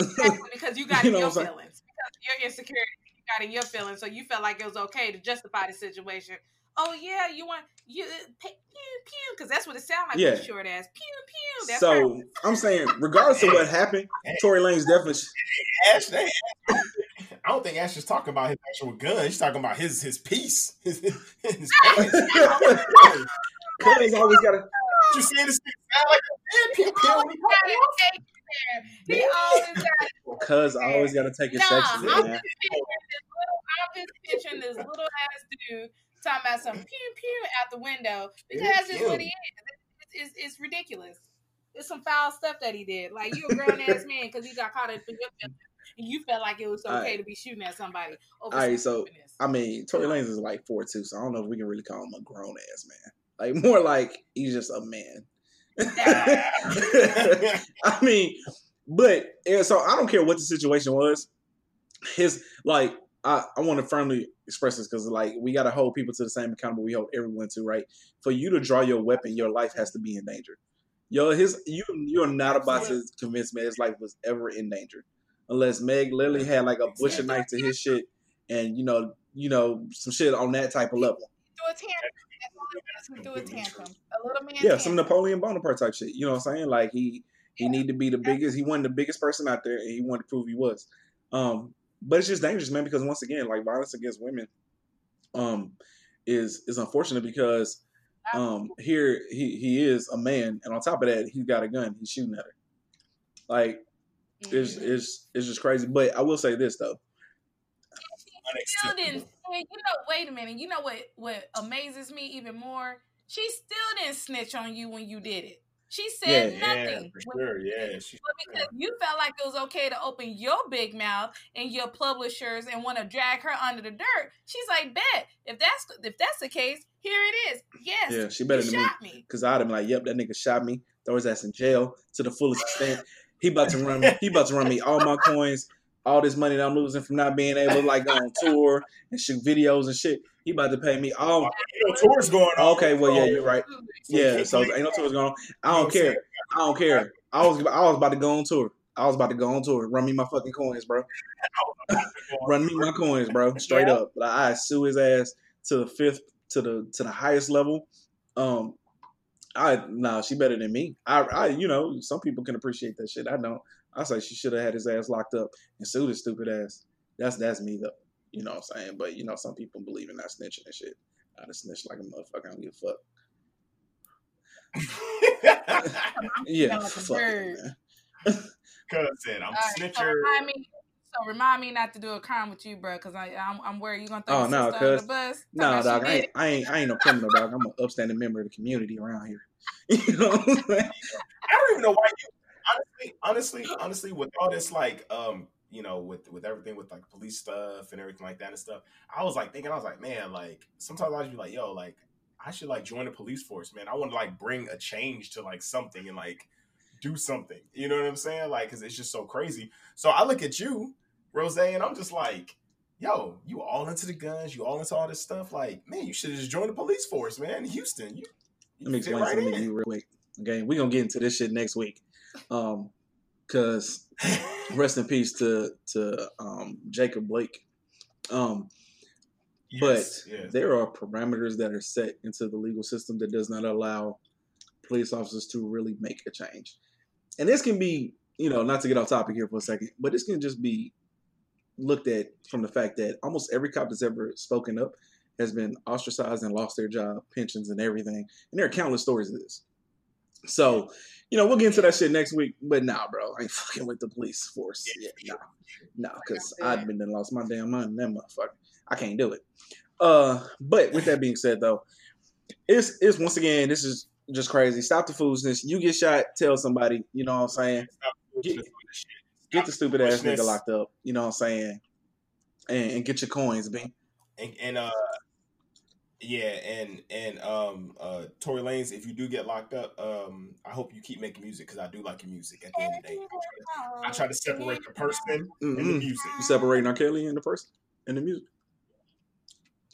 Exactly, because you (laughs) got you know in your feelings. Because your insecurity, you got in your feelings, so you felt like it was okay to justify the situation. Oh yeah, you want you uh, pew pew because that's what it sounds like. Yeah. short ass pew pew. That's so perfect. I'm saying, regardless of what happened, Tory Lanez definitely. Ash, they, (laughs) I don't think Ash is talking about his actual gun. He's talking about his his piece. (laughs) His, his Cuz always got to you see this sound like a pew pew. He always got (laughs) Cuz I always got to take it nah, sexy. I'm, just I'm just picturing this little ass dude talking about some pew pew out the window because that's just what he is. It's, it's, it's, ridiculous. It's some foul stuff that he did. Like you a grown ass man because he got caught in your and you felt like it was okay right. to be shooting at somebody. All right, so I mean, Tory Lanez is like four two, so I don't know if we can really call him a grown ass man. Like more like he's just a man. (laughs) I mean, but so I don't care what the situation was. His like I, I want to firmly express this because like we got to hold people to the same accountable we hold everyone to, right? For you to draw your weapon, your life has to be in danger. Yo, his you you're not about to convince me his life was ever in danger, unless Meg literally had like a butcher knife to his shit, and you know you know some shit on that type of level. Do a tantrum. A little man. Yeah, tantrum. some Napoleon Bonaparte type shit. You know what I'm saying? Like he he yeah. need to be the biggest. He wasn't the biggest person out there, and he wanted to prove he was. Um, but it's just dangerous, man, because once again, like violence against women, um, is is unfortunate because um here he he is a man, and on top of that, he's got a gun. He's shooting at her. Like mm-hmm. it's it's it's just crazy. But I will say this though. Still didn't you know, wait a minute. You know what? What amazes me even more? She still didn't snitch on you when you did it. She said yeah, nothing. Yeah, for sure, yeah. She, but because yeah. you felt like it was okay to open your big mouth and your publishers and want to drag her under the dirt, she's like, "Bet if that's if that's the case, here it is. Yes, yeah, she better than me because I'd have been like, "Yep, that nigga shot me. Throw his ass in jail to the fullest extent. He about to run. He about to run me all my coins all this money that I'm losing from not being able to like go on (laughs) tour and shoot videos and shit. He about to pay me all. Ain't no tours going on. Okay, well yeah, you're right. Yeah, so ain't no tours going on. I don't care. I don't care. I was I was about to go on tour. I was about to go on tour. Run me my fucking coins, bro. (laughs) Run me my coins, bro. Straight up. Like, I sue his ass to the fifth to the to the highest level. Um, I no, nah, she better than me. I, I, you know, some people can appreciate that shit. I don't. I say she should have had his ass locked up and sued his stupid ass. That's that's me though. You know what I'm saying? But you know, some people believe in that snitching and shit. I just snitch like a motherfucker. I don't give a fuck. (laughs) yeah, fuck it, man. (laughs) Cause said I'm right, snitcher. So remind, me, so remind me not to do a crime with you, bro. Cause I I'm, I'm worried you gonna throw oh, no, cause, the bus. No, dog. I ain't, I ain't I ain't no criminal dog. I'm an upstanding member of the community around here. (laughs) you know what I'm saying? I don't even know why you honestly, honestly, honestly, with all this like um, you know, with with everything with like police stuff and everything like that and stuff, I was like thinking, I was like, man, like sometimes I would be like, yo, like I should like join the police force, man. I want to like bring a change to like something and like do something. You know what I'm saying? Like, cause it's just so crazy. So I look at you, Rose, and I'm just like, yo, you all into the guns, you all into all this stuff. Like, man, you should just join the police force, man. Houston, you. you Let me explain right something to you real quick. Okay, we're gonna get into this shit next week. Um, because rest in peace to to um, Jacob Blake. Um, yes, but yes. there are parameters that are set into the legal system that does not allow police officers to really make a change. And this can be, you know, not to get off topic here for a second, but this can just be looked at from the fact that almost every cop that's ever spoken up has been ostracized and lost their job, pensions, and everything. And there are countless stories of this. So you know, we'll get into that shit next week. But nah, bro, I ain't fucking with the police force. Yeah, nah, nah, because I've been and lost my damn mind. That motherfucker, I can't do it. Uh, but with that being said, though, it's it's once again, this is just crazy. Stop the foolishness. You get shot, tell somebody. You know what I'm saying? Get, get the stupid ass nigga locked up. You know what I'm saying? And, and get your coins, B. And, and uh, yeah, and and um, uh, Tory Lanez, if you do get locked up, um, I hope you keep making music because I do like your music. At the end of the day, I try to, separate the person mm-hmm. and the music. You separating R. Kelly and the person and the music.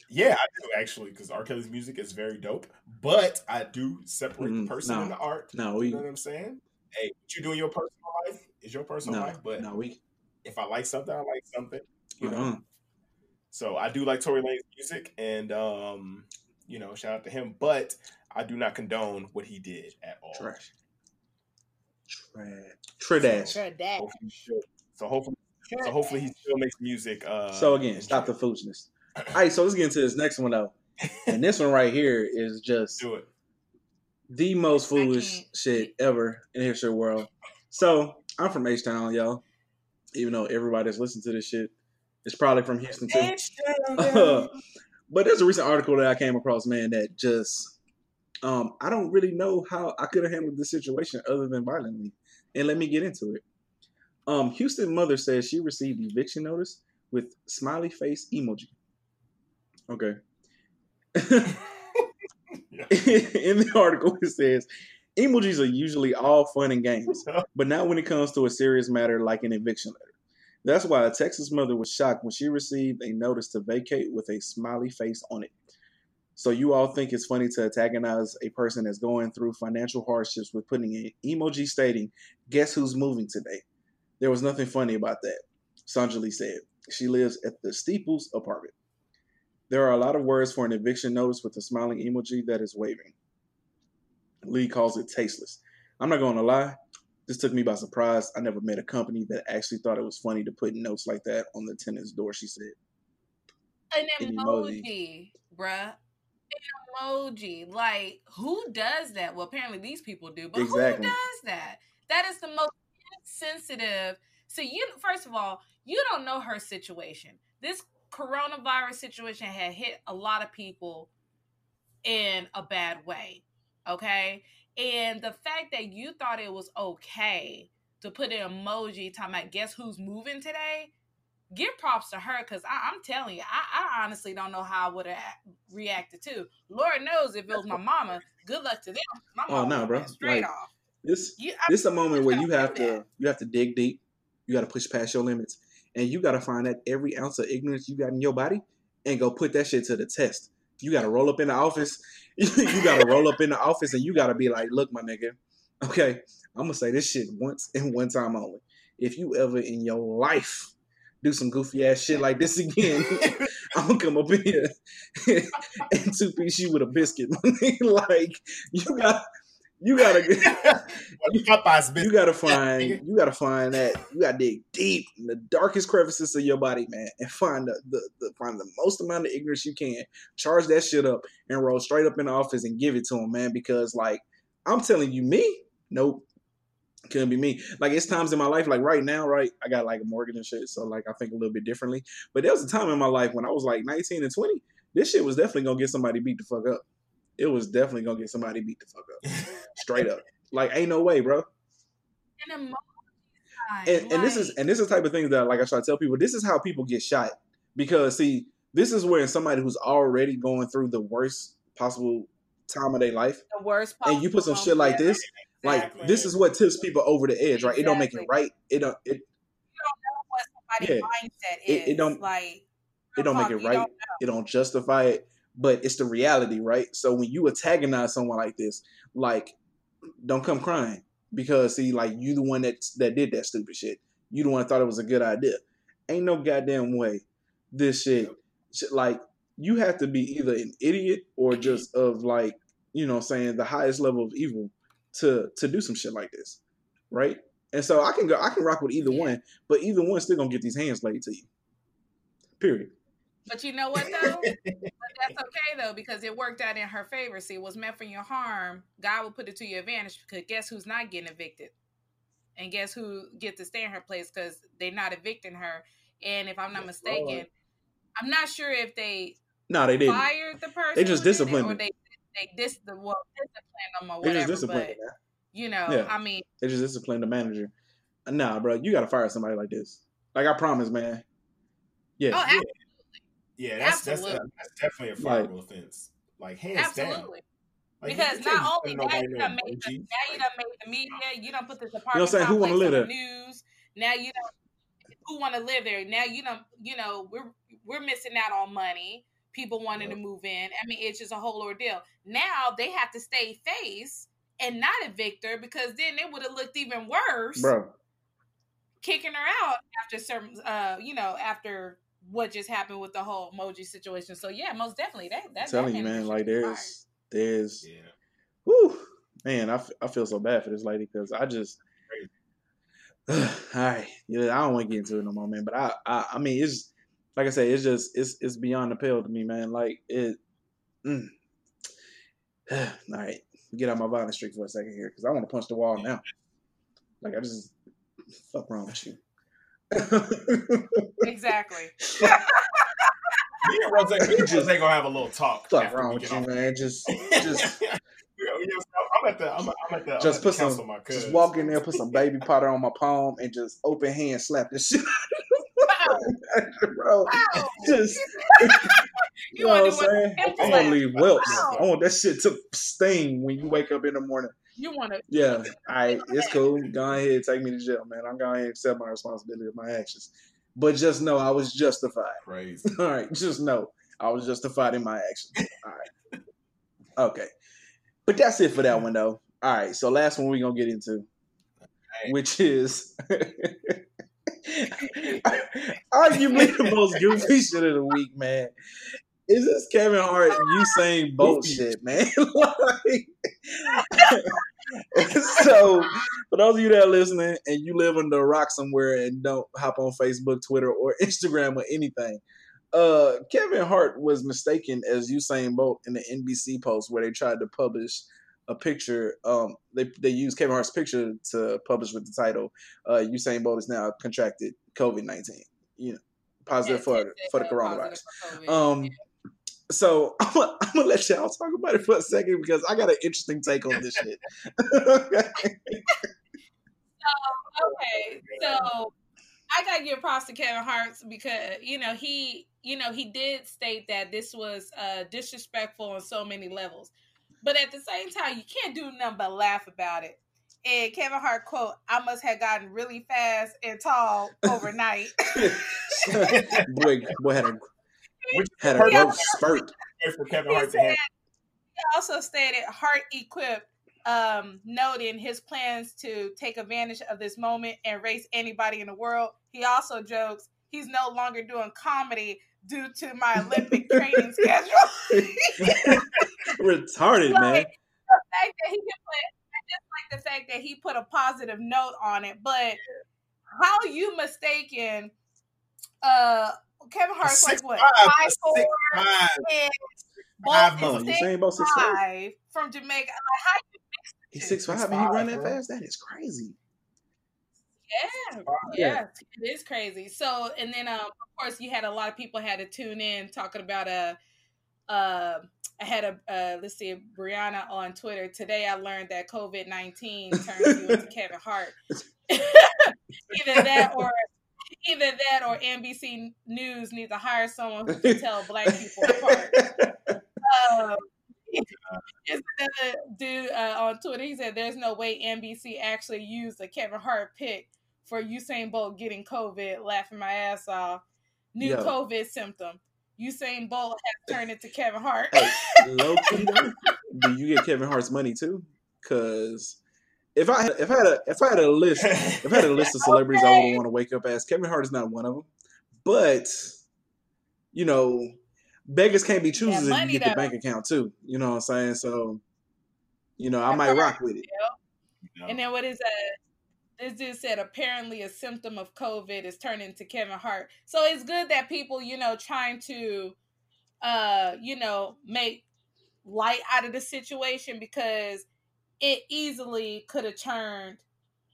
Yeah, I do actually, because R. Kelly's music is very dope. But I do separate mm, the person no, and the art. No, we, you know what I'm saying? Hey, what you do in your personal life is your personal no, life. But no, we. If I like something, I like something. You uh-huh. know. So I do like Tory Lanez music, and um, you know, shout out to him. But I do not condone what he did at all. Trash. Trash. Trash. So, so hopefully, so hopefully he still makes music. Uh, so again, stop the foolishness. All right, so let's get into this next one though. (laughs) And this one right here is just Do it. the most foolish shit ever in the history of the world. So I'm from H Town, y'all. Even though everybody's listening to this shit is probably from Houston too. Uh, (laughs) but there's a recent article that I came across, man, that just um, I don't really know how I could have handled this situation other than violently. And let me get into it. Um, Houston mother says she received eviction notice with smiley face emoji. Okay. (laughs) In the article, it says emojis are usually all fun and games, (laughs) but not when it comes to a serious matter like an eviction letter. That's why a Texas mother was shocked when she received a notice to vacate with a smiley face on it. So you all think it's funny to antagonize a person that's going through financial hardships with putting an emoji stating, "Guess who's moving today?" There was nothing funny about that. Sanjali said. She lives at the Steeples apartment. There are a lot of words for an eviction notice with a smiling emoji that is waving. Lee calls it tasteless. I'm not going to lie. This took me by surprise. I never met a company that actually thought it was funny to put notes like that on the tenant's door, she said. An emoji, emoji. bruh. An emoji. Like, who does that? Well, apparently these people do, but exactly. who does that? That is the most sensitive. So you first of all, you don't know her situation. This coronavirus situation had hit a lot of people in a bad way. Okay. And the fact that you thought it was okay to put an emoji talking about guess who's moving today, give props to her because I'm telling you, I, I, honestly don't know how I would have reacted to. Lord knows if it was my mama, good luck to them. My oh no, bro! Straight like, off. This you, this is a moment where you have to that. you have to dig deep. You got to push past your limits and you got to find that every ounce of ignorance you got in your body and go put that shit to the test. You got to roll up in the office. (laughs) you got to roll up in the office and you got to be like, look, my nigga, okay, I'm to say this shit once and one time only. If you ever in your life do some goofy ass shit like this again, (laughs) I'm gonna come up here (laughs) and two piece you with a biscuit. like you got you gotta (laughs) you, gotta find (laughs) you gotta find that you gotta dig deep in the darkest crevices of your body, man, and find the, the, the find the most amount of ignorance you can. Charge that shit up and roll straight up in the office and give it to him, man. Because like I'm telling you, me, nope, couldn't be me. Like it's times in my life, like right now, right, I got like a mortgage and shit, so like I think a little bit differently. But there was a time in my life when I was like 19 and 20. This shit was definitely gonna get somebody beat the fuck up it was definitely gonna get somebody beat the fuck up, (laughs) straight up. Like, ain't no way, bro. And, and, and this is and this is the type of things that like I try to tell people. This is how people get shot because see, this is where somebody who's already going through the worst possible time of their life, the worst, and you put some shit like this, exactly. like this is what tips people over the edge, right? Exactly. It don't make it right. It don't. It, you don't know what somebody's yeah. mindset is. It, it don't like. It don't make it right. Don't it don't justify it but it's the reality, right? So when you antagonize someone like this, like, don't come crying because see, like, you the one that that did that stupid shit. You the one that thought it was a good idea. Ain't no goddamn way this shit, shit like you have to be either an idiot or just of like you know saying the highest level of evil to to do some shit like this, right? And so I can go, I can rock with either one, but either one still gonna get these hands laid to you. Period. But you know what though? that's okay though because it worked out in her favor. See, it was meant for your harm. God will put it to your advantage because guess who's not getting evicted, and guess who get to stay in her place because they're not evicting her. And if I'm not mistaken, I'm not sure if they no they didn't fired the person. They just disciplined or they they dis the well disciplined them or whatever. They just disciplined but, You know, yeah. I mean, they just disciplined the manager. Nah, bro, you gotta fire somebody like this. Like I promise, man. Oh, yeah. Oh, absolutely. Yeah, that's Absolutely. that's, that's definitely a fireable offense. Like hands down. Absolutely. Like, Because can't only send that, you no done made the, emojis. now you done made the media. You don't put this what I'm saying? Who wanna complex live on the news. Now you know who want to live there. Now you know you know we're we're missing out on money. People wanting to move in. I mean, it's just a whole ordeal. Now they have to stay face and not a victor because then it would have looked even worse Bro. kicking her out after certain uh you know after what just happened with the whole emoji situation. So yeah, most definitely that I'm that telling that you, man, like be fired. there's there's Yeah. Whew, man, I, f- I feel so bad for this lady because I just, (sighs) all right, yeah, I don't want to get into it no more, man. But I, I, I mean, it's like I say, it's just, it's, it's beyond the pale to me, man. Like it. Mm. (sighs) all right, get out my violent streak for a second here because I want to punch the wall now. Like I just, fuck wrong with you. Exactly. (laughs) Me and Rose, me and Rose gonna have a little talk. fuck after wrong with you, off. man. Just, (laughs) just. Yeah, oh, yeah, I'm at the. I'm, I'm at the. Just I'm put the some, just walk in there, put some baby powder on my palm, and just open hand slap this shit, (laughs) Wow. bro. Wow. Just, You you know what I'm saying? pimple I want to leave whelps. Wow. I want that shit to sting when you wake up in the morning. You want to Yeah, all right, it's cool. Go ahead, take me to jail, man. I'm going to accept my responsibility of my actions. But just know I was justified. Crazy. (laughs) All right, just know I was justified in my actions. All right. Okay. But that's it for that one, though. All right, so last one we're going to get into, which is (laughs) arguably the most goofy shit of the week, man. Is this Kevin Hart Usain Bolt Goofy. shit, man? (laughs) like, (laughs) so, for those of you that are listening and you live under a rock somewhere and don't hop on Facebook, Twitter, or (laughs) Instagram or anything, uh, Kevin Hart was mistaken as Usain Bolt in the NBC post where they tried to publish a picture. Um, they they used Kevin Hart's picture to publish with the title, uh, "Usain Bolt is now contracted COVID nineteen. You know, positive for for the coronavirus." Um, so (laughs) I'm gonna, I'm gonna let y'all talk about it for a second because I got an interesting take on this shit. (laughs) okay, so I gotta give props to Kevin Hart because you know he, you know, he did state that this was uh, disrespectful on so many levels, but at the same time, you can't do nothing but laugh about it. And Kevin Hart quote, "I must have gotten really fast and tall overnight." (laughs) boy, boy had a Which had a Hurt- growth spurt. (laughs) For Kevin He Hart to handle. he also stated Hart equipped, um, noting his plans to take advantage of this moment and race anybody in the world. He also jokes he's no longer doing comedy due to my Olympic (laughs) training schedule. (laughs) Retarded, man. The fact that he can put, I just like the fact that he put a positive note on it, but how you mistaken uh Kevin Hart's like what five, five six four five. and five Bolt is you six saying about six five? five from Jamaica. Like, how you He's six five Six and he run that bro. fast. That is crazy. Yeah, Yeah. yeah, it is crazy. So, and then um, of course, you had a lot of people had to tune in talking about a. Uh, I had a uh, let's see, Brianna on Twitter today. I learned that COVID nineteen turned you into (laughs) Kevin Hart. (laughs) (laughs) either that or either that or NBC News needs to hire someone who can tell black people (laughs) apart. Um, there's another dude uh, on Twitter. He said, "There's no way NBC actually used a Kevin Hart pick for Usain Bolt getting COVID." Laughing my ass off. New Yo. COVID symptom. Usain Bolt has turned into Kevin Hart. Hey, low key (laughs) do you get Kevin Hart's money too? Because if I if I had a if I had a list if I had a list of (laughs) celebrities I would want to wake up as, Kevin Hart is not one of them. But you know, beggars can't be choosers if you get the bank account too. You know what I'm saying? So, you know, I might rock with it. And then what is that? This dude said apparently a symptom of COVID is turning to Kevin Hart. So it's good that people, you know, trying to, uh, you know, make light out of the situation because it easily could have turned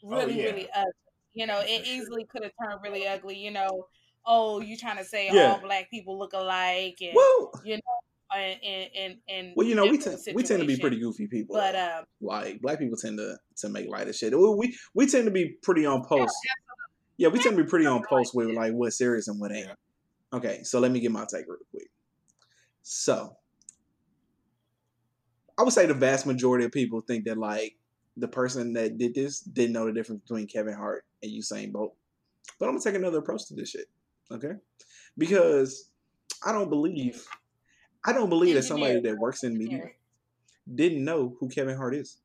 really, yeah. really ugly. You know, it easily could have turned really ugly. You know, oh, you trying to say Yeah. all black people look alike and Well, you know and and and well, you know, we tend we tend to be pretty goofy people. But um, like black people tend to to make light of shit. We we tend to be pretty on post. Yeah, we tend to be pretty on post with like what's serious and what ain't. Okay, so let me get my take real quick. So, I would say the vast majority of people think that like the person that did this didn't know the difference between Kevin Hart and Usain Bolt. But I'm gonna take another approach to this shit. Okay, because I don't believe I don't believe that somebody that works in media didn't know who Kevin Hart is.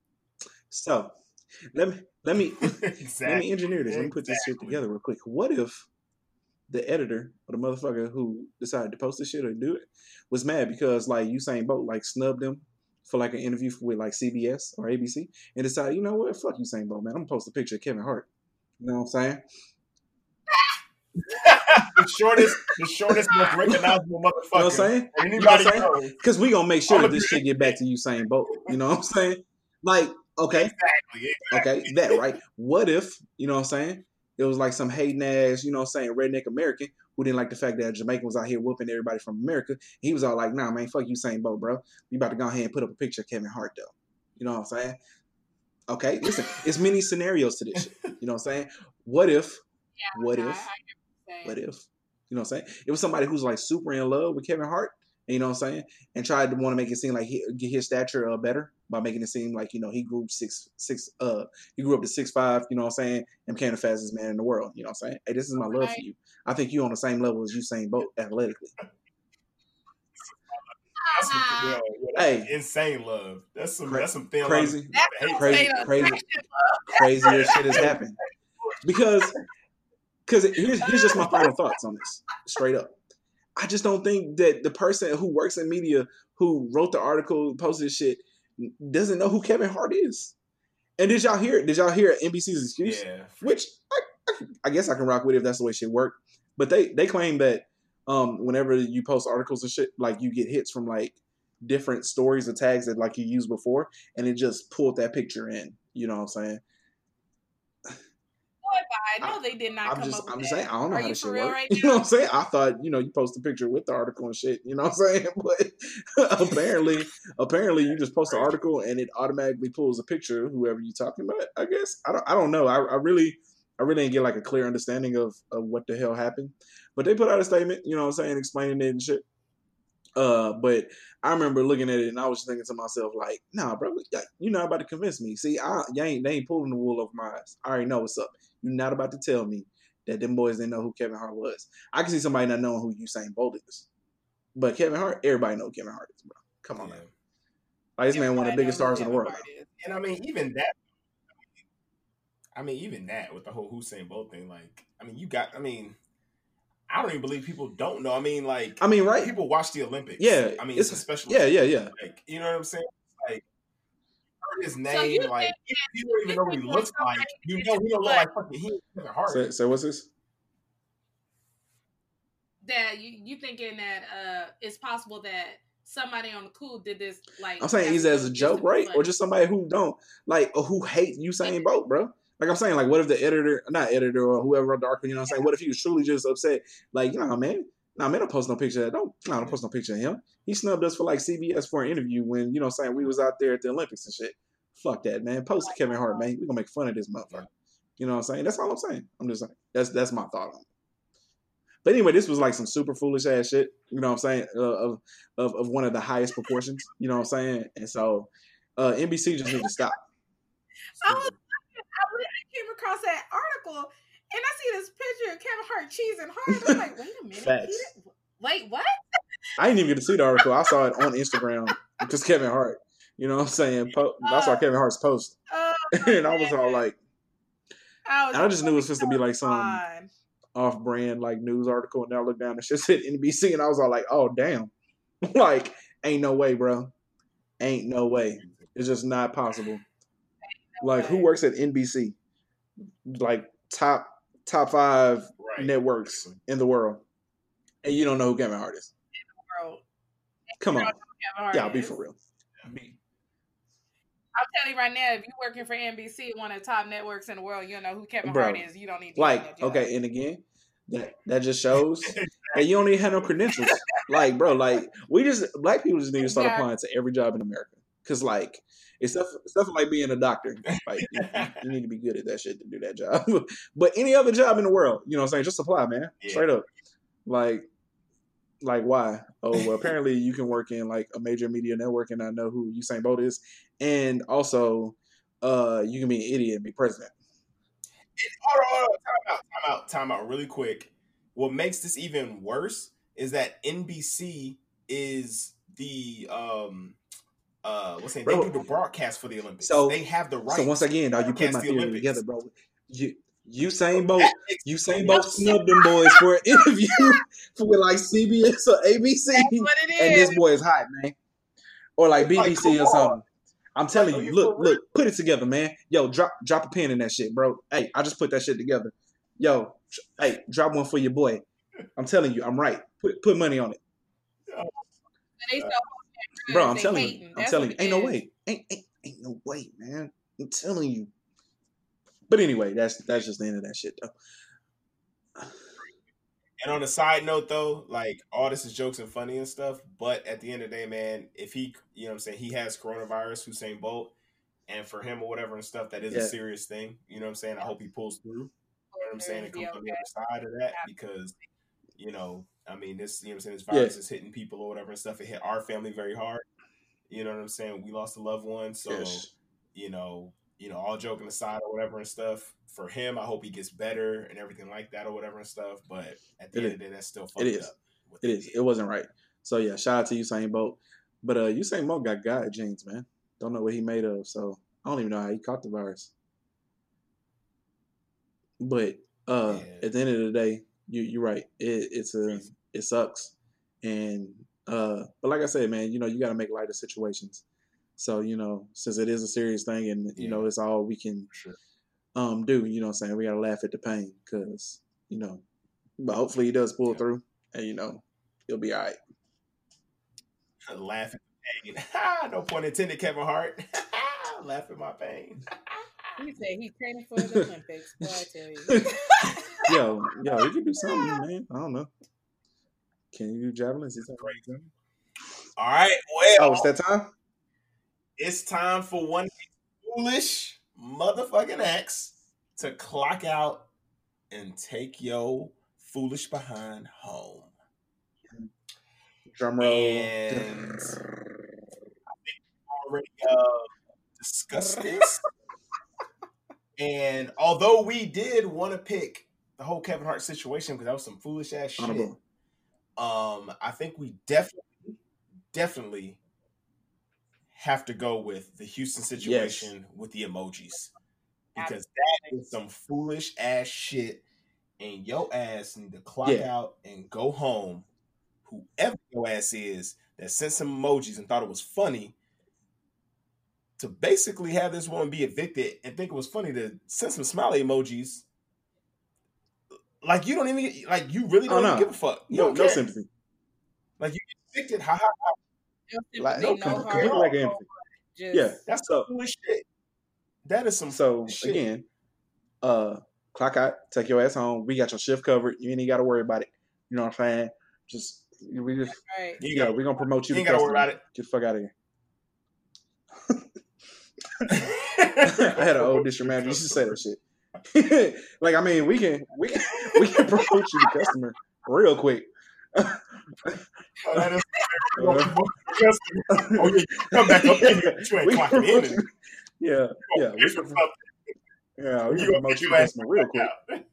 So let me let me exactly. (laughs) let me engineer this. Let me put this shit together real quick. What if the editor or the motherfucker who decided to post this shit or do it was mad because like Usain Bolt like snubbed him for like an interview with like CBS or ABC and decided, you know what, fuck Usain Bolt, man. I'm gonna post a picture of Kevin Hart. You know what I'm saying? (laughs) the shortest, the shortest, most recognizable motherfucker. You know what I'm saying? Anybody you know Because we gonna make sure that this shit get back to Usain Bolt. You know what I'm saying? Like, okay, exactly, exactly. okay, that right. What if you know what I'm saying? It was like some hating ass, you know what I'm saying, redneck American who didn't like the fact that Jamaican was out here whooping everybody from America. He was all like, nah, man, fuck Usain Bolt, bro. You about to go ahead and put up a picture of Kevin Hart, though. You know what I'm saying? Okay, listen, it's many scenarios to this shit. (laughs) You know what I'm saying? What if, yeah, what if, what if, you know what I'm saying? It was somebody who's like super in love with Kevin Hart, you know what I'm saying? And tried to want to make it seem like he get his stature uh, better by making it seem like, you know, he grew six six uh he grew up to six five, you know what I'm saying, and became the fastest man in the world. You know what I'm saying? Hey, this is my love for you. I think you on the same level as Usain Bolt athletically. That's some, yeah, yeah, hey, insane love. That's some. Cra- that's some thin crazy, crazy, crazy, crazier shit has happened. Because, because here's here's just my final thoughts on this. Straight up, I just don't think that the person who works in media who wrote the article, posted shit, doesn't know who Kevin Hart is. And did y'all hear? Did y'all hear NBC's excuse? Yeah. Which I, I, I guess I can rock with if that's the way shit worked. But they they claim that um, whenever you post articles and shit, like you get hits from like different stories or tags that like you used before, and it just pulled that picture in. You know what I'm saying? I know they did not. I'm just, I'm just saying, I don't know Are how this shit works. Right (laughs) you know what I'm saying? I thought, you know, you post a picture with the article and shit. You know what I'm saying? (laughs) But apparently, apparently, you just post an article and it automatically pulls a picture of whoever you're talking about. I guess I don't, I don't know. I, I really, I really didn't get like a clear understanding of, of what the hell happened. But they put out a statement, you know what I'm saying, explaining it and shit. Uh, but I remember looking at it and I was thinking to myself, like, nah, bro, you're not about to convince me. See, I, you ain't, they ain't pulling the wool over my eyes. I already know what's up. You're not about to tell me that them boys didn't know who Kevin Hart was. I can see somebody not knowing who Usain Bolt is. But Kevin Hart, everybody know Kevin Hart is, bro. Come on, yeah. man. Like, this man one of the biggest stars in the world. And I mean, even that, I mean, even that with the whole Usain Bolt thing, like, I mean, you got, I mean, I don't even believe people don't know. I mean, like, I mean, right? People watch the Olympics. Yeah, I mean, it's, it's a special. Yeah, yeah, yeah. Like, you know what I'm saying? Like, his name, so like, you don't even know what he looks like. You know, he don't look like fucking he Hart. So, so what's this? That you you thinking that uh it's possible that somebody on the cool did this like I'm saying he's as a joke, right? Or just somebody who don't like or who hate Usain Bolt, bro. Like I'm saying, like, what if the editor, not editor or whoever wrote the article, you know what I'm saying? What if he was truly just upset? Like, you know, man, nah, man, don't post no picture of that. Don't, nah, don't post no picture of him. He snubbed us for like CBS for an interview when, you know, saying we was out there at the Olympics and shit. Fuck that, man. Post Kevin Hart, man. We're gonna make fun of this motherfucker. You know what I'm saying? That's all I'm saying. I'm just saying. That's that's my thought on it. But anyway, this was like some super foolish ass shit. You know what I'm saying? Uh, of, of of one of the highest proportions. You know what I'm saying? And so uh, NBC just need to stop. (laughs) I was I came across that article and I see this picture of Kevin Hart cheesing hard. I'm like, wait a minute. Facts. Wait, what? I didn't even get to see the article. I saw it on Instagram because Kevin Hart. You know what I'm saying? Po- uh, I saw Kevin Hart's post. Uh, (laughs) and I was all like, I, I just knew it was supposed to be like some off brand like news article. And I looked down and shit said NBC. And I was all like, oh, damn. (laughs) like, ain't no way, bro. Ain't no way. It's just not possible. Like, who works at NBC? Like, top top five right. networks in the world. And you don't know who Kevin Hart is. Come on. Yeah, I'll be for real. I'll telling you right now, if you're working for NBC, one of the top networks in the world, you know who Kevin Bro, Hart is. You don't need to like okay, and again, that that just shows (laughs) that you don't even have no credentials. like, bro, like we just black people just need to start Yeah. applying to every job in America. Cause like it's stuff stuff like being a doctor. Like you, you need to be good at that shit to do that job. (laughs) but any other job in the world, you know what I'm saying? Just apply, man. Yeah. Straight up. Like like why? Oh well (laughs) apparently you can work in like a major media network and I know who Usain Bolt is. And also uh you can be an idiot and be president. hold on, hold on, time out, time out, time out, really quick. What makes this even worse is that NBC is the um uh what's the name? Bro. They do the broadcast for the Olympics. So- they have the right. So once again, dog, you put my the theory Olympics. together, bro. You Usain Bolt Usain Bolt snubbed them boys for an interview (laughs) for like CBS or ABC, That's what it and this boy is hot, man. Or like Like, BBC come or something. I'm telling Like, you, look, look, put it together, man. Yo, drop drop a pin in that shit, bro. Hey, I just put that shit together. Yo, hey, drop one for your boy. I'm telling you, I'm right. Put put money on it, so bro. I'm telling you, I'm telling you, ain't no way, ain't, ain't ain't no way, man. I'm telling you. But anyway, that's that's just the end of that shit, though. And on a side note, though, like all this is jokes and funny and stuff, but at the end of the day, man, if he, you know, what I'm saying he has coronavirus, Usain Bolt, and for him or whatever and stuff, that is Yeah. a serious thing. You know what I'm saying? I hope he pulls through. You know what I'm saying? And comes on the other side of that because, you know, I mean, this, you know what I'm saying, this virus is hitting people or whatever and stuff. It hit our family very hard. You know what I'm saying? We lost a loved one. So, Yes. you know, you know, all joking aside or whatever and stuff. For him, I hope he gets better and everything like that or whatever and stuff. But at the It end is. of the day, that's still fucked is. up. It is. It wasn't right. So yeah, shout out to Usain Bolt. But uh Usain Bolt got God genes, man. Don't know what he made of, so I don't even know how he caught the virus. But uh Yeah. at the end of the day, you you're right. It it's a Crazy. it sucks. And uh but like I said, man, you know, you gotta make light of situations. So, you know, since it is a serious thing and you know it's all we can sure. um do, you know what I'm saying? We gotta laugh at the pain because, you know, but hopefully he does pull Yeah. through and you know, he'll be all right. (laughs) Laugh at the pain. Ha! (laughs) no pun intended, Kevin Hart. (laughs) Laugh at my pain. He said he's training for the Olympics. Boy, I tell you. yo, yo, you can do something, man. I don't know. Can you do javelins? Is that Great. javelin? All right. Well, Oh, it's that time? It's time for one foolish motherfucking ex to clock out and take your foolish behind home. Drum roll. And- Already uh, discussed this. (laughs) and although we did want to pick the whole Kevin Hart situation because that was some foolish ass shit, um, I think we definitely, definitely have to go with the Houston situation with the emojis because that is some foolish ass shit, and your ass need to clock Yeah. out and go home. Whoever your ass is that sent some emojis and thought it was funny to basically have this woman be evicted and think it was funny to send some smiley emojis. Like you don't even like you really Oh, don't no. even give a fuck. You No, don't no care. sympathy. Evicted, ha ha ha. No Like, sympathy, no, no complete heart. lack of empathy. Just, Yeah. That's So- some foolish shit. That is some So shit. again, uh, clock out, take your ass home. We got your shift covered. You ain't got to worry about it. You know what I'm saying? Just we just Right. You yeah, gotta- we're gonna promote you. you ain't gotta worry about it. Get the fuck out of here. (laughs) I had an old (laughs) district manager used to say that shit. (laughs) like I mean, we can we can we can promote you to customer real quick. Oh, that is- oh, yeah, come back up in here. You ain't clocking in. and Yeah, yeah, we can, yeah, we You can gonna promote you your to ass customer real quick.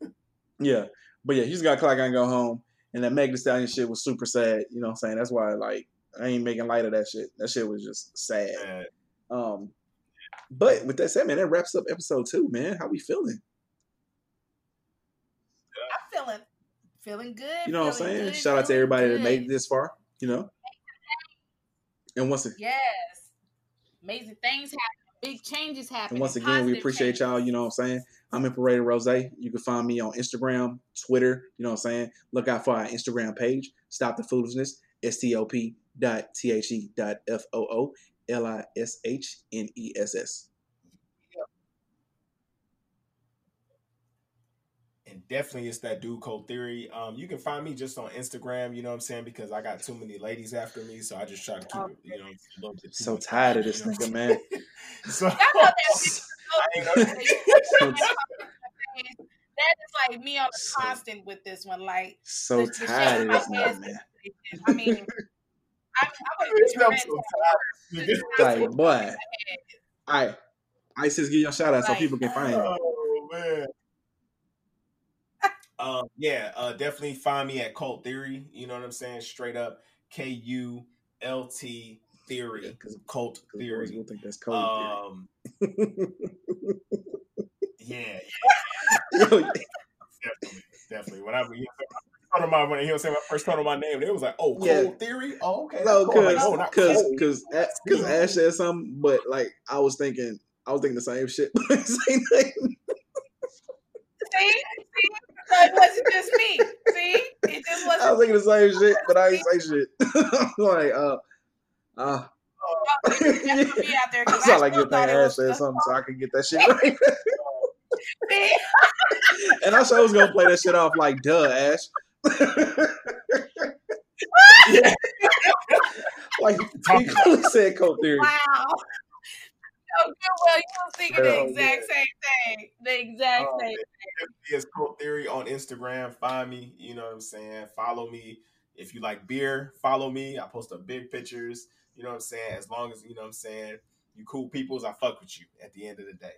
Yeah, but yeah, he's got clock out and go home. And that Meg Thee Stallion shit was super sad. You know what I'm saying? That's why like I ain't making light of that shit. That shit was just sad. Man, Um, but with that said, man, that wraps up episode two. Man, how we feeling? I'm feeling feeling good. You know what I'm saying? good, Shout out to feeling everybody that made it this far. You know. And once again, Yes. Amazing things happen. Big changes happen. and once again, we appreciate y'all. You know what I'm saying? I'm Imperator Rose. You can find me on Instagram, Twitter. You know what I'm saying? Look out for our Instagram page. Stop the foolishness. S T O P dot T H E dot F O O L I S H N E S S. and definitely it's that dude code theory. Um, you can find me just on Instagram, you know what I'm saying, because I got too many ladies after me, so I just try to keep it, you know, a little bit. So tired of this nigga, man. (laughs) (laughs) (laughs) so, that is like me on a so, constant with this one. Like so the, tired of this nigga, man. I mean, I, I so like boy. All right, ISIS, give your shout out so people can find you. Oh man. Um, yeah, uh, definitely find me at Kult Theory. You know what I'm saying? Straight up, K U L T Theory, yeah, Kult Theory. We'll think that's cult um, yeah, (laughs) definitely, definitely. When I, you know, my when he was saying my first part of my name, it was like, "Oh, cold yeah. theory." Oh, okay. No, because because because because Ash said something, but like I was thinking, I was thinking the same shit, (laughs) same thing. See, see, so it wasn't just me. See, it just wasn't. I was thinking the same shit, but I ain't say shit. (laughs) like, uh, uh. Oh, yeah. (laughs) I sound like you're thinking Ash said something, so I can get that shit right. (laughs) and I was gonna play that shit off like, duh, Ash. yeah. like he clearly said cult theory. Wow. Oh, good. Well, you was thinking the exact same thing. The exact um, same It's Kult Theory on Instagram. Find me. You know what I'm saying. Follow me. If you like beer, follow me. I post up big pictures. You know what I'm saying. As long as you know what I'm saying, you cool peoples, I fuck with you. At the end of the day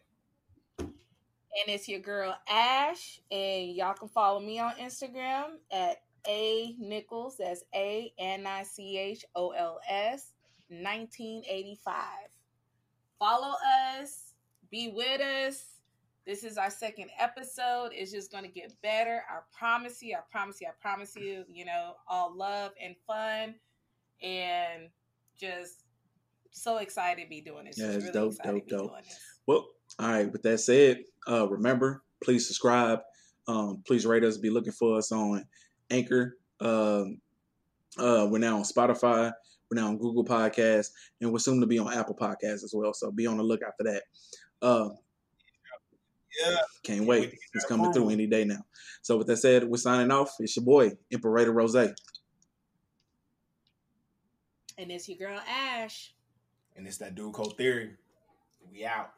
and it's your girl Ash, and y'all can follow me on Instagram at a Nichols. That's A N I C H O L S, 1985. Follow us, be with us. This is our second episode. It's just going to get better. I promise you. I promise you. I promise you. You know, all love and fun, and just so excited to be doing this. Yeah, it's really dope, dope, dope. Well, all right. With that said, uh, remember, please subscribe. Um, please rate us. Be looking for us on Anchor. Um, uh, we're now on Spotify. We're now on Google Podcasts, and we're soon to be on Apple Podcasts as well. So be on the lookout for that. Uh, yeah, can't wait. It's coming through any day now. So with that said, we're signing off. It's your boy Imperator Rose, and it's your girl Ash, and it's that dude Kult Theory. We out.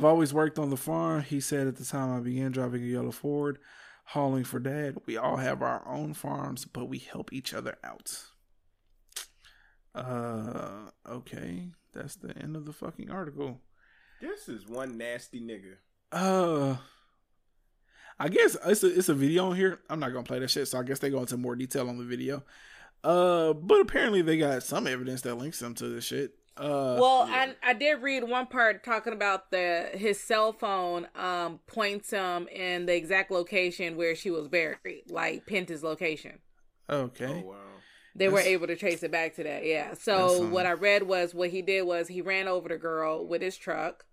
I've always worked on the farm. He said at the time I began driving a yellow Ford, hauling for dad. We all have our own farms, but we help each other out. Uh, okay. That's the end of the fucking article. This is one nasty nigga. Uh, I guess it's a it's a video on here. I'm not gonna play that shit, so I guess they go into more detail on the video. Uh, but apparently they got some evidence that links them to this shit. Uh, well, yeah. I I did read one part talking about the his cell phone um points him in the exact location where she was buried, like Penta's location. Okay. Oh, wow. They that's, were able to trace it back to that. Yeah. So what I read was what he did was he ran over the girl with his truck,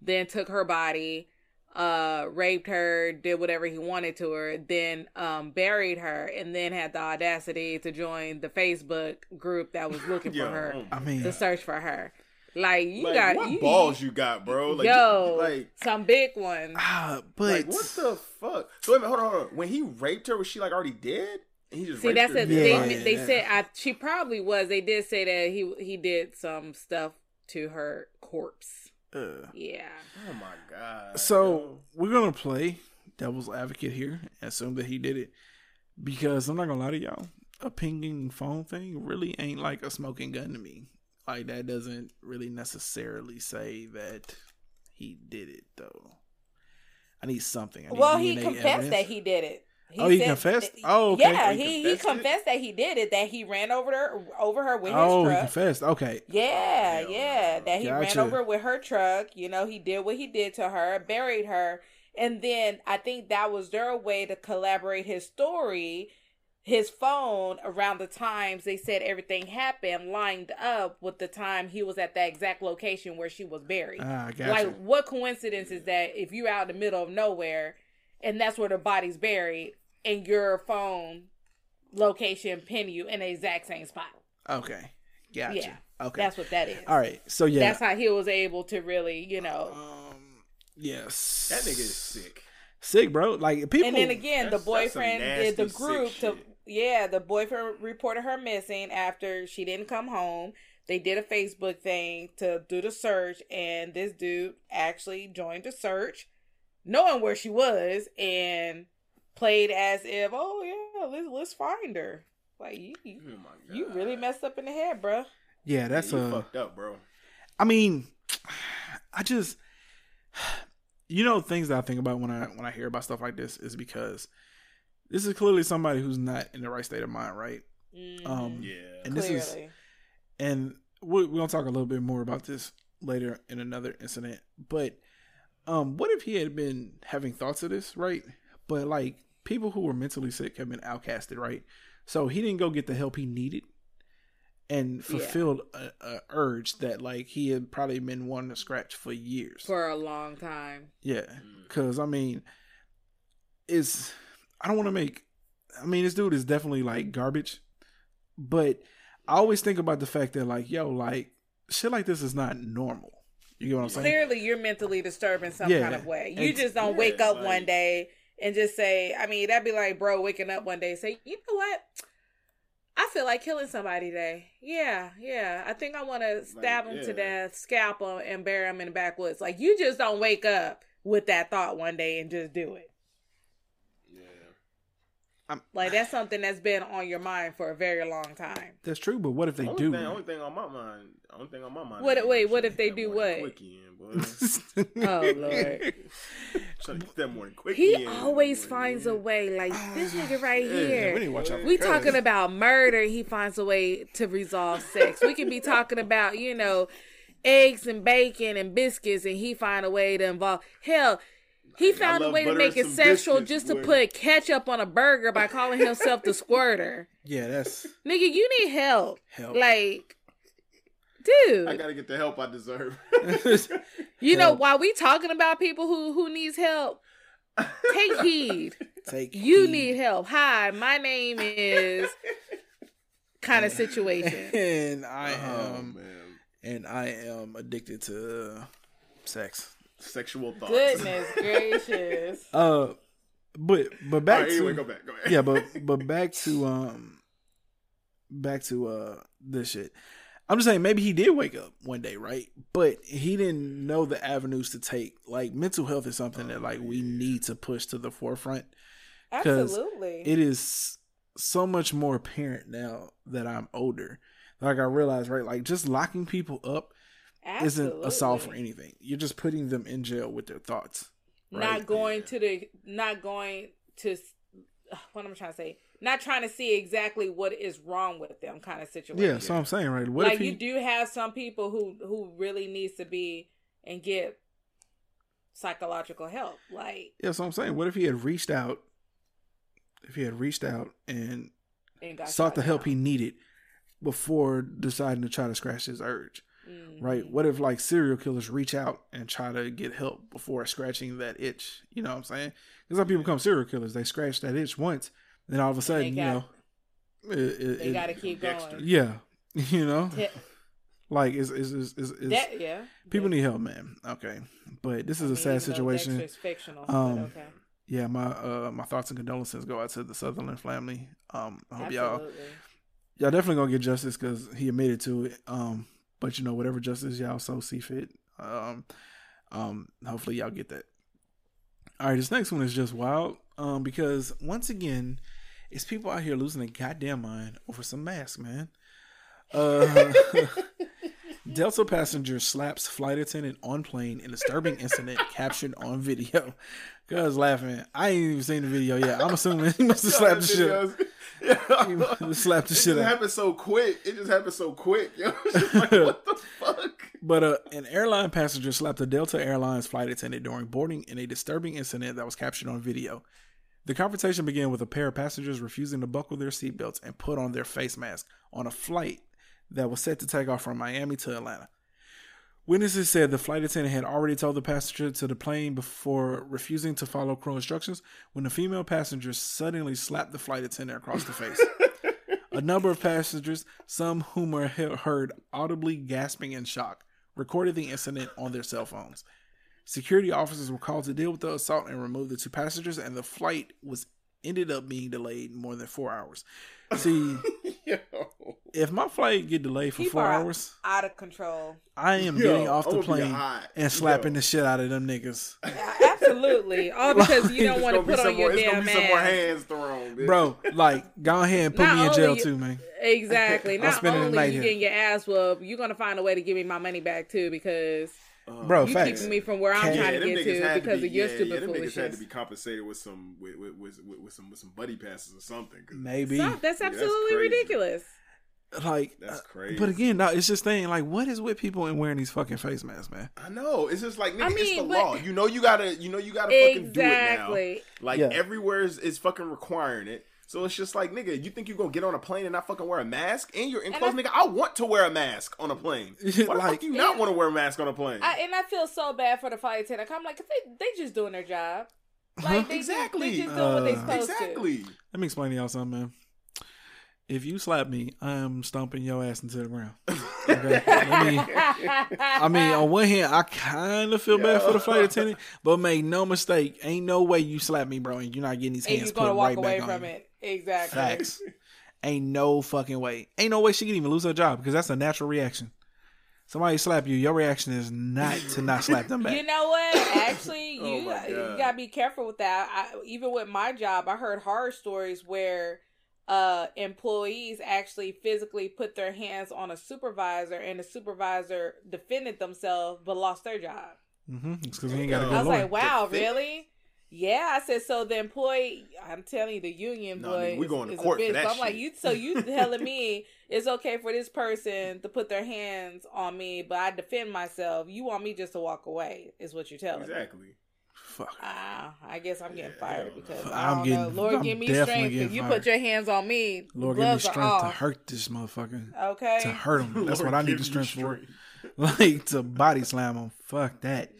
then took her body, uh raped her did whatever he wanted to her then um buried her and then had the audacity to join the facebook group that was (laughs) looking for her i mean to search for her. Like you like, got what you, balls you got bro? Like, yo like some big ones. Ah, but like, what the fuck? So wait a minute, hold on, hold on. When he raped her was she like already dead? He just see that's a yeah. they, they said I, she probably was. They did say that he he did some stuff to her corpse uh, yeah. Oh my god. So we're gonna play devil's advocate here, assume that he did it, because I'm not gonna lie to y'all, a pinging phone thing really ain't like a smoking gun to me. Like that doesn't really necessarily say that he did it though. I need something. I need well, DNA he confessed evidence. that he did it. He oh, he said, confessed. Oh, okay. Yeah, he, he confessed, he confessed that he did it. That he ran over her over her with oh, his truck. Oh, he confessed. Okay. Yeah, yeah. That he gotcha. ran over with her truck. You know, he did what he did to her, buried her, and then I think that was their way to collaborate his story. His phone around the times they said everything happened lined up with the time he was at that exact location where she was buried. Ah, gotcha. Like, what coincidence is that if you're out in the middle of nowhere and that's where the body's buried? And your phone location pin you in the exact same spot. Okay. Gotcha. Yeah. Okay. That's what that is. All right. So yeah. That's how he was able to really, you know. Um yes. That nigga is sick. Sick, bro. Like people And then again, the boyfriend did the group to yeah, the boyfriend reported her missing after she didn't come home. They did a Facebook thing to do the search and this dude actually joined the search knowing where she was and played as if, oh yeah, let's let's find her. Like you, you, oh you really messed up in the head, bro. Yeah, that's yeah, uh, fucked up, bro. I mean, I just, you know, things that I think about when I when I hear about stuff like this is because this is clearly somebody who's not in the right state of mind, right? Mm, um, yeah, and this clearly. is, and we're, we're gonna talk a little bit more about this later in another incident, but um, what if he had been having thoughts of this, right? But like people who were mentally sick have been outcasted, right? So he didn't go get the help he needed and fulfilled yeah. a, a, urge that like he had probably been wanting to scratch for years. For a long time. Yeah. Mm. Because i mean it's i don't want to make i mean this dude is definitely like garbage. But i always think about the fact that like yo like shit like this is not normal. You get what i'm saying? Clearly you're mentally disturbed in some yeah. kind of way. You just don't yeah, wake up like, one day and just say, I mean, that'd be like, bro, waking up one day and say, you know what? I feel like killing somebody today. Yeah, yeah. I think I want to stab like, him yeah. to death, scalp him, and bury him in the backwoods. Like, you just don't wake up with that thought one day and just do it. I'm, like that's something that's been on your mind for a very long time. That's true, but what if they only do? Thing, only thing on my mind, only thing on my mind. What? Wait, what if they do what? (laughs) oh lord! (laughs) Trying to get that morning quick. He always finds a way. Like ah, this nigga right yeah, here. we, we talking about murder. He finds a way to resolve sex. We can be talking about you know eggs and bacon and biscuits, and he find a way to involve. Hell, he found a way to make it sexual just to put ketchup on a burger by calling himself the squirter. Yeah, that's nigga. You need help. Help. Like, dude, I gotta get the help I deserve. (laughs) you help. know, while we talking about people who who needs help, take heed. Take you heed. need help. Hi, my name is kind of situation, (laughs) and I oh, am, and I am addicted to sex sexual thoughts. Goodness (laughs) gracious. Uh, but but back right, to anyway, go back, go back. yeah, but (laughs) but back to um, back to uh this shit. I'm just saying maybe he did wake up one day, right? But he didn't know the avenues to take. Like mental health is something that like we need to push to the forefront. Absolutely. It is so much more apparent now that I'm older. Like I realize, right? Like just locking people up Absolutely. isn't a solve for anything. You're just putting them in jail with their thoughts. Right? Not going yeah. to the, not going to, what I'm trying to say, not trying to see exactly what is wrong with them, kind of situation. Yeah, so I'm saying, right? What like he... you do have some people who who really needs to be and get psychological help. Like, yeah, so I'm saying, what if he had reached out? If he had reached out and, and sought the help out. he needed before deciding to try to scratch his urge Mm-hmm. Right? What if like serial killers reach out and try to get help before scratching that itch? You know what I'm saying? Because some people become serial killers. They scratch that itch once, then all of a sudden, got, you know, it, it, they got to keep going. Yeah, (laughs) you know, like is is is is, yeah. People yeah. need help, man. Okay, but this is I a sad situation. It's fictional. Um, okay. Yeah, my uh my thoughts and condolences go out to the Sutherland family. Um, I hope Absolutely. y'all y'all definitely gonna get justice because he admitted to it. Um, but you know, whatever justice y'all so see fit, um, um, hopefully y'all get that. All right, this next one is just wild, um, because once again, it's people out here losing their goddamn mind over some masks, man. Uh, (laughs) (laughs) Delta passenger slaps flight attendant on plane in disturbing incident (laughs) captured on video. Cuz laughing. I ain't even seen the video yet. I'm assuming he must have slapped the shit. (laughs) Yeah. He slapped the It shit out. happened so quick. It just happened so quick. Yo. (laughs) Like, what the fuck? But uh, an airline passenger slapped a Delta Airlines flight attendant during boarding in a disturbing incident that was captured on video. The confrontation began with a pair of passengers refusing to buckle their seatbelts and put on their face mask on a flight that was set to take off from Miami to Atlanta. Witnesses said the flight attendant had already told the passenger to the plane before refusing to follow crew instructions when the female passenger suddenly slapped the flight attendant across the face. A number of passengers, some whom were heard audibly gasping in shock, recorded the incident on their cell phones. Security officers were called to deal with the assault and remove the two passengers, and the flight was ended up being delayed more than four hours. (laughs) See, Yo. if my flight get delayed for People four hours, out of control. I am Yo, getting off the plane and slapping Yo. the shit out of them niggas. (laughs) Yeah, Absolutely. All because you don't want to gonna be put on your more- it's damn be some more mask. hands thrown, bitch. Bro, (laughs) like, go ahead and put Not me in jail only- too, man. Exactly. Not only you here. getting your ass whooped, you're gonna find a way to give me my money back too because Uh, Bro, you facts. keeping me from where I'm Can't- trying to get to had because be- of your yeah, stupid yeah, them niggas had to be compensated with some with with, with, with, with some with some buddy passes or something. Maybe. So, that's Yeah, that's absolutely ridiculous. Like, That's uh, crazy. But again, no, it's just thing. Like, what is with people and wearing these fucking face masks, man? I know it's just like nigga, I it's the but- law. You know you gotta you know you gotta fucking do it now. Like Yeah. everywhere is, is fucking requiring it. So it's just like nigga, you think you gonna get on a plane and not fucking wear a mask? And you're And enclosed, I- nigga. I want to wear a mask on a plane. (laughs) Why the Like- fuck do you not want to wear a mask on a plane? I, and I feel so bad for the flight attendant. I'm like, they they just doing their job. Like they Exactly. just, they just doing what they Uh, supposed exactly. Let me explain to y'all something, man. If you slap me, I'm stomping your ass into the ground. (laughs) Okay? Let me- to. I mean, on one hand, I kind of feel bad for the flight attendant, (laughs) but make no mistake, ain't no way you slap me, bro, and you're not getting these and hands you're put right away back from on you. it. Exactly. Facts. (laughs) ain't no fucking way. Ain't no way she can even lose her job because that's a natural reaction. Somebody slap you, your reaction is not to not slap them back. You know what? (laughs) Actually, Oh you my you gotta be careful with that. I, even with my job, I heard horror stories where uh employees actually physically put their hands on a supervisor and the supervisor defended themselves but lost their job. mm-hmm. It's because we ain't got a I good I was lawyer. like, wow, Defend- really? Yeah, I said so. The employee, I'm telling you, the union No, boy, nigga, we is- going to is court for that So I'm like, you, so you (laughs) telling me it's okay for this person to put their hands on me, but I defend myself. You want me just to walk away? Is what you're telling me? Exactly. Fuck. Ah, I guess I'm getting Yeah, fired because I'm don't getting- know. Lord, I'm give me strength. getting If you fired. put your hands on me, Lord, give me strength to hurt this motherfucker. Okay. To hurt him. (laughs) That's Lord, what I need the you strength for. (laughs) Like to body slam him. Fuck that.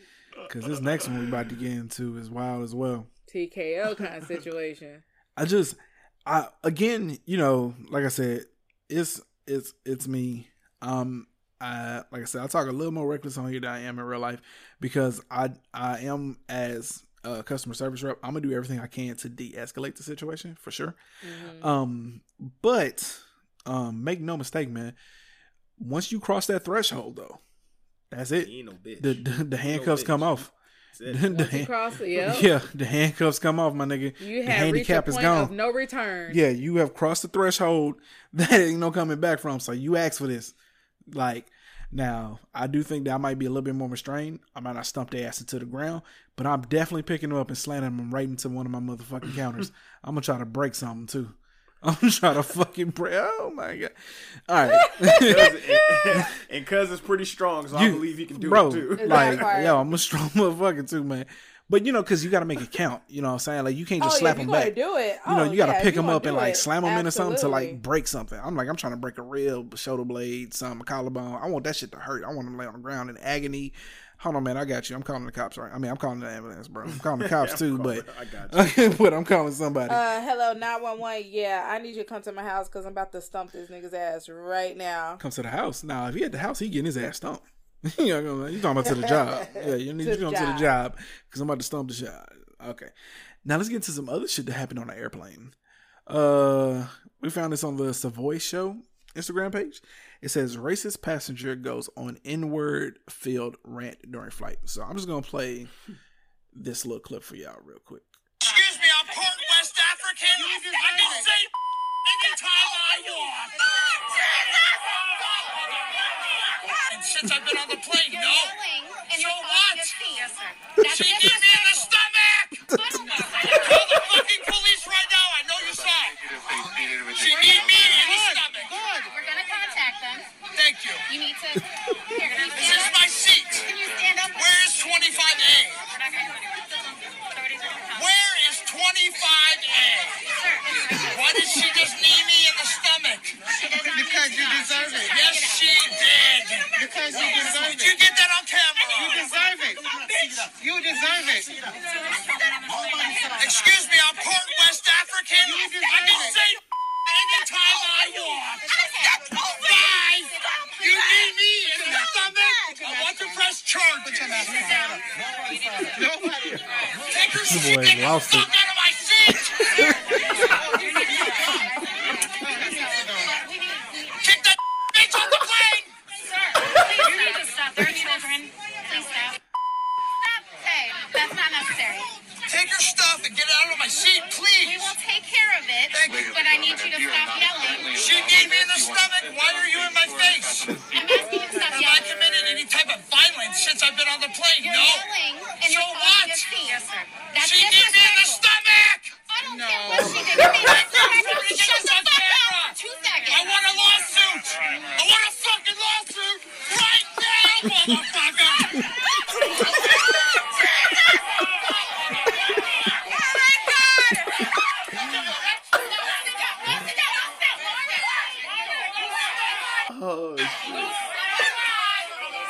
Because this next one we about to get into is wild as well. TKO (laughs) kind of situation. I just, I again, you know, like I said, it's it's it's me. Um, I like I said, I talk a little more reckless on here than I am in real life because I I am as a customer service rep. I'm gonna do everything I can to de-escalate the situation for sure. Mhm. Um, but um, make no mistake, man. Once you cross that threshold, though, that's it. He ain't no bitch. The the, the handcuffs bitch. come off. That's (laughs) The it. Once you hand- cross it, yeah. yeah, the handcuffs come off, my nigga. You The have handicap is gone. no return. Yeah, you have crossed the threshold (laughs) that ain't no coming back from. So you asked for this. Like now, I do think that I might be a little bit more restrained. I might not stump their ass into the ground, but I'm definitely picking them up and slamming them right into one of my motherfucking counters. (clears throat) I'm gonna try to break something too. (laughs) I'm trying to fucking break. Oh my god! All right, (laughs) and, and (laughs) cuz it's pretty strong, so I believe he can do bro. it too. Like, yo, I'm a strong motherfucker too, man. But you know, because you got to make it count. You know what I'm saying? Like, you can't just oh, slap yeah, if them back. do it. you know, oh, you got to yeah, pick you them up and like it, slam them into something to like break something. I'm like, I'm trying to break a rib, shoulder blade, something, a collarbone. I want that shit to hurt. I want them to lay on the ground in agony. Hold on, man. I got you. I'm calling the cops, right? I mean, I'm calling the ambulance, bro. I'm calling the (laughs) cops I'm too, calling- but I got (laughs) you. but I'm calling somebody. Uh, hello, nine one one. Yeah, I need you to come to my house because I'm about to stump this nigga's ass right now. Come to the house. Now, if he at the house, he getting his ass stumped. (laughs) you know, you talking about to the job? Yeah, you need To to the come to the job. job because I'm about to stump the shit. Okay, now let's get into some other shit that happened on the airplane. Uh, we found this on the Savoy Show Instagram page. It says racist passenger goes on inward field rant during flight. So I'm just gonna play this little clip for y'all real quick. Excuse me, I'm part West African. I can say anytime I want. And since I've been on the plane, no. So what? Yes, she hit me in the stomach. Call the fucking police right now. I know you saw. She hit me. You. You need to. (laughs) Here, can you This stand is up? my seat. Can you stand up? Where is 25A? We're not gonna do anything. Authorities are gonna come. Where is 25A? Why did she just knee me in the stomach? She does not Because you deserve it. Yes, she did. Because you deserve it. Did you get that on camera? You deserve it. You deserve it. Excuse me, I'm part West African. You I deserve can it. say anytime I want. To press charges. Nobody. Take her boy shit the fuck out of my seat. Kick that bitch on the plane. Sir, please, you need to stop. There are children. Please stop. Stop. Hey, that's not necessary. Take your stuff and get out of my seat, please. We please. will take care of it, Thank you. but I need you to stop yelling. She need me in the stomach. Why are you in my face? I'm asking you to stop Have I committed any type of violence since I've been on the plane? You're No. yelling and So you're what? your seat. Yes, sir. That's She need me in the stomach. I don't care what she did. You need to Somebody get shut the fuck up. Two seconds. I want a lawsuit. I want a fucking lawsuit right now, motherfucker. Oh,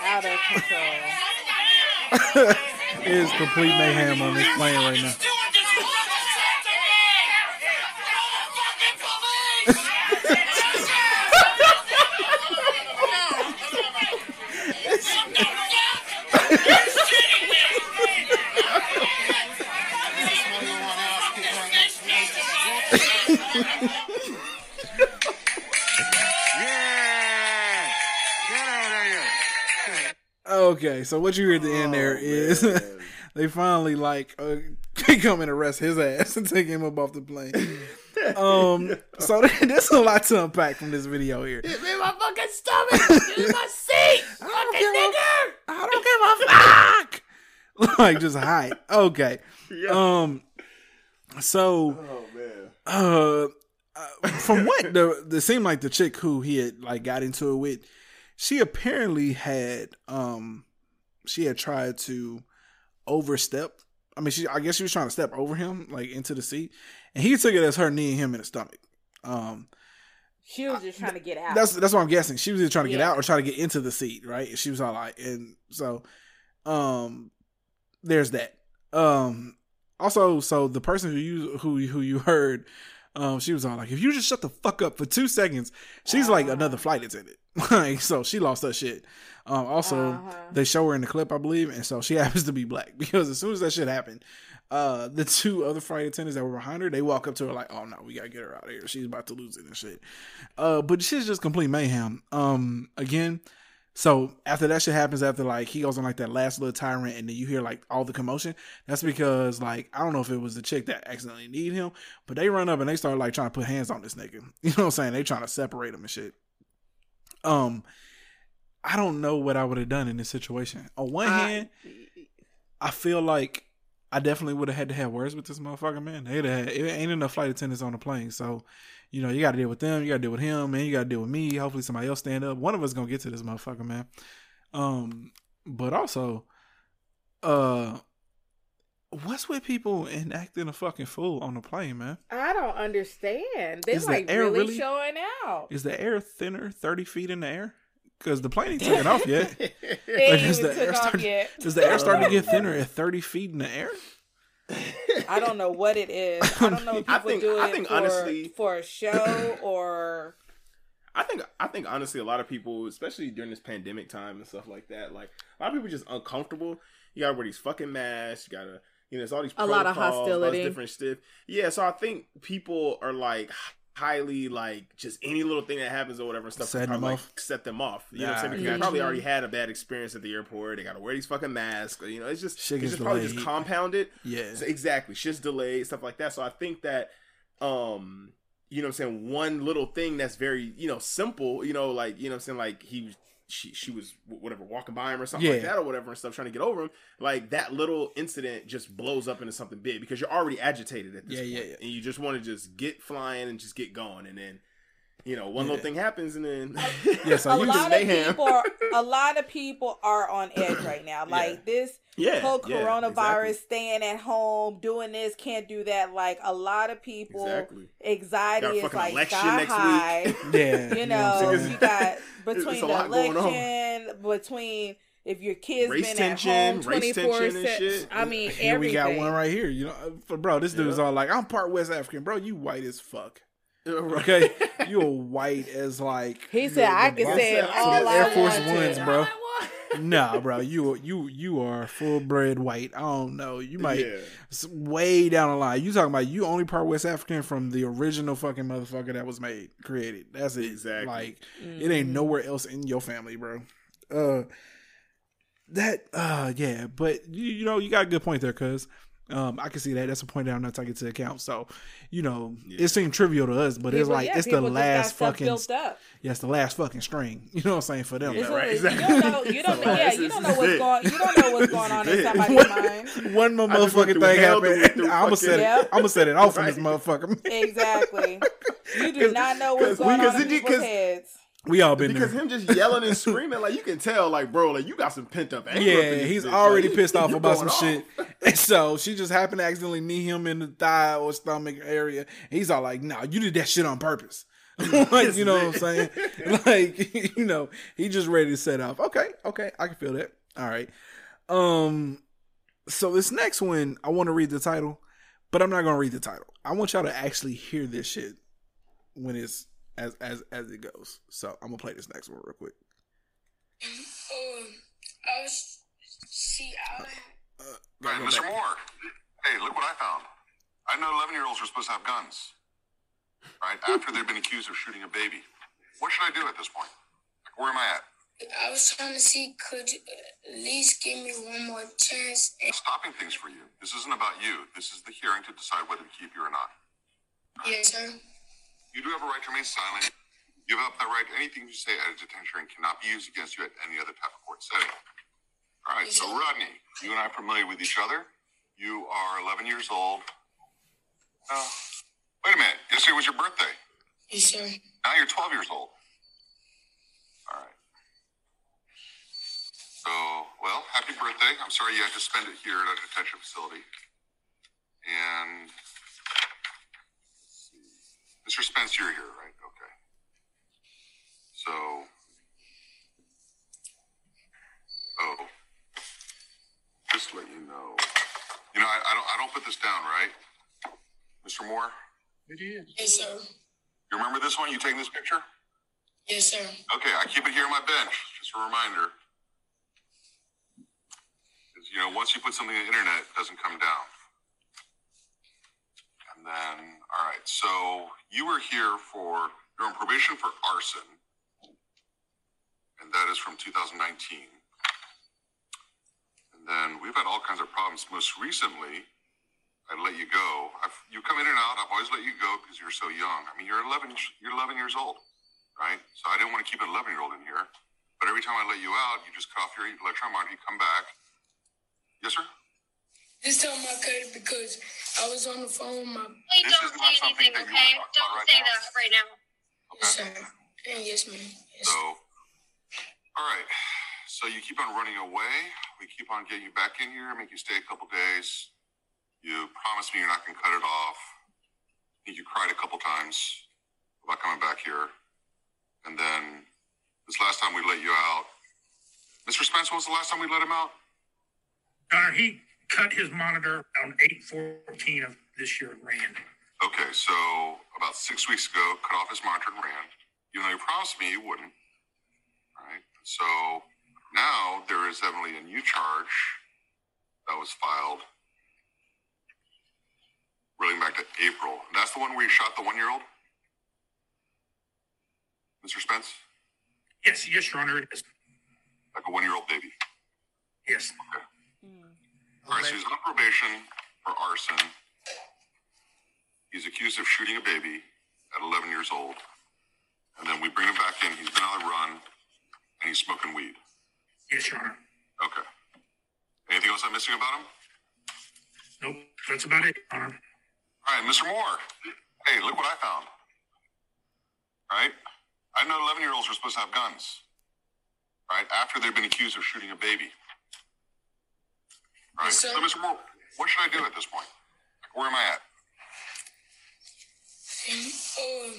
Out of control. It is complete mayhem on this plane right now. (laughs) Okay, so what you hear at the end there is (laughs) they finally like uh, (laughs) come and arrest his ass and take him up off the plane. um, (laughs) so there's a lot to unpack from this video here. It's in my fucking stomach. It's in my seat. I don't give a, I don't give a fuck. like just hide. Okay. Um. So. Oh man. uh, uh from what the the seemed like the chick who he had like got into it with, she apparently had um she had tried to overstep. I mean, she I guess she was trying to step over him like into the seat, and he took it as her kneeing him in the stomach. Um, She was just trying to get out. that's that's what I'm guessing. She was either trying to get out or trying to get into the seat, right? She was all like, and so, um, there's that. Um, also, so the person who you who who you heard, um, she was all like, if you just shut the fuck up for two seconds, she's like Uh-huh. another flight attendant. (laughs) like, so she lost her shit. Um, also, Uh-huh. they show her in the clip, I believe, and so she (laughs) happens to be black (laughs) because as soon as that shit happened, uh, the two other flight attendants that were behind her, they walk up to her like, "Oh no, we gotta get her out of here. She's about to lose it and shit." Uh, but shit's just complete mayhem. Um, again, so after that shit happens, after like he goes on like that last little tyrant, and then you hear like all the commotion. That's because like I don't know if it was the chick that accidentally need him, but they run up and they start like trying to put hands on this nigga. You know what I'm saying? They trying to separate him and shit. Um, I don't know what I would have done in this situation. On one I- hand, I feel like I definitely would have had to have words with this motherfucker, man. They'd have had, it ain't enough flight attendants on the plane, so you know you got to deal with them, you got to deal with him, and you got to deal with me. Hopefully, somebody else stand up. One of us gonna get to this motherfucker, man. Um, but also, uh, what's with people and acting a fucking fool on the plane, man? I don't understand. They Is the like air really, really- showing out. Is the air thinner thirty feet in the air? Because the plane ain't taking off yet. (laughs) They Like, ain't is even the took air off yet. Does the air start to get thinner at thirty (laughs) feet in the air? I don't know what it is. (laughs) I don't know if I people think- do it I think for, honestly- for a show (coughs) or I think I think honestly a lot of people, especially during this pandemic time and stuff like that, like a lot of people are just uncomfortable. You gotta wear these fucking masks. You gotta, you know, there's all these A lot of protocols, all this hostility. different stuff. Yeah, so I think people are like highly like just any little thing that happens or whatever stuff Setting can them probably, off. set them off. You know what I'm saying? Because they probably already had a bad experience at the airport. They gotta wear these fucking masks. You know, it's just Shit it's gets just probably delayed. just compounded. Yeah. So exactly. Shit's delayed, stuff like that. So I think that um you know what I'm saying, one little thing that's very, you know, simple, you know, like, you know what I'm saying, like he she she was whatever walking by him or something like that or whatever and stuff trying to get over him like that little incident just blows up into something big because you're already agitated at this Yeah, point yeah, yeah. and you just want to just get flying and just get going and then you know one Yeah. little thing happens and then Yeah, so a you just lot of mayhem. people, are, a lot of people are on edge right now. (laughs) Like this yeah whole yeah, coronavirus, exactly. staying at home, doing this, can't do that. Like a lot of people, Exactly. anxiety is like sky next week. high. (laughs) Yeah, You know what I'm know, saying? you got (laughs) between the lot going on. election, between if your kids Race been tension, at home race twenty four tension and seven. shit. I mean, Here we got one right here. You know, for bro, this dude's Yeah. all like, "I'm part West African, bro. You white as fuck." (laughs) Okay, you're white as like. He said, "I can the- say I all said Air Force wanted." Ones, bro. Nah, bro, you you you are full bred white. I don't know. You might yeah way down the line. You talking about you only part West African from the original fucking motherfucker that was made created. That's it. Exactly. Like it ain't Mhm. nowhere else in your family, bro. Uh, that uh yeah, but you, you know you got a good point there, cuz. Um, I can see that. That's a point that I'm not taking into account. So, you know, Yeah. it seemed trivial to us, but it's like yeah, it's the people just got last fucking, built up. yeah, it's the last fucking string. (laughs) You know what I'm saying for them? Yeah, though. right, exactly. You don't know. You (laughs) don't. Yeah, this you don't know what's it. going. You don't know what's going on in it. somebody's mind. (laughs) One more I just went motherfucking through thing hell to happened. went I'm gonna set it. I'm gonna set it off in this Right. motherfucker. Exactly. You do not know what's going because on in it- people's 'cause- heads. We all been because there. him just yelling and screaming like you can tell like bro like you got some pent up anger Yeah, he's already Like, pissed off (laughs) about some going shit. (laughs) And so she just happened to accidentally knee him in the thigh or stomach area. And he's all like, "Nah, you did that shit on purpose." (laughs) like, you know what I'm saying? Like, you know, he just ready to set off. Okay, okay, I can feel that. All right. Um, so this next one, I want to read the title, but I'm not gonna read the title. I want y'all to actually hear this shit when it's as as as it goes. So I'm gonna play this next one real quick. Um, I was see. I, Uh, Right, go Mr. back. Moore. Hey, look what I found. I know 11 year olds are supposed to have guns, right? (laughs) After they've been accused of shooting a baby. What should I do at this point? Like, where am I at? I was trying to see. Could you at least give me one more chance? And, Stopping things for you. This isn't about you. This is the hearing to decide whether to keep you or not. yes, sir. You do have a right to remain silent. You have that right. Anything you say at a detention hearing cannot be used against you at any other type of court setting. All right, so mm-hmm. Rodney, you and I are familiar with each other. You are 11 years old. Oh, wait a minute. Yesterday was your birthday. Yes, sir. Now you're 12 years old. All right. So, well, happy birthday. I'm sorry you had to spend it here at a detention facility. And let's see. Mr. Spence, you're here, right? Okay. So, oh, just to let you know. You know, I, I don't, I don't put this down, right, Mr. Moore? It is. Yes, sir. You remember this one? You taking this picture? Yes, sir. Okay, I keep it here on my bench. Just a reminder. 'Cause, You know, once you put something on the internet, it doesn't come down. Then, all right, so you were here for, you're on probation for arson. And that is from 2019. And then we've had all kinds of problems. Most recently, I let you go. I've, you come in and out. I've always let you go because you're so young. I mean, you're 11. You're 11 years old, right? So I didn't want to keep an 11 year old in here. But every time I let you out, you just cut off your electron monitor. You come back. Yes, sir. This time I cut it because I was on the phone with my. Please This don't say anything, okay? wanna talk about Don't right say now. that right now. Yes, sir. And yes, ma'am. Yes, So, all right. So you keep on running away. We keep on getting you back in here, make you stay a couple days. You promised me you're not going to cut it off. I think you cried a couple times about coming back here. And then this last time we let you out, Mr. Spence, when was the last time we let him out? Uh, he cut his monitor on 814 of this year at Rand. Okay, so about six weeks ago, cut off his monitor and ran. Even though you promised me you wouldn't. All right. So now there is evidently a new charge that was filed relating back to April. And that's the one where you shot the one year old? Mr. Spence? Yes, yes, Your Honor, it is. Like a one year old baby. Yes. Okay. All right, so he's on probation for arson. He's accused of shooting a baby at 11 years old. And then we bring him back in. He's been on the run. And he's smoking weed. Yes, Your Honor. Okay. Anything else I'm missing about him? Nope, that's about it, Your Honor. All right, Mr. Moore. Hey, look what I found. Right? I know 11 year olds are supposed to have guns. Right? After they've been accused of shooting a baby. Right? Yes, sir. so, Mr. Moore, what should I do at this point? Like, where am I at? Um,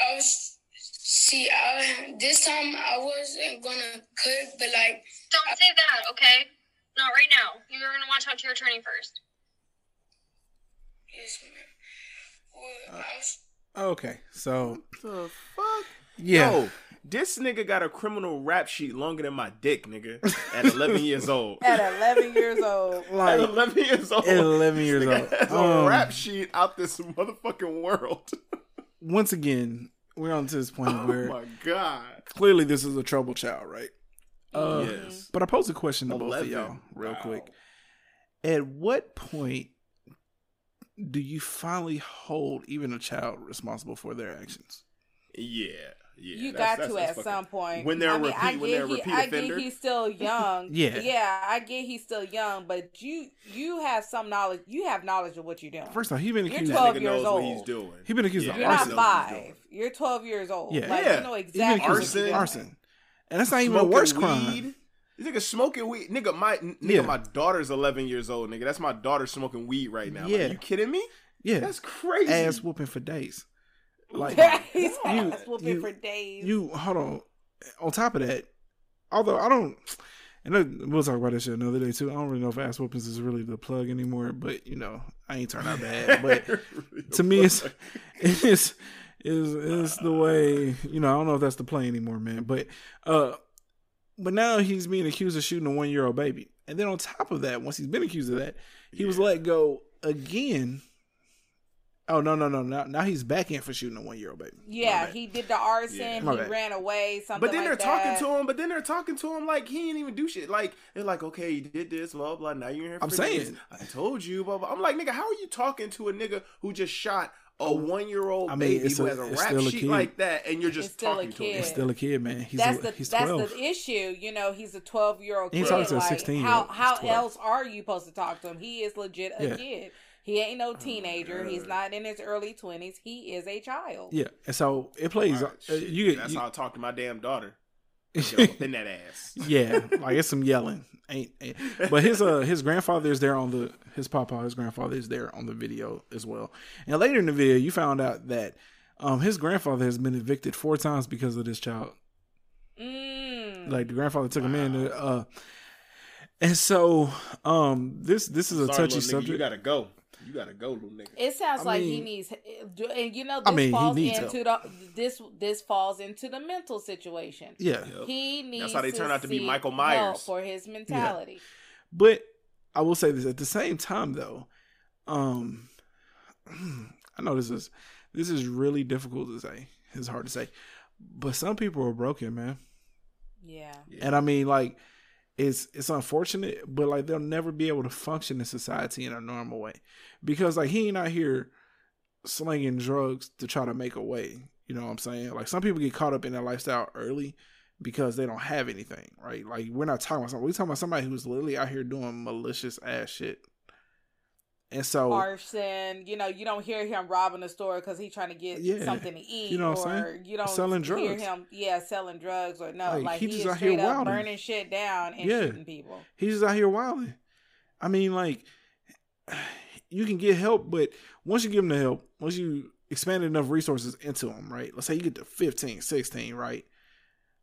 I was see. I this time I wasn't gonna cook, but like Don't say that, okay? Not right now. You're gonna want to talk to your attorney first. yes, ma'am. Well, I was, Okay, so The fuck? yeah, Yo, this nigga got a criminal rap sheet longer than my dick, nigga. At (laughs) 11 years old. At 11 years old. (laughs) At like 11 years old. at 11 years This old. nigga has a Um, rap sheet out this motherfucking world. (laughs) once again, we're on to this point Oh where my god. clearly this is a troubled child, right? Uh, Yes. But I pose a question to both of y'all real Wow. quick. At what point do you finally hold even a child responsible for their actions? Yeah. Yeah. you that's- got that's- to that's at fucking- some point. When they're I a mean, repeat, I when get they're he- repeat I offender. get he's still (laughs) young. Yeah. yeah, I get he's still young, but you you have some knowledge. You have knowledge of what you're doing. First off, he been You're accused. This 12 years knows what he's doing. He been accused Yeah, of You're arson. not knows what five. You're 12 years old. Yeah. like, Yeah. you know He been exactly accused what Arson. you're arson, and that's not even a Smoking worse weed. crime. This nigga smoking weed. Nigga, my nigga, Yeah. my daughter's 11 years old. Nigga, that's my daughter smoking weed right now. Like, Yeah. you kidding me? Yeah, That's crazy. ass whooping for days. Like (laughs) he's You- ass whooping you- for days. you hold on. On top of that, although I don't, and we'll talk about this shit another day too. I don't really know if ass whoopings is really the plug anymore, but you know, I ain't turned out bad. (laughs) But to me, it's (laughs) it's is is the way you know. I don't know if that's the play anymore, man. But uh, but now he's being accused of shooting a one year old baby, and then on top of that, once he's been accused of that, he was let go again. Oh no no no! Now now he's back in for shooting a one year old baby. yeah, he did the arson. Yeah. He bad. ran away. Something. But then like they're talking to him. But then they're talking to him like he ain't even do shit. Like they're like, okay, you did this, blah blah. Now you're here. For I'm this. saying. I told you, blah blah. I'm like, nigga, how are you talking to a nigga who just shot a oh, one year old I mean, baby it's who a- has a rap still a sheet kid. like that, and you're just It's still a talking to him? kid. Still a kid, man. He's that's a, the he's that's twelve. the issue. You know, he's a 12 year old He kid. ain't talking to a 16 year how old. How else are you supposed to talk to him? He is legit a Yeah. kid. He ain't Oh no teenager. He's not in his early 20s. He is a child. Yeah, and so it plays. Alright, uh, you, that's you- how I talk to my damn daughter. (laughs) In that ass. yeah, like it's some yelling. Ain't, ain't- but his uh his grandfather is there on the his papa his grandfather is there on the video as well. And later in the video, you found out that um his grandfather has been evicted four times because of this child. Mm. Like the grandfather took him in. Uh, and so um this this is a Sorry, touchy little nigga, subject. You gotta go. You gotta go, little nigga. It sounds I like he needs, and you know, I this mean, falls needs into the this this falls into the mental situation. yeah, Yep. He needs. That's how they turn out to be Michael Myers. for his mentality. But I will say this at the same time though, um (clears throat) I know this is this is really difficult to say. It's hard to say. But some people are broken, man. Yeah. And I mean like it's it's unfortunate, but like they'll never be able to function in society in a normal way. Because like he ain't out here slinging drugs to try to make a way. You know what I'm saying? Like some people get caught up in their lifestyle early because they don't have anything, right? Like we're not talking about something. We're talking about somebody who's literally out here doing malicious ass shit. And so Arson, you know, you don't hear him robbing a store because he's trying to get Yeah. something to eat, You know what I'm saying? you don't Selling hear drugs. him, yeah, selling drugs, or no, Like, like, he he, just out here wilding. burning shit down and Yeah. shooting people. he's just out here wilding. I mean, like (sighs) you can get help, but once you give him the help, once you expand enough resources into him, right? Let's say you get to 15, 16, right?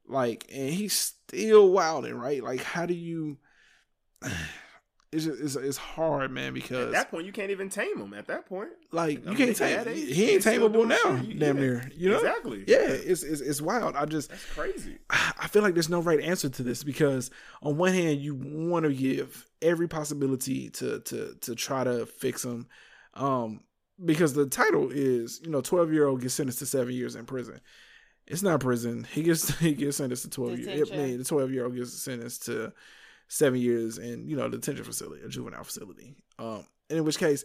Like, and he's still wilding, right? Like, how do you? (sighs) It's just, it's, it's hard, man, Because At that point, you can't even tame him. At that point, like I you mean, can't tame. age, He ain't they still tameable now, shit. damn Yeah. near. You know Exactly. Yeah, it's, it's it's wild. I just that's crazy. I feel like there's no right answer to this because on one hand you want to give every possibility to to to try to fix him, um, because the title is you know twelve year old gets sentenced to seven years in prison. It's not prison. He gets (laughs) he gets sentenced to twelve years. I Detention. mean, the twelve year old gets sentenced to seven years in you know detention facility, a juvenile facility. Um, and in which case,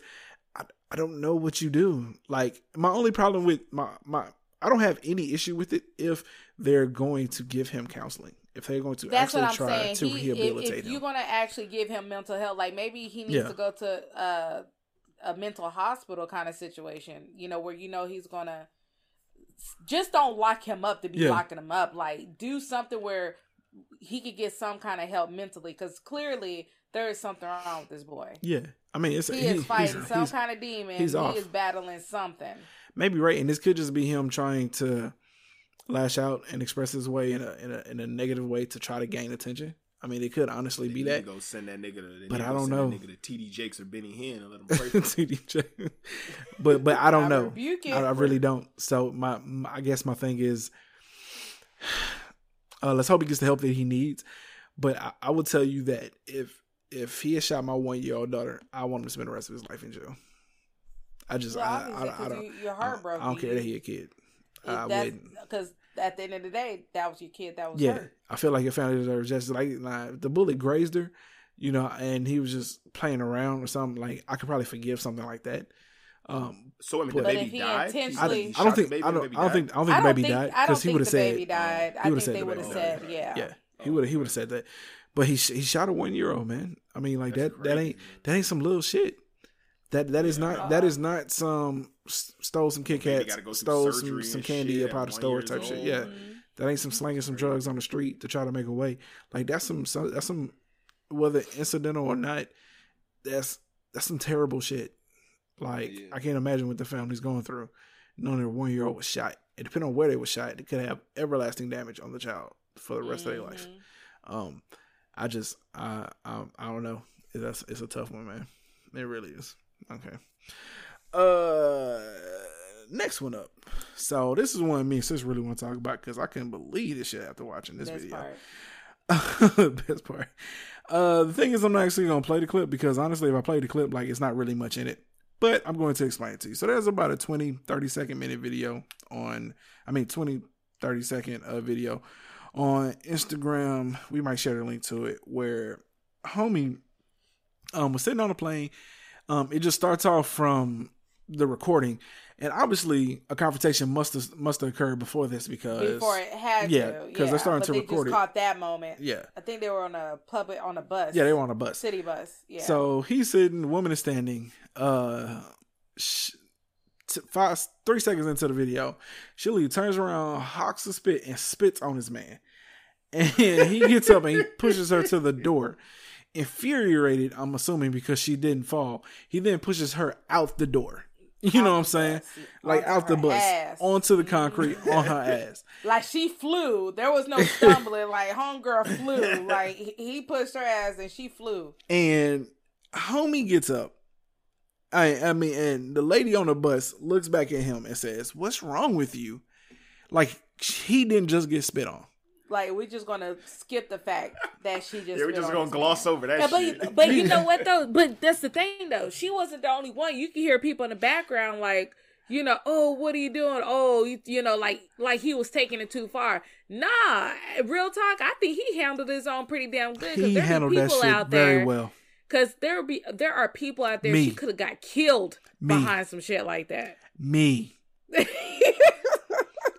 I I don't know what you do. Like my only problem with my my I don't have any issue with it if they're going to give him counseling. if they're going to That's actually try saying. to He, if, rehabilitate if him, you're gonna actually give him mental health, like maybe he needs Yeah. to go to uh, a mental hospital kind of situation. You know, where you know he's gonna just don't lock him up to be Yeah. locking him up. Like do something where he could get some kind of help mentally, because clearly there is something wrong with this boy. yeah, I mean, it's He, he- is fighting he's- some he's- kind of demon. he's he is battling something. maybe right, and this could just be him trying to lash out and express his way in a in a in a negative way to try to gain attention. I mean, it could honestly be that. Go send that nigga to. But I don't send know. That nigga to TD Jakes or Benny Hinn and let him pray. (laughs) for him. TDJ. but but I don't I know. I, I really don't. So my, my I guess my thing is, uh, let's hope he gets the help that he needs. But I, I would tell you that if if he had shot my one year old daughter, I want him to spend the rest of his life in jail. I just Well, I, I, I don't you- you're I don't- I don't care that he a kid. I wouldn't. because at the end of the day, that was your kid. That was Yeah, hurt. I feel like your family deserves justice. Like, like the bullet grazed her, you know, and he was just playing around or something. Like I could probably forgive something like that. Um, So I mean, But the if baby he died. intentionally- I He don't shot think baby I don't I don't died? think I don't think I don't baby think died I don't because he think would the have said baby died. he I would've think said they would have said, died. yeah. yeah. He would he would have said that, but he he shot a one year old man. I mean, like That's that that ain't that ain't some little shit. That that is not that is not some stole some Kit Kats, go stole some some candy shit up at out of store years type shit. Yeah, Mm-hmm. that ain't some slinging some drugs on the street to try to make a way. Like that's some, some that's some whether incidental or not. That's that's some terrible shit. Like Yeah. I can't imagine what the family's going through, knowing their one year old was shot. And depending on where they were shot, it could have everlasting damage on the child for the rest of their life. Mhm. Um, I just I I, I don't know. That's it's a tough one, man. It really is. Okay. Uh, next one up. So this is one me and sis really want to talk about because I couldn't believe this shit after watching this Best video. part. (laughs) Best part. Uh, the thing is, I'm not actually gonna play the clip because honestly, if I play the clip, like it's not really much in it. But I'm going to explain it to you. So there's about a 20, 30 second minute video on, I mean, 20, 30 second uh, video on Instagram. We might share the link to it where homie um was sitting on a plane. Um, it just starts off from the recording, and obviously a confrontation must have must have occurred before this because Before it had yeah, because they're starting to they record just it. caught that moment. Yeah, I think they were on a public on a bus. yeah, they were on a bus. city bus. Yeah. So he's sitting, the woman is standing. Uh, sh- t- five, three seconds into the video, Shirley turns around, hawks a spit, and spits on his man. And he gets up and he pushes her to the door. Infuriated, I'm assuming because she didn't fall. He then pushes her out the door. You know what I'm saying? Like out the bus, ass. onto the concrete, (laughs) on her ass. like she flew. There was no (laughs) stumbling. like homegirl flew. Like he- he pushed her ass and she flew. And homie gets up. I I mean, and the lady on the bus looks back at him and says, "What's wrong with you?" Like he didn't just get spit on. Like we're just gonna skip the fact that she just. Yeah, we're just gonna gloss man. over that Yeah, shit. but but you know what though? (laughs) But that's the thing though. She wasn't the only one. You can hear people in the background like, you know, oh, what are you doing? Oh, you, you know, like like he was taking it too far. Nah, real talk. I think he handled his own pretty damn good. 'cause He there be handled that people shit out very there- well. Cause there be there are people out there Me. she could have got killed Me. behind some shit like that. Me. (laughs)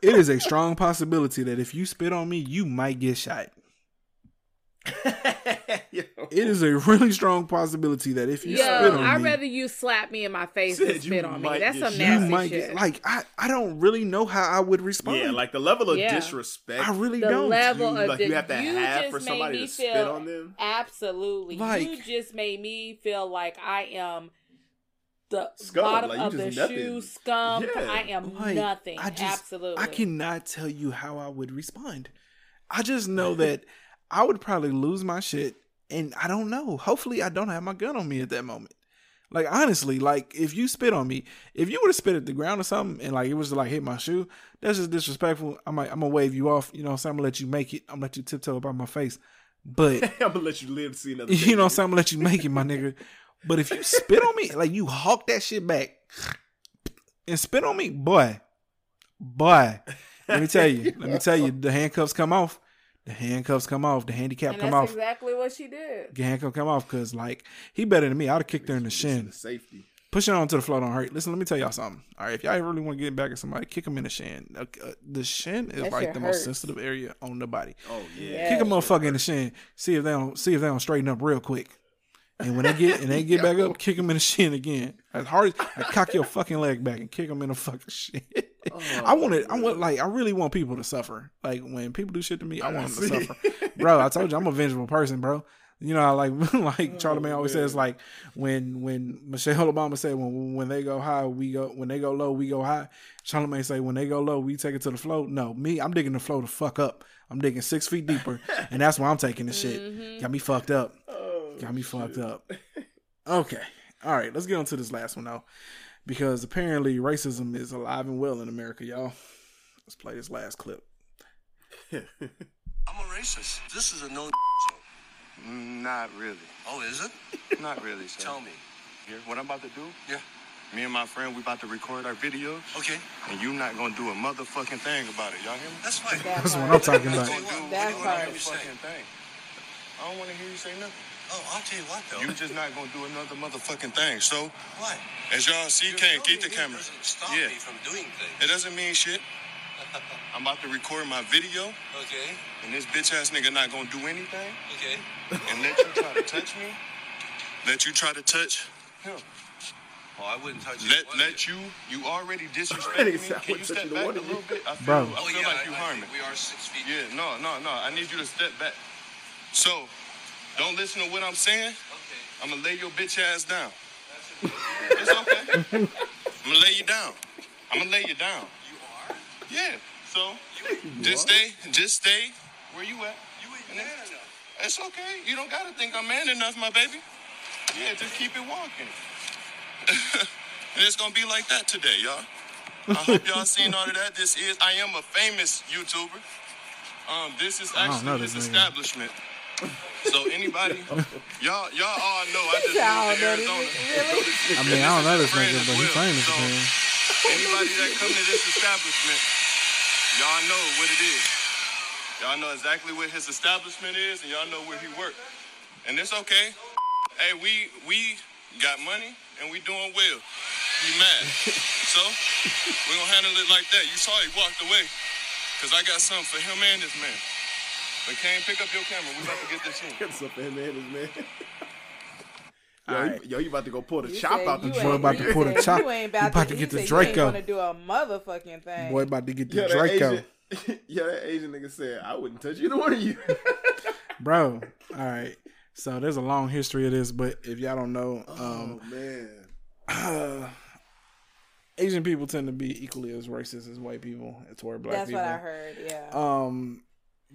It is a strong possibility that if you spit on me, you might get shot. (laughs) It is a really strong possibility that if you Yo, spit on me. I'd me, rather you slap me in my face Said than you spit on me. might That's get some shot. you nasty might shit. get like I. I don't really know how I would respond. Yeah, like the level of Yeah. disrespect. I really the don't. level you, of like, the, you have to have just for made somebody me to spit on them. absolutely. Like- you just made me feel like I am the Scum, bottom like, of the nothing. shoe scum. Yeah. I am Like, nothing. I just, absolutely. I cannot tell you how I would respond. I just know that (laughs) I would probably lose my shit, and I don't know. Hopefully, I don't have my gun on me at that moment. Like honestly, like if you spit on me, if you would have spit at the ground or something, and like it was to like hit my shoe, that's just disrespectful. I might, I'm gonna wave you off. You know, what I'm saying? I'm gonna let you make it. I'm gonna let you tiptoe about my face, but (laughs) I'm gonna let you live to see another. (laughs) you know, what I'm saying? I'm gonna let you make it, my nigga. But if you spit on me, like you hawk that shit back and spit on me, boy, boy. Let me tell you. Let me tell you. The handcuffs come off. The handcuffs come off. The handicap and come that's off. exactly what she did. The handcuff come off because like he better than me. I'd have kicked her in the shin. The safety. Pushing on to the floor don't hurt. Listen, let me tell y'all something. All right, if y'all really want to get back at somebody, kick them in the shin. Uh, uh, the shin is That like the hurts. most sensitive area on the body. Oh Yeah. Kick a motherfucker in the shin. See if they don't see if they don't straighten up real quick. And when they get and they get back up, kick them in the shin again. As hard as I cock your fucking leg back and kick them in the fucking shin. I want it. I want like I really want people to suffer. Like when people do shit to me, I want them to suffer, bro. I told you I'm a vengeful person, bro. You know, like (laughs) like Charlamagne always says, like when when Michelle Obama said when when they go high, we go when they go low, we go high. Charlamagne say when they go low, we take it to the flow. No, me, I'm digging the flow the fuck up. I'm digging six feet deeper, and that's why I'm taking the shit. Got me fucked up. Got me fucked up. Okay, all right. Let's get on to this last one though, because apparently racism is alive and well in America, y'all. Let's play this last clip. I'm a racist. This is a no zone. (laughs) Not really. Oh, is it? (laughs) Not really, sir. Tell me. Here, what I'm about to do? Yeah. Me and my friend, we about to record our videos. Okay. And you not gonna do a motherfucking thing about it. Y'all hear me? That's fine. That's what I'm talking about. That What part. you fucking thing. I don't want to hear you say nothing. Oh, I'll tell you what though. You just not gonna do another motherfucking thing. So, What? as y'all see, can't keep the filming camera. Doesn't stop Yeah. me from doing things. It doesn't mean shit. (laughs) I'm about to record my video, Okay. and this bitch ass nigga not gonna do anything, Okay. and let you try to touch me. Let you try to touch him. Oh, I wouldn't touch Let you. let you you already (laughs) disrespected me. Can you step you back a little bit? I feel, Bro. I Oh feel yeah, like you I, I harming. we are six feet. Yeah, no, no, no. I need you to step back. So, don't listen to what I'm saying. Okay. I'm gonna lay your bitch ass down. It's okay. I'm gonna (laughs) lay you down. I'm gonna lay you down. You are. Yeah. So, just stay, just stay where you at. You ain't man enough. It's okay. You don't gotta think I'm man enough, my baby. Yeah, just keep it walking. (laughs) and it's gonna be like that today, y'all. I hope y'all (laughs) seen all of that. This is I am a famous YouTuber. Um, this is I don't know actually his this establishment. So anybody, (laughs) y'all, y'all all know I just Y'all moved to Arizona. nigga, (laughs) I mean, I don't know this nigga, but he's well. famous. So, man. Anybody that come to this establishment, y'all know what it is. Y'all know exactly what his establishment is, and y'all know where he works. And it's okay. Hey, we we got money and we doing well. He mad. (laughs) so we gonna handle it like that. You saw he walked away. Cause I got something for him and this man. But Kane, pick up your camera. We about to get this in. What's up, man? Man, (laughs) man. Yo, All you, right. yo, you about to go pull the You chop out the you Boy about to pull the chop. You ain't He about, about to, to get the said you ain't Draco. gonna do a motherfucking thing. Boy about to get the Yeah, that Draco. (laughs) Yeah, that Asian nigga said, I wouldn't touch either one of you. (laughs) Bro, all right. So there's a long history of this, but if y'all don't know, um, oh, man. uh, (sighs) Asian people tend to be equally as racist as white people toward black That's people. That's what I heard. Yeah. Um,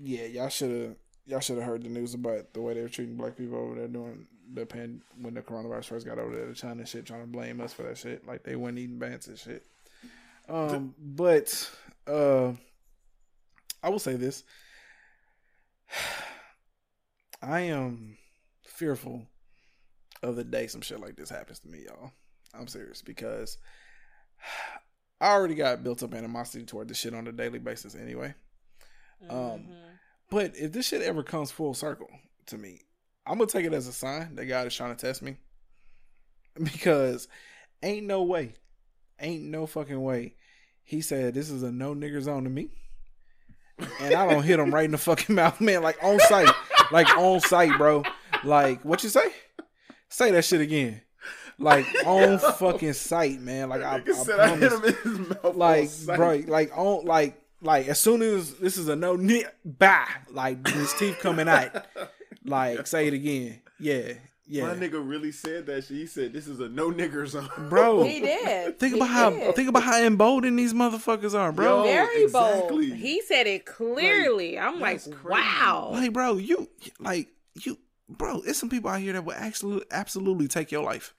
yeah, y'all should have y'all should have heard the news about the way they were treating black people over there during the pan when the coronavirus first got over there. The China shit, trying to blame us for that shit, like they weren't eating bats and shit. Um, but uh, I will say this: (sighs) I am fearful of the day some shit like this happens to me, y'all. I'm serious because (sighs) I already got built up animosity toward this shit on a daily basis anyway. Um, Mhm. But if this shit ever comes full circle to me, I'm gonna take it as a sign that God is trying to test me. (laughs) Because ain't no way, ain't no fucking way. He said this is a no nigger zone to me, and I don't hit him right in the fucking (laughs) mouth, man. Like on site, like on site, bro. Like what you say? Say that shit again. Like on fucking site, man. Like I, I I hit promise. him in his mouth. like bro, like on like like as soon as this is a no (laughs) ni bah, like his teeth coming out. Like say it again. Yeah. Yeah. My nigga really said that shit. He said, this is a no nigger zone. Bro. He did. Think He about how think about how emboldened these motherfuckers are, bro. Yo, Very exactly. bold. He said it clearly. I'm like, crazy. wow. Like, bro, you like you bro, it's some people out here that will actually absolutely take your life.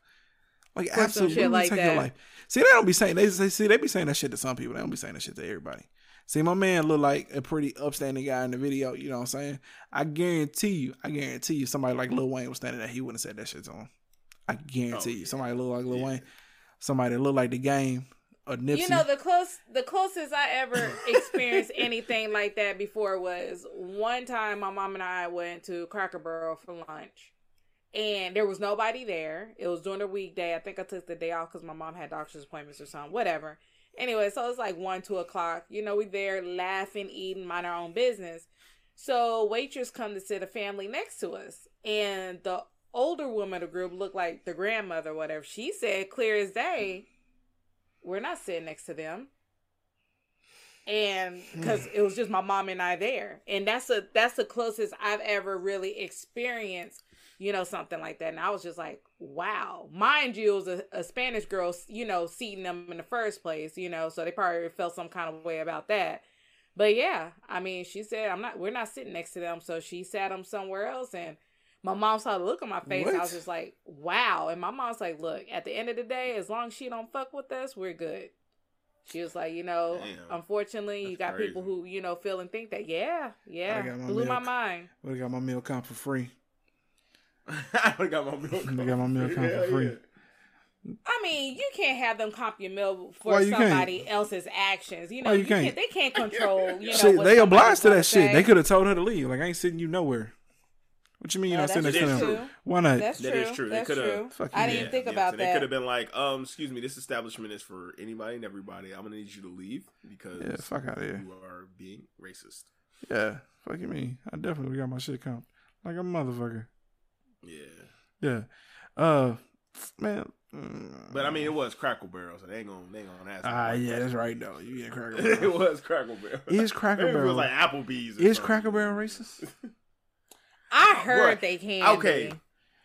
Like For absolutely like take that. your life. See, they don't be saying they, they see they be saying that shit to some people. They don't be saying that shit to everybody. See, my man look like a pretty upstanding guy in the video. You know what I'm saying? I guarantee you, I guarantee you, somebody like Lil Wayne was standing there, he wouldn't have said that shit to him. I guarantee Oh, you, somebody look like Lil Wayne, somebody that look like the game, or Nipsey. You know the close the closest I ever (laughs) experienced anything like that before was one time my mom and I went to Cracker Barrel for lunch. and there was nobody there. It was during the weekday. I think I took the day off because my mom had doctor's appointments or something, whatever. Anyway, so it's like one, two o'clock. You know, we there laughing, eating, mind our own business. So waitress come to sit a family next to us, and the older woman of the group looked like the grandmother, whatever. She said, clear as day, we're not sitting next to them. And hmm. because it was just my mom and I there, and that's a that's the closest I've ever really experienced, you know, something like that. And I was just like, wow. Mind you, it was a, a Spanish girl, you know, seating them in the first place, you know, so they probably felt some kind of way about that. But yeah, I mean, she said, I'm not, we're not sitting next to them. So she sat them somewhere else. And my mom saw the look on my face. I was just like, wow. And my mom's like, look, at the end of the day, as long as she don't fuck with us, we're good. She was like, you know, Damn. unfortunately, you got crazy. people who, you know, feel and think that, yeah, yeah, blew my mind. Would have got my meal count for free. (laughs) I would've got my milk. I got my meal count for free. yeah. I mean, you can't have them comp your meal for Why you can't? somebody else's actions. You know, Why you you can't? can't. They can't (laughs) control. You know, shit, they obliged to gonna that shit. say. They could have told her to leave. Like I ain't sitting you nowhere. What you mean you're No, not sitting that's next to true. them? Why not? That's true. is true. They That's could true. have. I didn't Yeah, think Yeah, about so They could have been like, um, excuse me, this establishment is for anybody and everybody. I'm gonna need you to leave because Yeah, fuck outta here. you are being racist. Yeah, fuck you mean. I definitely got my shit count like a motherfucker. Yeah, Yeah. Uh, man. mm, but I mean, it was Cracker Barrel, so they ain't gonna they ain't gonna ask. Ah, yeah, that's right though. You get Cracker (laughs) it was Cracker Barrel. Is Cracker Maybe It Barrel was like Applebee's. or Is something. Cracker Barrel racist? (laughs) I heard Bruh, they can. okay. be.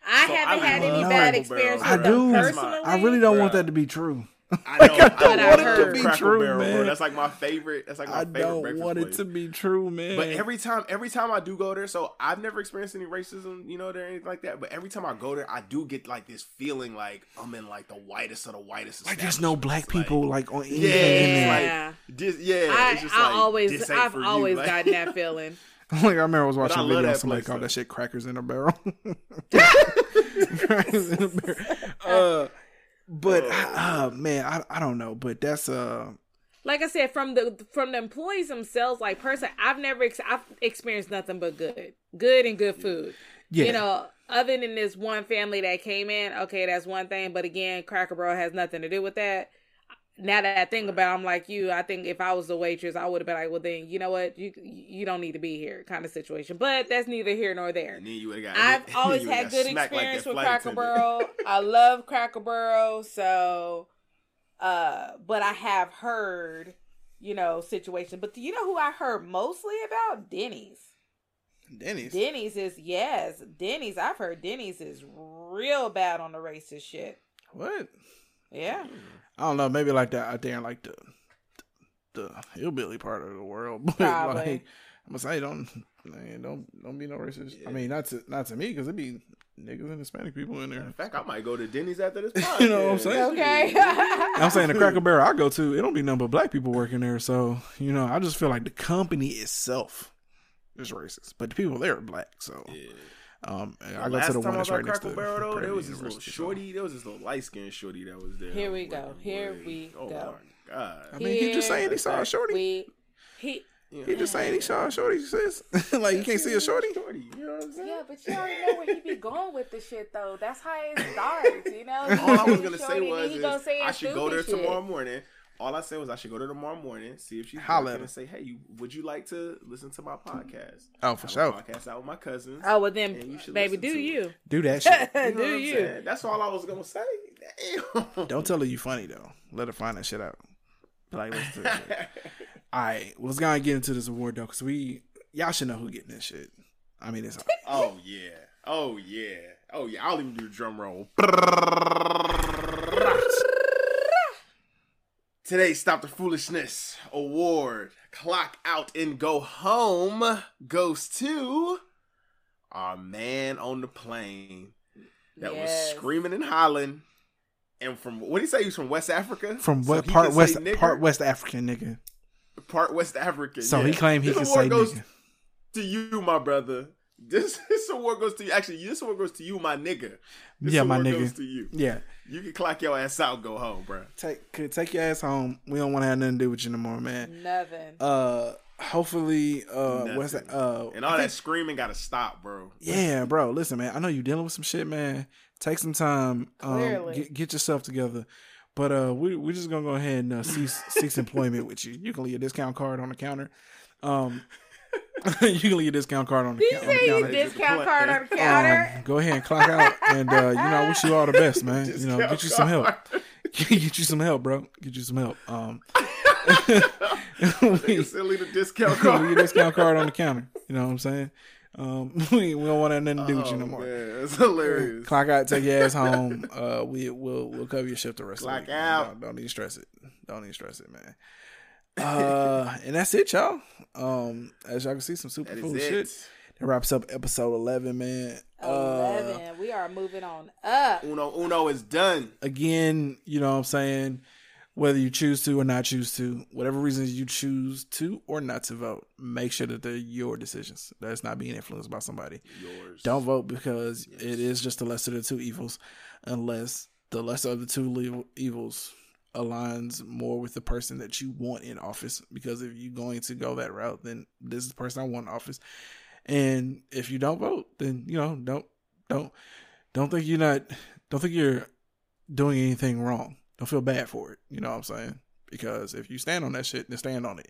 I So haven't I had any bad Cracker experience Barrel. with I do. personally. I really don't want that to be true. I Like, know, I don't I want it to be Cracker true, Barrel, bro. man. That's like my favorite. That's like my I favorite I don't breakfast want it to be true, man. But every time, every time I do go there, so I've never experienced any racism, you know, there or anything like that. But every time I go there, I do get like this feeling like I'm in like the whitest of the whitest. like there's no black people like, on anything Yeah, in there. Yeah. like this, yeah. I, it's just I like, always, this ain't I've for you, always like- gotten that feeling. (laughs) (laughs) like I remember I was watching I a love video. that Somebody place, called though. that shit "crackers in a barrel." (laughs) crackers in a barrel. Uh, but uh, man, I I don't know. But that's uh, Like I said, from the from the employees themselves, like person, I've never ex- I've experienced nothing but good, good and good food. yeah. You know, other than this one family that came in, okay, that's one thing. But again, Cracker Barrel has nothing to do with that. Now that I think about, it, I'm like you. I think if I was the waitress, I would have been like, well, then you know what, you you don't need to be here, kind of situation. But that's neither here nor there. And then you got- I've (laughs) always had good smacked like experience with Cracker. Barrel. (laughs) I love Cracker Barrel, so uh but I have heard, you know, situation. But do you know who I heard mostly about? Denny's. Denny's. Denny's is yes, Denny's. I've heard Denny's is real bad on the racist shit. What? Yeah. I don't know. Maybe like that out there in like the the hillbilly part of the world. (laughs) But Probably. like, I'm gonna say don't man, don't don't be no racist. I mean, not to not to me because it'd be niggas and Hispanic people in there. In fact, I might go to Denny's after this (laughs) podcast. You know what I'm saying? Okay. (laughs) I'm saying the Cracker Barrel I go to, it don't be nothing but black people working there. So you know, I just feel like the company itself is racist, but the people there are black. So um, I go last to the one I that's right next Crackle to Barrel, though, there was this little University, shorty. There was this little light skinned shorty that was there. Here we go. Here boy. we oh go. my god! I mean, he just saying he saw a Here shorty. We he He just saying he saw a shorty. Sis, (laughs) like you can't see a shorty. Shorty, you know what I'm saying? Yeah, but you already know where he be going with the shit though. That's how it starts, you know. All I was gonna say was is gonna say I should go there shit. tomorrow morning. All I said was I should go to tomorrow morning, see if she's Holla working, at her. and say, "Hey, you, would you like to listen to my podcast?" Oh, for Have sure. Podcast out with my cousins. Oh well, and then, you should baby, do to it. you? Do that (laughs) shit. You know do you? saying? That's all I was gonna say. Damn. Don't tell her you funny though. Let her find that shit out. Like, listen to this shit. (laughs) All right, well, let's go and get into this award though, because we y'all should know who getting this shit. I mean, it's (laughs) Oh yeah. Oh yeah. Oh yeah. I'll even do the drum roll. Today's Stop the Foolishness Award Clock Out and Go Home goes to our man on the plane that Yes. was screaming and hollering. And from what did he say? He was from West Africa. from what he part west say part West African nigga. part West African. So yeah. he claimed he This could say goes nigga. to you, my brother. This (laughs) this award goes to you. Actually, this award goes to you, my nigga. This Yeah, my nigga. Goes to you. Yeah, You can clock your ass out, go home, bro. take could take your ass home. We don't want to have nothing to do with you no more, man. Nothing. Uh, hopefully, uh, what's that? Uh, and all that screaming got to stop, bro. Yeah, bro. Listen, man. I know you're dealing with some shit, man. Take some time. Um, Clearly. get, get yourself together. But uh, we we're just gonna go ahead and uh, cease cease (laughs) employment with you. You can leave a discount card on the counter. Um, (laughs) you can leave a discount card on the, Did you on the counter. discount card on the counter? Um, go ahead and clock out, and uh, you know I wish you all the best, man. You know, get you some help. (laughs) get you some help, bro. Get you some help. Um, (laughs) Nigga said leave a discount card. leave a discount card on the counter. You know what I'm saying? Um, we, we don't want nothing to do with you no Oh, more. man, that's hilarious. Clock out, take your ass home. Uh, we will we'll cover your shift the rest Clock of the week. out. Don't, don't even stress it. Don't even stress it, man. Uh, and that's it, y'all. Um, as y'all can see, some super cool shit. That wraps up episode eleven, man. Uh, Eleven. we are moving on up. Uno Uno is done. again, you know what I'm saying? Whether you choose to or not choose to, whatever reasons you choose to or not to vote, make sure that they're your decisions. That's not being influenced by somebody. Yours. Don't vote because it is just the lesser of the two evils, unless the lesser of the two evils aligns more with the person that you want in office. Because if you're going to go that route, then this is the person I want in office. And if you don't vote, then you know don't don't don't think you're not don't think you're doing anything wrong. Don't feel bad for it. You know what I'm saying? Because if you stand on that shit, then stand on it.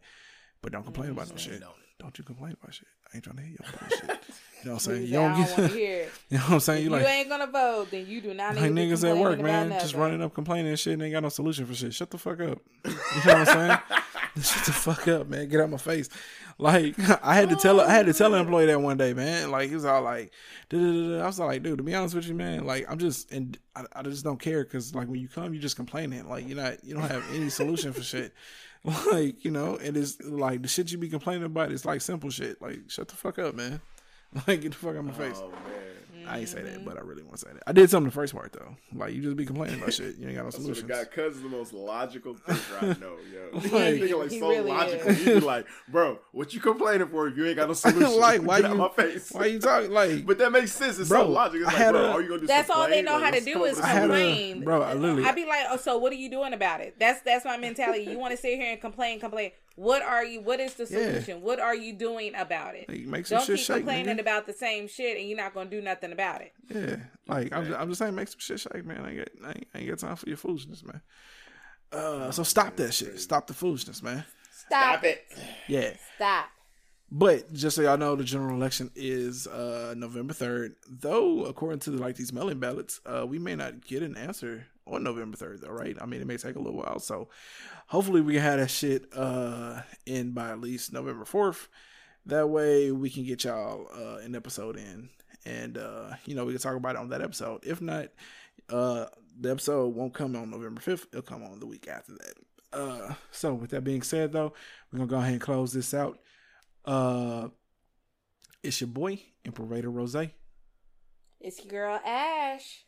But don't complain about no shit. Don't you complain about shit. I ain't trying to hear your bullshit. (laughs) You know what I'm saying? You don't get don't. (laughs) You know what I'm saying? If You you like ain't gonna vote, then you do not need like niggas at work, man, about just running up complaining and shit and ain't got no solution for shit. Shut the fuck up. (laughs) You know what I'm saying? (laughs) Shut the fuck up, man. Get out my face. Like I had to tell I had to tell an employee that one day, man. Like he was all like. I was like, dude, to be honest with you, man, like I'm just and I, I just don't care because like when you come, you just complaining. Like you're not you don't have any solution for shit. Like you know, and it's like the shit you be complaining about is like simple shit. Like shut the fuck up, man. (laughs) Like get the fuck out my face. Oh man. I ain't say that, mm-hmm. but I really want to say that. I did something the first part though. Like you just be complaining about shit. You ain't got no (laughs) I swear solutions. God, cuz is the most logical (laughs) thinker I know, yo. Like- Like, nigga like He so really logical. is. You be like, bro, what you complaining for if you ain't got no solution? like why Get you out my face. why you talking like But that makes sense. It's Bro, so logical. It's I like, bro, a- all you gonna do is That's all they know Like, how to do is with I had a- complain. bro, I literally- I'd be like, oh, so what are you doing about it? That's that's my mentality. You want to sit here and complain, complain. What are you? What is the Yeah. solution? What are you doing about it? Like, make some Don't shit keep shake, complaining nigga. about the same shit, and you're not gonna do nothing about it. Yeah, like I'm, just, I'm just saying, make some shit shake, man. I ain't, got, I ain't, I ain't got time for your foolishness, man. Uh, so stop that shit. Stop the foolishness, man. Stop, it. Yeah. Stop. But just so y'all know, the general election is uh, November third. Though, according to like these mail-in ballots, uh, we may not get an answer on November third, though, right? I mean, it may take a little while. So, hopefully, we can have that shit uh, in by at least November fourth. That way, we can get y'all uh, an episode in, and uh, you know, we can talk about it on that episode. If not, uh, the episode won't come on November fifth. It'll come on the week after that. Uh, so, with that being said, though, we're gonna go ahead and close this out. Uh, it's your boy Imperator Rose. It's your girl Ash.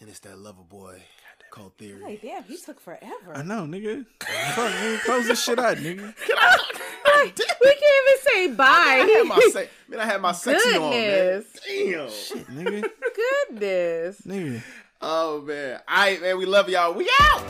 And it's that lover boy Kult Theory. Like, damn, he took forever. I know, nigga. Fuck, nigga, close this shit out, nigga. (laughs) we can't even say bye. I had my se- (laughs) man, I had my sexy on, man. Damn. Shit, nigga, Goodness. nigga. Oh man. All right, man. We love y'all. We out.